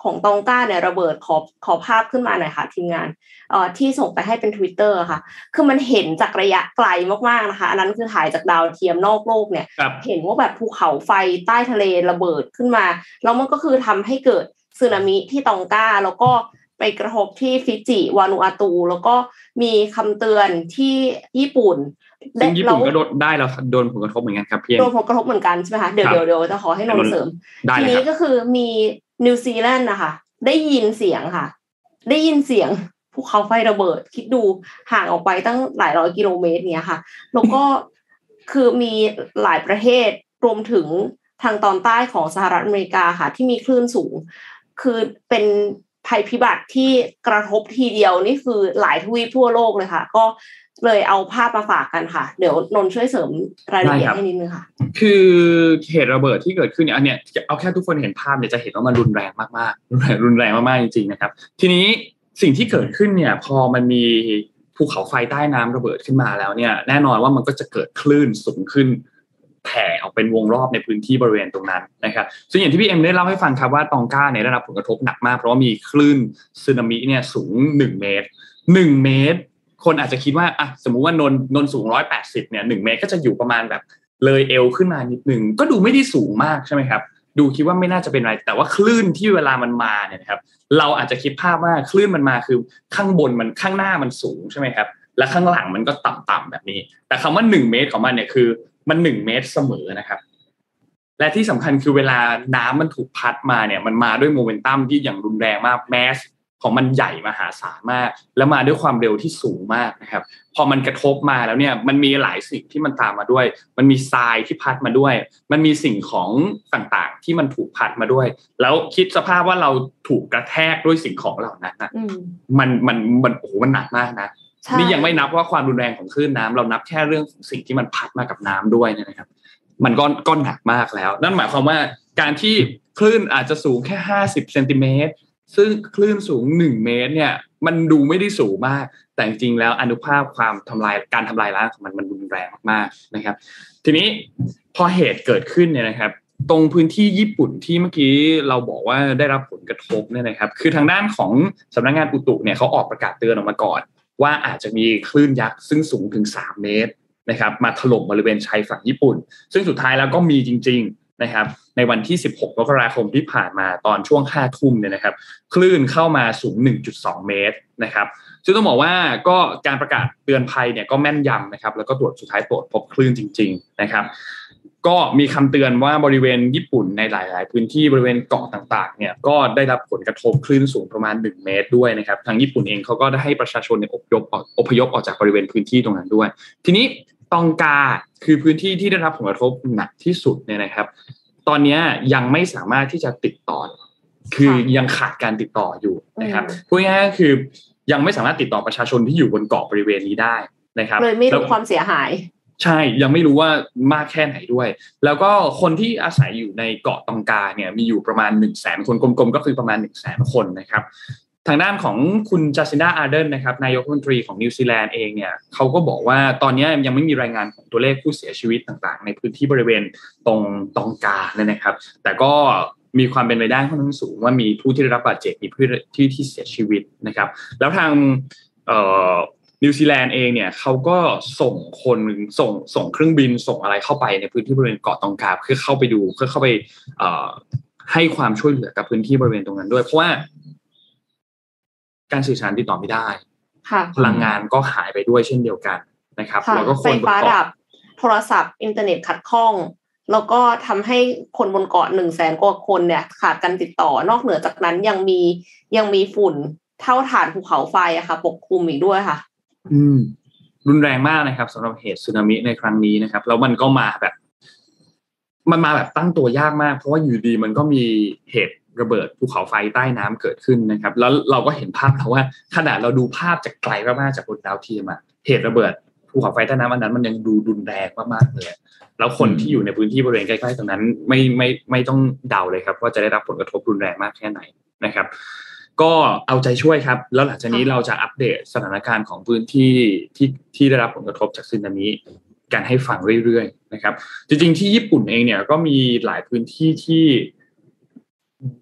ของตองกาเนี่ยระเบิดขอขอภาพขึ้นมาหน่อยค่ะ ทีมงานเอ่อที่ส่งไปให้เป็น Twitter ค่ะ คือมันเห็นจากระยะไกลมากๆนะคะ อันนั้นคือถ่ายจากดาวเทียมนอกโลกเนี่ยครับเห็นว่าแบบภูเขาไฟใต้ทะเลระเบิดขึ้นมา แล้วมันก็คือทำให้เกิดสึนามิที่ตองกาแล้วก็ไปกระทบที่ฟิจิ วานูอาตู แล้วก็มีคำเตือนที่ญี่ปุ่น ซึ่งญี่ปุ่นก็แล้วโดนได้แล้วโดนผลกระทบเหมือนกันครับพี่เอ็มโดนผลกระทบเหมือนกันใช่ไหมคะเดี๋ยวครับเดี๋ยวเดี๋ยวจะขอให้นนท์เสริมได้ทีเลยนี้ครับก็คือมีนิวซีแลนด์นะคะได้ยินเสียงค่ะ ได้ยินเสียงภูเขาไฟระเบิด คิดดูห่างออกไปตั้งหลายร้อยกิโลเมตรเนี้ยค่ะ แล้วก็คือมีหลายประเทศรวมถึงทางตอนใต้ของสหรัฐอเมริกาค่ะ ที่มีคลื่นสูง คือเป็นภัยพิบัติที่กระทบทีเดียวนี่คือหลายทวีปทั่วโลกเลยค่ะ ก็ เลยเอาภาพมาฝากกันค่ะ เดี๋ยวนนท์ช่วยเสริมรายละเอียดได้ครับให้นิดนึงค่ะ คือเหตุระเบิดที่เกิดขึ้นเนี่ยอันเนี้ยเอาแค่ทุกคนเห็นภาพเนี่ยจะเห็นว่ามันรุนแรงมากๆรุนแรงรุนแรงมากๆจริงๆนะครับ ทีนี้สิ่งที่เกิดขึ้นเนี่ยพอมันมีภูเขาไฟใต้น้ำระเบิดขึ้นมาแล้วเนี่ย แน่นอนว่ามันก็จะเกิดคลื่นสูงขึ้นแผ่ออกเป็นวงรอบในพื้นที่บริเวณตรงนั้นนะครับ ซึ่งอย่างที่พี่เอ็มได้เล่าให้ฟังครับว่าตองกาเนี่ยได้รับผลกระทบหนักมาก เพราะว่ามีคลื่นสึนามิเนี่ยสูงหนึ่งเมตรหนึ่งเมตร คนอาจจะคิดว่าอะสมมุติว่านนนนสูงร้อยแปดสิบเนี่ยหนึ่งเมตรก็จะอยู่ประมาณแบบเลยเอวขึ้นมานิดหนึ่งก็ดูไม่ได้สูงมากใช่ไหมครับ ดูคิดว่าไม่น่าจะเป็นไร แต่ว่าคลื่นที่เวลามันมาเนี่ยครับ เราอาจจะคิดภาพว่าคลื่นมันมาคือข้างบนมันข้างหน้ามันสูงใช่ไหมครับ และข้างหลังมันก็ต่ำๆแบบนี้ แต่คำว่าหนึ่งเมตรของมันเนี่ยคือมันหนึ่งเมตรเสมอนะครับ และที่สำคัญคือเวลาน้ำมันถูกพัดมาเนี่ย มันมาด้วยโมเมนตัมที่อย่างรุนแรงมากแมส ของมันใหญ่มหาศาลมาก แล้วมาด้วยความเร็วที่สูงมากนะครับ พอมันกระทบมาแล้วเนี่ยมันมีหลายสิ่งที่มันตามมาด้วย มันมีทรายที่พัดมาด้วย มันมีสิ่งของต่างๆ ที่มันถูกพัดมาด้วย แล้วคิดสภาพว่าเราถูกกระแทกด้วยสิ่งของเหล่านั้นนะอืมมันมันมันโอ้โหมันหนักมากนะใช่นี่ยังไม่นับว่าความรุนแรงของคลื่นน้ำเรานับแค่เรื่องของสิ่งที่มันพัดมากับน้ำด้วยเนี่ยนะครับ มันก็ก็หนักมากแล้ว นั่นหมายความว่าการที่คลื่นอาจจะสูงแค่ห้าสิบเซนติเมตร ซึ่งคลื่นสูงหนึ่งเมตรเนี่ย มันดูไม่ได้สูงมาก แต่จริงๆแล้วอนุภาพความทำลายการทำลายล้างของมันมันรุนแรงมากๆนะครับ ทีนี้พอเหตุเกิดขึ้นเนี่ยนะครับ ตรงพื้นที่ญี่ปุ่นที่เมื่อกี้เราบอกว่าได้รับผลกระทบเนี่ยนะครับ คือทางด้านของสำนักงานอุตุเนี่ยเขาออกประกาศเตือนออกมาก่อน ว่าอาจจะมีคลื่นยักษ์ซึ่งสูงถึง 3 เมตรนะครับมาถล่มบริเวณชายฝั่งญี่ปุ่น ซึ่งสุดท้ายแล้วก็มีจริง ๆ นะครับในวันที่ 16มกราคมที่ผ่านมาตอนช่วง5ทุ่มเนี่ยนะครับคลื่นเข้ามาสูง 1.2 เมตรนะครับซึ่งต้องบอกว่าก็การประกาศเตือนภัยเนี่ยก็แม่นยำนะครับแล้วก็ตรวจสุดท้ายตรวจพบคลื่นจริง ๆนะครับ ก็มีคำเตือนว่าบริเวณญี่ปุ่นในหลาย ๆ พื้นที่บริเวณเกาะต่างๆเนี่ยก็ได้รับผลกระทบคลื่นสูงประมาณ 1 เมตรด้วยนะครับทางญี่ปุ่นเองเขาก็ได้ให้ประชาชนเนี่ยอพยพอพยพออกจากบริเวณพื้นที่ตรงนั้นด้วย ทีนี้ ตองกาคือพื้นที่ที่ได้รับผลกระทบหนักที่สุดเนี่ยนะครับ ตอนนี้ยังไม่สามารถที่จะติดต่อ คือยังขาดการติดต่ออยู่นะครับพูดง่ายๆก็คือยังไม่สามารถติดต่อประชาชนที่อยู่บนเกาะบริเวณนี้ได้นะครับเลยไม่แล้รู้วความเสียหาย ใช่ยังไม่รู้ว่ามากแค่ไหนด้วย แล้วก็คนที่อาศัยอยู่ในเกาะตองกาเนี่ยมีอยู่ประมาณ1นึ่งแสนคนกลมๆก็คือประมาณ1นึ่งแสนคนนะครับ ทางด้านของคุณจัสซินดาอาร์เดนนะครับนายกรัฐมนตรีของนิวซีแลนด์เองเนี่ยเขาก็บอกว่าตอนนี้ยังไม่มีรายงานของตัวเลขผู้เสียชีวิตต่างๆ ในพื้นที่บริเวณตรงตองกาเนี่ยนะครับ แต่ก็มีความเป็นไปได้ค่อนข้างสูงว่ามีผู้ที่ได้รับบาดเจ็บมีผู้ที่ที่เสียชีวิตนะครับ แล้วทางนิวซีแลนด์เองเนี่ยเขาก็ส่งคนส่งส่งเครื่องบินส่งอะไรเข้าไปในพื้นที่บริเวณเกาะตองกาเพื่อเข้าไปดูเพื่อเข้าไปให้ความช่วยเหลือกับพื้นที่บริเวณตรงนั้นด้วย เพราะว่า การสื่อสารติดต่อไม่ได้ค่ะพลังงานก็หายไปด้วยเช่นเดียวกันนะครับค่ะแล้วก็คไฟนบนฟ้าเกาะดับโทรศัพท์อินเทอร์เน็ตขัดข้อง แล้วก็ทำให้คนบนเกาะหนึ่งแสนกว่าคนเนี่ยขาดการติดต่อนอกเหนือจากนั้นยังมียังมีฝุ่นเถ้าถ่านภูเขาไฟอะค่ะ ปกคลุมอีกด้วยค่ะ อืม รุนแรงมากนะครับสำหรับเหตุสึนามิในครั้งนี้นะครับ แล้วมันก็มาแบบ มันมาแบบตั้งตัวยากมาก เพราะว่าอยู่ดีมันก็มีเหตุ ระเบิดภูเขาไฟใต้น้ำเกิดขึ้นนะครับ แล้วเราก็เห็นภาพแล้วว่าขนาดเราดูภาพจากไกลมากๆจากบนดาวเทียมอะเหตุระเบิดภูเขาไฟใต้น้ำอันนั้นมันยังดูรุนแรงมากๆเลยแล้วคนที่อยู่ในพื้นที่บริเวณใกล้ๆตรงนั้นไม่ไม่ไม่ต้องเดาเลยครับ ว่าจะได้รับผลกระทบรุนแรงมากแค่ไหนนะครับ ก็เอาใจช่วยครับ แล้วหลังจากนี้ค่ะเราจะอัปเดตสถานการณ์ของพื้นที่ที่ที่ได้รับผลกระทบจากสึนามิกันให้ฟังเรื่อยๆนะครับ จริงๆที่ญี่ปุ่นเองเนี่ยก็มีหลายพื้นที่ที่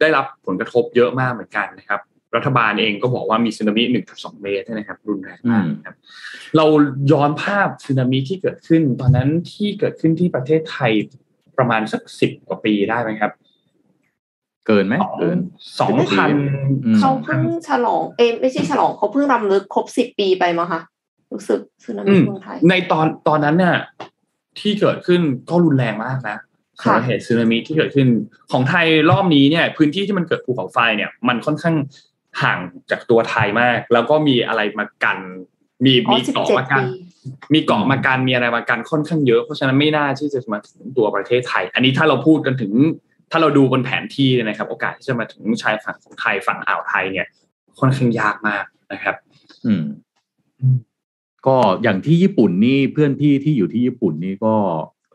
ได้รับผลกระทบเยอะมากเหมือนกันนะครับ รัฐบาลเองก็บอกว่ามีสึนามิ1.2เมตรนะครับ รุนแรงมากนะครับ เราย้อนภาพสึนามิที่เกิดขึ้น ตอนนั้นที่เกิดขึ้นที่ประเทศไทยประมาณสักสิบกว่าปีได้ไหมครับเกินไหมเกินสองพันอืมเขาเพิ่งฉลองเอยไม่ใช่ฉลองเขาเพิ่งรำลึกครบสิบปีไปมั้งคะรู้สึกสึนามิอืมเมืองไทยในตอนตอนนั้นเนี่ยที่เกิดขึ้นก็รุนแรงมากนะ ค่ะสาเหตุสึนามิที่เกิดขึ้น ของไทยรอบนี้เนี่ย พื้นที่ที่มันเกิดภูเขาไฟเนี่ย มันค่อนข้างห่างจากตัวไทยมาก แล้วก็มีอะไรมากัน มีอ๋อมีสิบเกาะเจ็ดมากันปีมีเกาะมากันมีอะไรมากันค่อนข้างเยอะเพราะฉะนั้นไม่น่าที่จะมาถึงตัวประเทศไทย อันนี้ถ้าเราพูดกันถึง ถ้าเราดูบนแผนที่เนี่ยนะครับ โอกาสที่จะมาถึงชายฝั่งของไทยฝั่งอ่าวไทยเนี่ยค่อนข้างยากมากนะครับ อืม ก็อย่างที่ญี่ปุ่นนี่เพื่อนพี่ที่อยู่ที่ญี่ปุ่นนี่ก็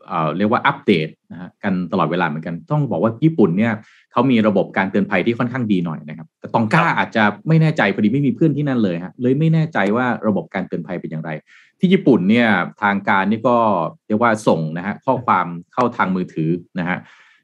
เอ่อเรียกว่าอัปเดตนะฮะกันตลอดเวลาเหมือนกัน ต้องบอกว่าญี่ปุ่นเนี่ยเขามีระบบการเตือนภัยที่ค่อนข้างดีหน่อยนะครับ แต่ตองก้าอาจจะไม่แน่ใจพอดีไม่มีเพื่อนที่นั่นเลยฮะเลยไม่แน่ใจว่าระบบการเตือนภัยเป็นอย่างไร ที่ญี่ปุ่นเนี่ยทางการนี่ก็เรียกว่าส่งนะฮะข้อความเข้าทางมือถือนะฮะ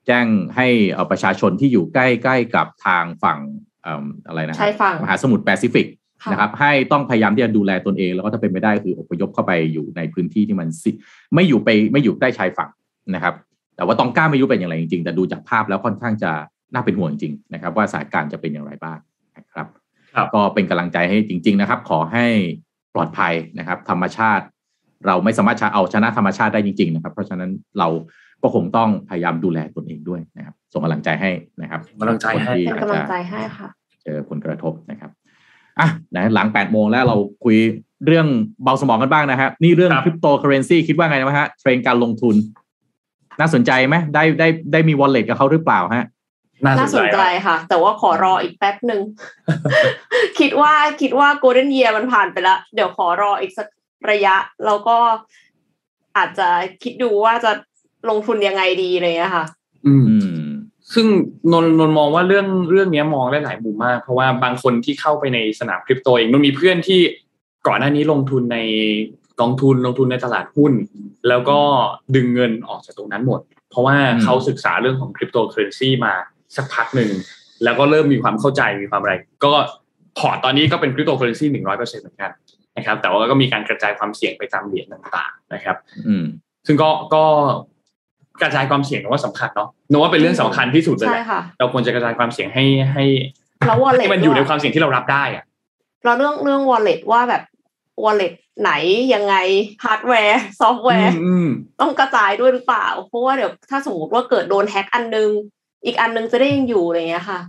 แจ้งให้เอ่อประชาชนที่อยู่ใกล้ๆกับทางฝั่งเอิ่มอะไรนะฮะชายฝั่งมหาสมุทรแปซิฟิกค่ะ นะครับให้ต้องพยายามที่จะดูแลตนเอง แล้วก็ถ้าเป็นไปได้คืออพยพเข้าไปอยู่ในพื้นที่ที่มันสิไม่อยู่ไปไม่อยู่ใกล้ชายฝั่งนะครับ แต่ว่าตองก้าไม่รู้เป็นอย่างไรจริงๆ แต่ดูจากภาพแล้วค่อนข้างจะน่าเป็นห่วงจริงๆนะครับ ว่าสถานการณ์จะเป็นอย่างไรบ้างนะครับครับก็เป็นกำลังใจให้จริง ๆนะครับ ขอให้ปลอดภัยนะครับ ธรรมชาติ เราไม่สามารถเอาชนะธรรมชาติได้จริง ๆ นะครับ เพราะฉะนั้นเราก็คงต้องพยายามดูแลตนเองด้วยนะครับ ส่งกำลังใจให้นะครับกำลังใจให้คนที่เป็นอาจกำลัจะงใจให้ค่ะ เจอผลกระทบนะครับ อะนะหลัง8ปดโมงแล้วเราคุยเรื่องเบาสมองกันบ้างนะฮะนี่เรื่องครับคริปโตเคอเรนซีคิดว่าไงนะฮะเทรนด์การลงทุน น่าสนใจไหมได้ได้ได้มี wallet กับเขาหรือเปล่าฮะน่าสนใจใจค่ะ แต่ว่าขอรออีกแป๊บหนึ่งคิดว่าคิดว่า golden year มันผ่านไปแล้วเดี๋ยวขอรออีกสักระยะ แล้วก็อาจจะคิดดูว่าจะลงทุนยังไงดีเลยอะค่ะ อืมอืม ซึ่งนนนนมองว่าเรื่องเรื่องเนี้ยมองได้หลายมุมมาก เพราะว่าบางคนที่เข้าไปในสนามคริปโตเองมันมีเพื่อนที่ก่อนหน้านี้ลงทุนในกองทุนลงทุนในตลาดหุ้น แล้วก็ดึงเงินออกจากตรงนั้นหมด เพราะว่าอืมเขาศึกษาเรื่องของคริปโตเคอเรนซีมาสักพักหนึ่งแล้วก็เริ่มมีความเข้าใจมีความอะไร ก็พอร์ตตอนนี้ก็เป็นคริปโตเคอเรนซีหนึ่งร้อยเปอร์เซ็นต์เหมือนกันนะครับ แต่ว่าก็มีการกระจายความเสี่ยงไปตามเหรียญต่าง ๆ นะครับอืมซึ่งก็ก็ กระจายความเสี่ยงว่าสำคัญเนาะนึกว่าเป็นเรื่องสำคัญที่สุดเลยใช่แหละค่ะเราควรจะกระจายความเสี่ยงให้ให้แล้ว wallet ให้มันอยู่ในด้วยความเสี่ยงที่เรารับได้อะเราเรื่องเรื่อง wallet ว่าแบบ wallet ไหนยังไงฮาร์ดแวร์ซอฟต์แวร์อืมต้องกระจายด้วยหรือเปล่า เพราะว่าเดี๋ยวถ้าสมมติว่าเกิดโดนแฮ็กอันนึง อีกอันนึงจะได้ยังอยู่อะไรเงี้ยค่ะ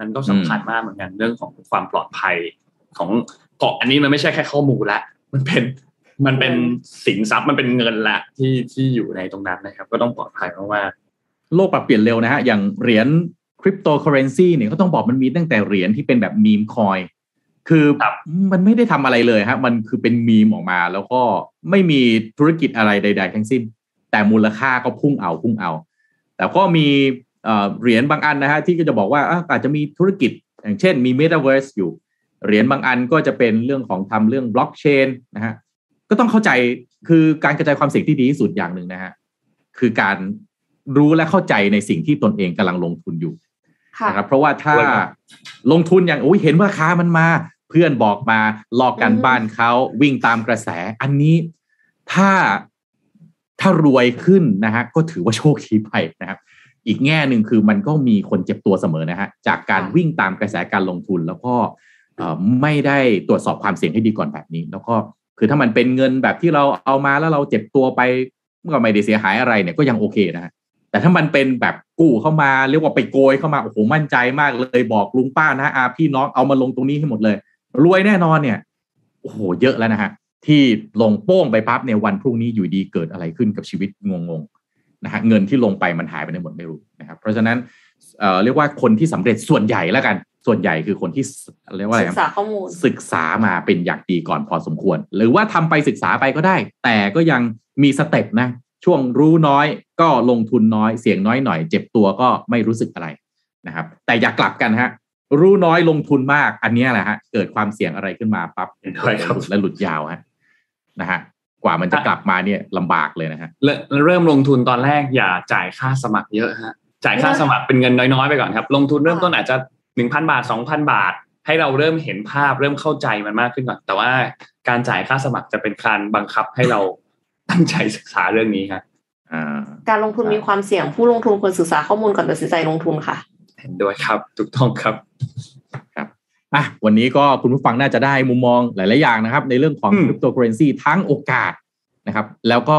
มันก็สำคัญมากเหมือนกันเรื่องของความปลอดภัยของเพราะอันนี้มันไม่ใช่แค่ข้อมูลละมันเป็น มันเป็นสินทรัพย์มันเป็นเงินละที่ที่อยู่ในตรงนั้นนะครับ ก็ต้องปลอดภัยมากโลกปรับเปลี่ยนเร็วนะฮะ อย่างเหรียญคริปโตเคอเรนซีเนี่ยก็ต้องบอกมันมีตั้งแต่เหรียญที่เป็นแบบมีมคอยคือมันไม่ได้ทำอะไรเลยฮะมันคือเป็นมีมออกมา แล้วก็ไม่มีธุรกิจอะไรใด ๆ ทั้งสิ้น แต่มูลค่าก็พุ่งเอาพุ่งเอา แต่ก็มีเอ่อเหรียญบางอันนะฮะที่ก็จะบอกว่าอะอาจจะมีธุรกิจ อย่างเช่นมี Metaverse อยู่ เหรียญบางอันก็จะเป็นเรื่องของทำเรื่องบล็อกเชนนะฮะ ก็ต้องเข้าใจคือการกระจายความเสี่ยงที่ดีที่สุดอย่างหนึ่งนะฮะคือการรู้และเข้าใจในสิ่งที่ตนเองกำลังลงทุนอยู่ค่ะนะครับเพราะว่าถ้าด้วยครับลงทุนอย่างโอ้ยเห็นว่าราคามันมา เพื่อนบอกมาลอกกันอืมบ้านเขาวิ่งตามกระแส อันนี้ถ้าถ้ารวยขึ้นนะฮะก็ถือว่าโชคดีไปนะครับ อีกแง่หนึ่งคือมันก็มีคนเจ็บตัวเสมอนะฮะจากการวิ่งตามกระแสการลงทุน แล้วก็เอ่อไม่ได้ตรวจสอบความเสี่ยงให้ดีก่อนแบบนี้ แล้วก็ คือถ้ามันเป็นเงินแบบที่เราเอามาแล้วเราเจ็บตัวไปก็ไม่ได้เสียหายอะไรเนี่ยก็ยังโอเคนะฮะแต่ถ้ามันเป็นแบบกู้เข้ามาเรียกว่าไปโกยเข้ามาโอ้โหมั่นใจมากเลยบอกลุงป้านะอาพี่น้องเอามาลงตรงนี้ให้หมดเลย รวยแน่นอนเนี่ยโอ้โหเยอะแล้วนะฮะที่ลงโป้งไปปั๊บเนี่ยวันพรุ่งนี้อยู่ดีเกิดอะไรขึ้นกับชีวิตงงๆนะฮะเงินที่ลงไปมันหายไปในหมดไม่รู้นะครับเพราะฉะนั้นเอ่อเรียกว่าคนที่สำเร็จส่วนใหญ่แล้วกัน ส่วนใหญ่คือคนที่เรียกว่าอะไรศึนะกษาข้อมูลศึกษามาเป็นอย่างดีก่อนพอสมควร หรือว่าทำไปศึกษาไปก็ได้ แต่ก็ยังมีสเต็ปนะ ช่วงรู้น้อยก็ลงทุนน้อยเสี่ยงน้อยหน่อย เจ็บตัวก็ไม่รู้สึกอะไรนะครับ แต่อย่ากลับกันฮะรู้น้อยลงทุนมาก อันเนี้ยแหละฮะเกิดความเสี่ยงอะไรขึ้นมาปั๊บเห็นด้วยครับหลุดและหลุดยาวฮะนะฮะกว่ามันจะกลับมาเนี่ยลำบากเลยนะฮะๆเริ่มเริ่มลงทุนตอนแรกอย่าจ่ายค่าสมัครเยอะฮะจ่ายค่าสมัครเป็นเงินน้อยๆไปก่อนครับ ลงทุนเริ่มต้นอาจจะ หนึ่งพันบาทสองพันบาท ให้เราเริ่มเห็นภาพเริ่มเข้าใจมันมากขึ้นก่อน แต่ว่าการจ่ายค่าสมัครจะเป็นการบังคับให้เราตั้งใจศึกษาเรื่องนี้ครับอ่าการลงทุนมีความเสี่ยงผู้ลงทุนควรศึกษาข้อมูลก่อนตัดสินใจลงทุนค่ะ เห็นด้วยครับถูกต้องครับอะวันนี้ก็คุณผู้ฟังน่าจะได้มุมมองหลาย ๆ อย่างนะครับ ในเรื่องของอืมคริปโตเคอเรนซีทั้งโอกาสนะครับ แล้วก็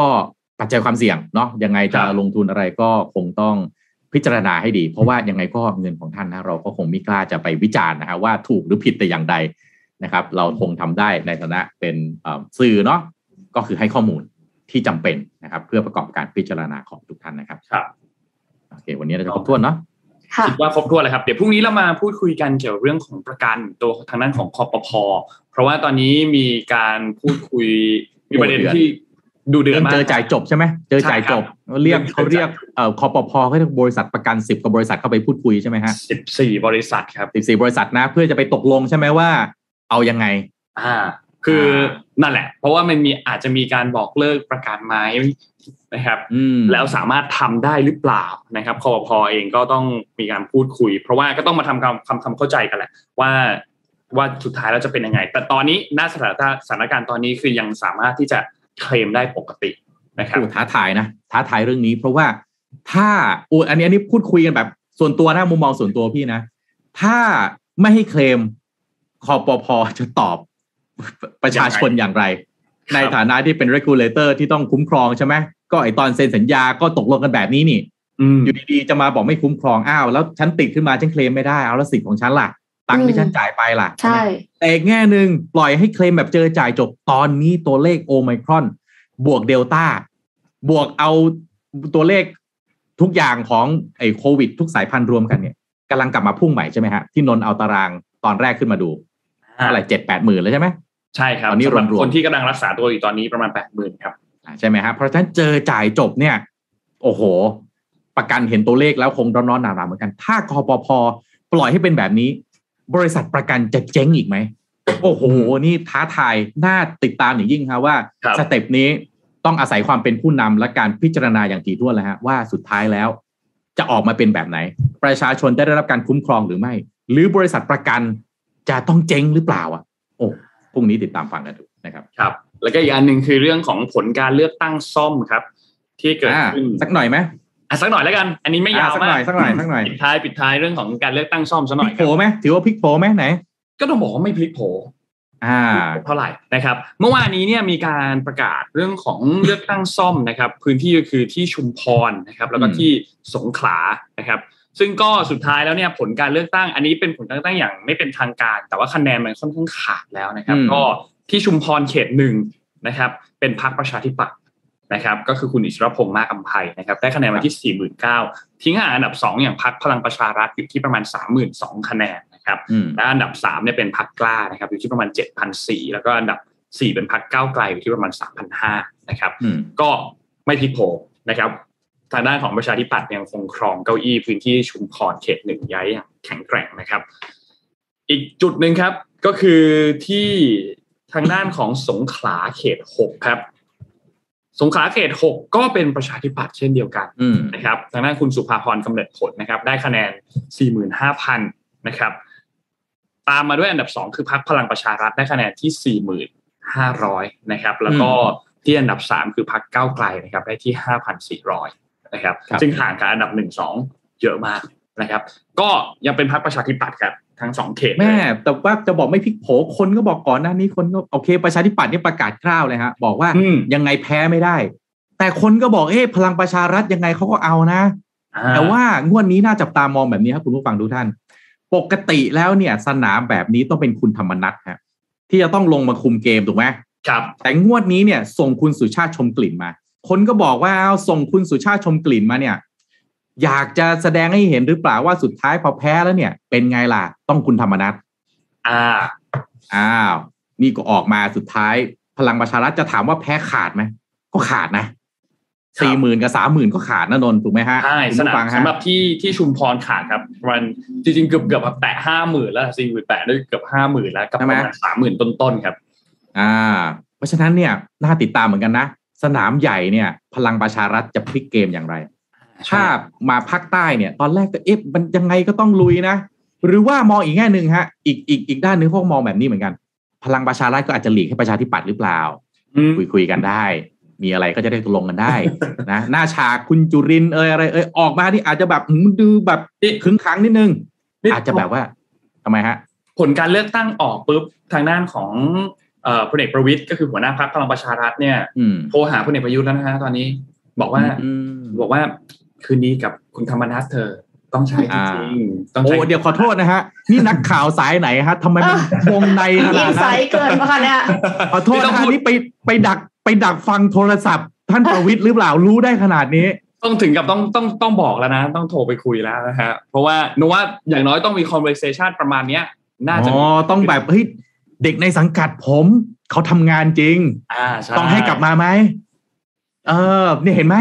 ปัจจัยความเสี่ยงเนาะยังไงจะครับลงทุนอะไรก็คงต้อง พิจารณาให้ดี เพราะว่ายังไงก็เงินของท่านนะเราก็คงไม่กล้าจะไปวิจารณ์นะฮะว่าถูกหรือผิดแต่อย่างใดนะครับ เราคงทำได้ในฐานะเป็นเอ่อสื่อเนาะก็คือให้ข้อมูลที่จำเป็นนะครับ เพื่อประกอบการพิจารณาของทุกท่านนะครับครับโอเค วันนี้เราจะครบถ้วนเนาะค่ะคิดว่าครบถ้วนเลยครับ เดี๋ยวพรุ่งนี้เรามาพูดคุยกันเกี่ยวกับเรื่องของประกันตัวทางด้านของคอปพเพราะว่าตอนนี้มีการพูดคุยมีประเด็นโอ้เดือดที่ ดูเดือดเริ่มมากเจอจ่ายจบใช่ไหมเจอจ่ายจบใช่ครับเรียกเริ่มเจอเขาเรียกจ่ายจบเอ่อคอปพเขาเรียกบริษัทประกันสิบกว่าบริษัทเข้าไปพูดคุยใช่ไหมฮะสิบสี่บริษัทครับสิบสี่บริษัทนะ เพื่อจะไปตกลงใช่ไหมว่า เอายังไง อ่า คือนั่นแหละ เพราะว่ามันมีอาจจะมีการบอกเลิกประกันไหมนะครับอืมแล้วสามารถทำได้หรือเปล่านะครับคอปพเองก็ต้องมีการพูดคุย เพราะว่าก็ต้องมาทำความความความเข้าใจกันแหละว่าว่าสุดท้ายแล้วจะเป็นยังไง แต่ตอนนี้หน้าสถานสถานการณ์ตอนนี้คือยังสามารถที่จะ เคลมได้ปกตินะครับโอ้ท้าทายนะท้าทายเรื่องนี้ เพราะว่าถ้าโอ้อันนี้อันนี้พูดคุยกันแบบ ส่วนตัวนะมุมมองส่วนตัวพี่นะ ถ้าไม่ให้เคลมคอปพจะตอบประชาชนอย่างไรครับในฐานะที่เป็น regulator ที่ต้องคุ้มครองใช่ไหมก็ไอตอนเซ็นสัญญาก็ตกลงกันแบบนี้นี่อืมอยู่ดีๆ จะมาบอกไม่คุ้มครองอ้าวแล้วฉันติดขึ้นมาฉันเคลมไม่ได้เอาแล้วสิทธิ์ของฉันล่ะ ตังค์ที่ฉันจ่ายไปล่ะ ใช่ แต่อีกแง่หนึ่งปล่อยให้เคลมแบบเจอจ่ายจบตอนนี้ตัวเลขโอไมครอน บวกเดลต้า บวกเอาตัวเลขทุกอย่างของไอ้โควิด ทุกสายพันธุ์รวมกันเนี่ยกำลังกลับมาพุ่งใหม่ใช่ไหมฮะ ที่นนท์เอาตารางตอนแรกขึ้นมาดูอะไรเจ็ดแปดหมื่นแล้วใช่ไหมใช่ครับตอนนี้สำหรับรวมๆคนที่กำลังรักษาตัวอยู่ตอนนี้ประมาณแปดหมื่นครับอ่าใช่ไหมฮะเพราะฉะนั้นเจอจ่ายจบเนี่ย โอ้โห ประกันเห็นตัวเลขแล้วคงร้อนๆหนาวๆเหมือนกัน ถ้าคอปพปล่อยให้เป็นแบบนี้ บริษัทประกันจะเจ๊งอีกไหมโอ้โหนี่ท้าทายน่าติดตามอย่างยิ่งครับว่าครับสเต็ปนี้ต้องอาศัยความเป็นผู้นำและการพิจารณาอย่างถี่ถ้วนแล้วฮะว่าสุดท้ายแล้ว จะออกมาเป็นแบบไหน ประชาชนจะได้รับการคุ้มครองหรือไม่ หรือบริษัทประกันจะต้องเจ๊งหรือเปล่าอะ โอ้พรุ่งนี้ติดตามฟังกันดูนะครับครับ แล้วก็อีกอันหนึ่งคือเรื่องของผลการเลือกตั้งซ่อมครับ ที่เกิดอ่าขึ้นสักหน่อยไหม อะสักหน่อยแล้วกัน อันนี้ไม่ยาวอะสักหมาน่อยกสักหน่อยสักหน่อยปิดท้ายปิดท้ายเรื่องของการเลือกตั้งซ่อมซะหพน่ลิอยกคโผรับไหมถือว่าพลิกโผไหมไหน ก็ต้องบอกว่าไม่พลิกโผอ่าเท่าไหร่นะครับ เมื่อวานนี้เนี่ยมีการประกาศเรื่องของเลือกตั้งซ่อมนะครับ พื้นที่ก็คือที่ชุมพรนะครับ แล้วก็อืมที่สงขลานะครับ ซึ่งก็สุดท้ายแล้วเนี่ยผลการเลือกตั้ง อันนี้เป็นผลการเลือกตั้งอย่างไม่เป็นทางการ แต่ว่าคะแนนมันค่อนข้างขาดแล้วนะครับ ก็ที่ชุมพรเขตหนึ่งนะครับ เป็นพรรคประชาธิปัตย์ นะครับก็คือคุณอิสรพงษ์มากอัมภัยนะครับได้คะแนนมาที่ 49,000 ทิ้งห่างอันดับ 2 อย่างพรรคพลังประชารัฐอยู่ที่ประมาณ 32,000คะแนนนะครับอืมและอันดับ3เนี่ยเป็นพรรคกล้านะครับอยู่ที่ประมาณ 7,400 แล้วก็อันดับ 4 เป็นพรรคก้าวไกลอยู่ที่ประมาณ 3,500นะครับอืมก็ไม่พลิกโผนะครับทางด้านของประชาธิปัตย์ยังคงครองเก้าอี้พื้นที่ชุมพรเขตหนึ่งย้ายอย่างแข็งแกร่งนะครับ อีกจุดหนึ่งครับก็คือที่ทางด้านของสงขลาเขตหกครับ สงขลาเขตหกก็เป็นประชาธิปัตย์เช่นเดียวกันอืมนะครับทางด้านคุณสุภาพรกำเนิดผลนะครับ ได้คะแนน 45,000 นะครับ ตามมาด้วยอันดับ 2 คือพรรคพลังประชารัฐได้คะแนนที่ 4,500 นะครับ แล้วก็ที่อันดับ 3 คือพรรคก้าวไกลนะครับ ได้ที่ 5,400 นะครับครับซึ่งห่างกับอันดับ 1 2 เยอะมาก นะครับ ก็ยังเป็นพรรคประชาธิปัตย์ครับทั้งสองเขตเลยแม่แต่ว่าจะบอกไม่พลิกโผคนก็บอกก่อนหน้านี้คนก็โอเค ประชาธิปัตย์นี่ประกาศกล้าวเลยฮะบอกว่าอืมยังไงแพ้ไม่ได้ แต่คนก็บอกเอ๊ะพลังประชารัฐยังไงเขาก็เอานะอ่แต่ว่างวดนี้น่าจับตามองแบบนี้ครับคุณผู้ฟังทุกท่าน ปกติแล้วเนี่ย สนามแบบนี้ต้องเป็นคุณธรรมนัทฮะที่จะต้องลงมาคุมเกมถูกไหมครับ แต่งวดนี้เนี่ย ส่งคุณสุชาติชมกลิ่นมา คนก็บอกว่าเอาส่งคุณสุชาติชมกลิ่นมาเนี่ย อยากจะแสดงให้เห็นหรือเปล่าว่าสุดท้ายพอแพ้แล้วเนี่ย เป็นไงล่ะ ต้องคุณธรรมนัทอ่าอ้าวนี่ก็ออกมาสุดท้าย พลังประชารัฐจะถามว่าแพ้ขาดไหมก็ขาดนะครับสี่หมื่นกับสามหมื่นก็ขาดนะนนท์ถูกไหมฮะใช่คุณสผู้นามฟังฮะสำหรับที่ที่ชุมพรขาดครับมันจริงๆเกือบเกือบแบบแตะห้าหมื่นแล้วสี่หมื่นแตะด้วยเกือบห้าหมื่นแล้วกับประมาณสามหมื่นต้นๆครับ อ่า เพราะฉะนั้นเนี่ยน่าติดตามเหมือนกันนะ สนามใหญ่เนี่ย พลังประชารัฐจะพลิกเกมอย่างไร ถ้ามาภาคใต้เนี่ย ตอนแรกก็เอ๊ะมันยังไงก็ต้องลุยนะ หรือว่ามองอีกแง่หนึ่งฮะ อีกอีกอีกด้านหนึ่งพวกมองแบบนี้เหมือนกัน พลังประชารัฐก็อาจจะหลีกให้ประชาธิปัตย์หรือเปล่าอืมคุยคุยกันได้ มีอะไรก็จะได้ตกลงกันได้นะหน้าฉากคุณจุรินทร์เอยอะไรเอยออกมาที่อาจจะแบบหืมดูแบบนี่ขึงขังนิดนึงนี่อาจจะแบบว่าทำไมฮะ ผลการเลือกตั้งออกปุ๊บทางด้านของเอ่อพลเอกประวิตยก็คือหัวหน้าพรรคพลังประชารัฐเนี่ยอืมโทรหาพลเอกประยุทธ์แล้วนะฮะตอนนี้บอกว่าอืมบอกว่า คืนนี้กับคุณธรรมนัฐเธอต้องใช้จอ่าริงๆต้องโอ้ใช้เดี๋ยวขอโทษนะฮะ นี่นักข่าวสายไหนฮะทำไมมันวงในขอินาดนไซนั้นต์เกินปะคะเนี่ยขอโทษไม่ต้นะองฮะพูดนี่ไปไปดักไปดักฟังโทรศัพท์ ท่านประวิตรหรือเปล่ารู้ได้ขนาดนี้ ต้องถึงกับต้องต้องต้องบอกแล้วนะ ต้องโทรไปคุยแล้วนะฮะเพราะว่าหนูว่าอย่างน้อยต้องมี conversation ประมาณเนี้ยน่าจะอ๋อต้องแบบเฮ้ยเด็กในสังกัดผมเขาทำงานจริง อ่าใช่ต้องให้กลับมาไหมเออเนี่ยเห็นไหม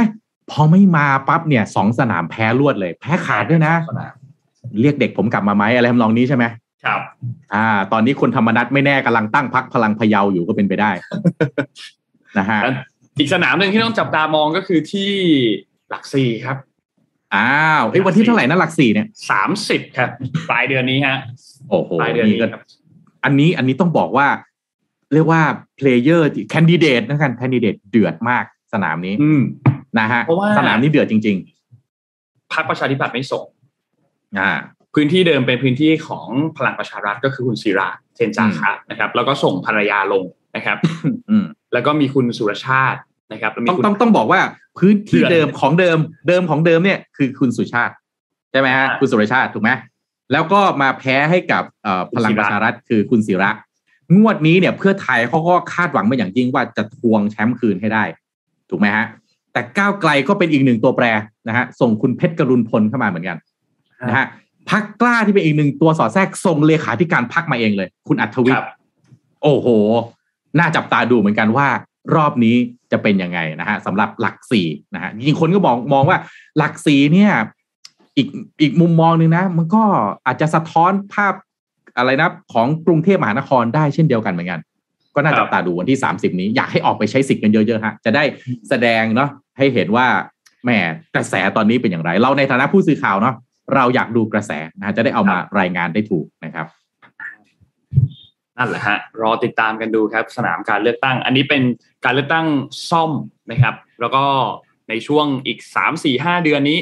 พอไม่มาปั๊บเนี่ยสองสนามแพ้รวดเลย แพ้ขาดด้วยนะ เรียกเด็กผมกลับมาไหมอะไรทำนองนี้ใช่ไหมครับ อ่า ตอนนี้คนธรรมนัตไม่แน่กำลังตั้งพักพลังพะเยาอยู่ก็เป็นไปได้นะฮะอีกสนามหนึ่งที่ต้องจับตามองก็คือที่หลักสี่ครับอ้าวเอ้ยวันที่เท่าไหร่นะหลักสี่เนี่ยสามสิบครับปลายเดือนนี้ฮะโอ้โหปลายเดือนนี่นี้ก็ครับอันนี้อันนี้ต้องบอกว่า เรียกว่าเพลเยอร์แคนดิเดตนะกันแคนดิเดตเดือดมากสนามนี้ อืม นะฮะเพราะว่าสนามนี้เดือดจริงพรรคประชาธิปัตย์ไม่ส่งๆอ่าพื้นที่เดิมเป็นพื้นที่ของพลังประชารัฐก็คือคุณศิระเจนจาคะนะครับ แล้วก็ส่งภรรยาลงนะครับอืมแล้วก็มีคุณสุรชาตินะครับแล้วมีต้องคุณต้องต้องบอกว่าพื้นที่เดือดเดิมของเดิมเดิมของเดิมเนี่ยคือคุณสุชาติใช่ไหมฮะอ่าคุณสุรชาติถูกไหมแล้วก็มาแพ้ให้กับเอ่อคุพณลังศิระประชารัฐคือคุณศิระงวดนี้เนี่ยเพื่อไทยเขาก็คาดหวังมาอย่างยิ่งว่าจะทวงแชมป์คืนให้ได้ ถูกไหมฮะ แต่ก้าวไกลก็เป็นอีกหนึ่งตัวแปรนะฮะส่งคุณเพชรกรุณพลเข้ามาเหมือนกันนะฮะพักกล้าที่เป็นอีกหนึ่งตัวสอดแทรกส่งเลขาธิการพักมาเองเลย คุณอัธวิทครัย์บโอ้โห น่าจับตาดูเหมือนกันว่า รอบนี้จะเป็นยังไงนะฮะสำหรับหลักสี่นะฮะจริงๆคนก็มองมองว่าหลักสี่เนี่ย อีกอีกมุมมองหนึ่งนะ มันก็อาจจะสะท้อนภาพอะไรนะของกรุงเทพมหานครได้เช่นเดียวกันเหมือนกัน ก็น่าจับตาดูวันที่30นี้อยากให้ออกไปใช้สิทธิ์กันเยอะๆฮะจะได้แสดงเนาะ ให้เห็นว่าแหมกระแสตอนนี้เป็นอย่างไร เราในฐานะผู้สื่อข่าวเนาะเราอยากดูกระแสนะจะได้เอามารายงานได้ถูกนะครับนั่นแหละฮะรอติดตามกันดูครับ สนามการเลือกตั้ง อันนี้เป็นการเลือกตั้งซ่อมนะครับ แล้วก็ในช่วงอีกสามสี่ห้าเดือนนี้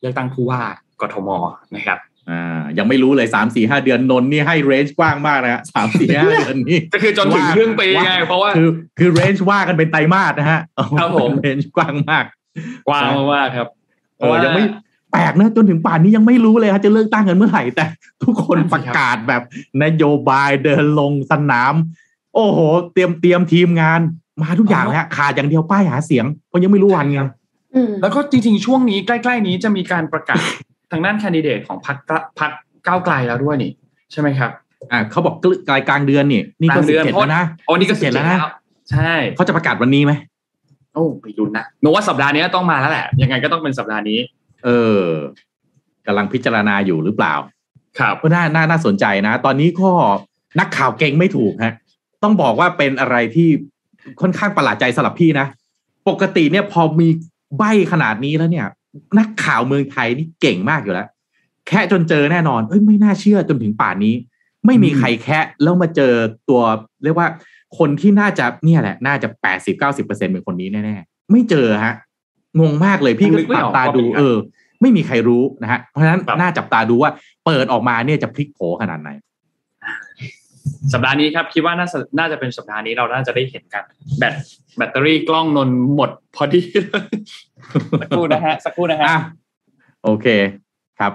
เลือกตั้งผู้ว่ากทมนะครับ อ่ายังไม่รู้เลยสามสี่ห้าเดือนนนนี่ให้เรนจ์กว้างมากนะฮะสามสี่ห้าเดือนนี้ก็คือจนถึงครึ่งปีไงเพราะว่าคือคือเรนจ์ว่ากันเป็นไตรมาสนะฮะครับผมเรนจ์กว้างมาก กว้างมากๆครับเออยังไม่แปลกนะจนถึงป่านนี้ยังไม่รู้เลยฮะจะเลือกตั้งกันเมื่อไหร่แต่ ทุกคนประกาศแบบนโยบายเดินลงสนาม โอ้โห เตรียมเตรียมทีมงานมาทุกอย่างแล้วขาดอย่างเดียวป้ายหาเสียงเพราะยังไม่รู้วันไงอืมแล้วก็จริงๆ ช่วงนี้ใกล้ ๆ นี้จะมีการประกาศ ทางด้านแคนดิเดตของพรรคพรรคก้าวไกลแล้วด้วยนี่ ใช่ไหมครับอ่าเขาบอกกลางกลางเดือนนี่นี่ก็กลางเดืสิบอนเจ็ดเพราะแล้วนะโอ้นี่ก็สิบ17เจ็ดแล้วนะแล้วใช่เขาจะประกาศวันนี้ไหมโอ้ไปลุ้นนะหนูว่าสัปดาห์นี้ต้องมาแล้วแหละ ยังไงก็ต้องเป็นสัปดาห์นี้ เออกำลังพิจารณาอยู่หรือเปล่า ครับก็น่าน่าน่าสนใจนะ ตอนนี้ก็นักข่าวเก่งไม่ถูกฮะ ต้องบอกว่าเป็นอะไรที่ค่อนข้างประหลาดใจสำหรับพี่นะ ปกติเนี่ยพอมีใบขนาดนี้แล้วเนี่ย นักข่าวเมืองไทยนี่เก่งมากอยู่แล้ว แค่จนเจอแน่นอนเอ้ยไม่น่าเชื่อจนถึงป่านนี้ ไม่มีใครแค่แล้วมาเจอตัวเรียกว่าคนที่น่าจะเนี่ยแหละ น่าจะแปดสิบเก้าสิบเปอร์เซ็นเป็นคนนี้แน่ๆ ไม่เจอฮะ งงมากเลยพี่ก็นึกไม่จัอบอกตาว่าดูเป็นใครเออ ไม่มีใครรู้นะฮะ เพราะฉะนั้นครับน่าจับตาดูว่าเปิดออกมาเนี่ยจะพลิกโผขนาดไหน สัปดาห์นี้ครับคิดว่าน่าจะน่าจะเป็นสัปดาห์นี้เราน่าจะได้เห็นกัน แบตแบตเตอรี่กล้องนนท์หมดพอดีสักครู่นะฮะสักครู่นะฮะอะโอเคครับ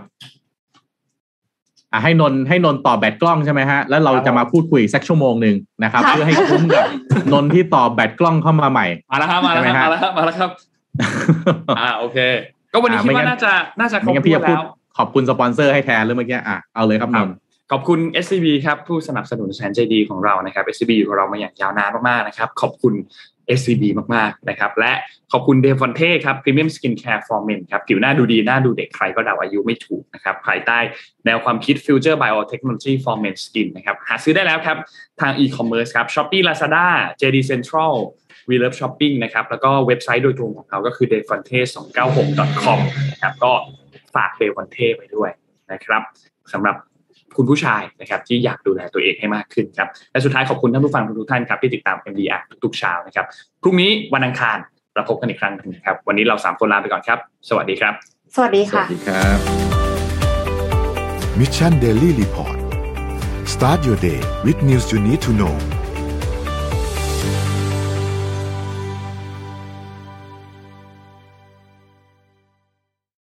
อะให้นนท์ให้นนท์ต่อแบตกล้องใช่ไหมฮะแล้วเราจะมาพูดคุยอีกสักชั่วโมงหนึ่งนะครับค่ะเพื่อให้คุ้มกับนนท์ที่ต่อแบตกล้องเข้ามาใหม่มาแล้วครับมาแล้วครับใช่ไหมฮะมาแล้วครับมาแล้วครับ อ่าโอเค ก็วันนี้อ่าคิดไม่งั้ว่านน่าจะน่าจะครไม่บงั้นถ้พี่วจะนพูดแล้วขอบคุณสปอนเซอร์ให้แทนเลยเมื่อกี้อะเอาเลยครับนนท์ ขอบคุณ SCB ครับผู้สนับสนุนแสนใจดีของเรานะครับ SCB อยู่กับเรามาอย่างยาวนานมากๆนะครับ ขอบคุณ SCB มากๆนะครับ และขอบคุณเดฟอนเท่ครับ Premium Skin Care for Men ครับผิวหน้าดูดี หน้าดูเด็กใครก็เดาอายุไม่ถูกนะครับ ภายใต้แนวความคิด Future Biotechnology for Men Skin นะครับ หาซื้อได้แล้วครับ ทาง e-commerce ครับ Shopee Lazada JD Central We Love Shopping นะครับแล้วก็เว็บไซต์โดยตรงของเขาก็คือ d e f o n t e 2 9 6 com นะครับก็ฝาก d e f o n t e ไปด้วยนะครับสำหรับ คุณผู้ชายนะครับที่อยากดูแลตัวเองให้มากขึ้นครับและสุดท้ายขอบคุณท่านผู้ฟังทุกๆท่านครับที่ติดตาม MDR ทุกๆเช้านะครับพรุ่งนี้วันอังคารเราพบกันอีกครั้งหนึ่งครับวันนี้เราสามคนลาไปก่อนครับ สวัสดีครับ สวัสดีค่ะสวัสดีครับ Mission Daily Report start your day with news you need to know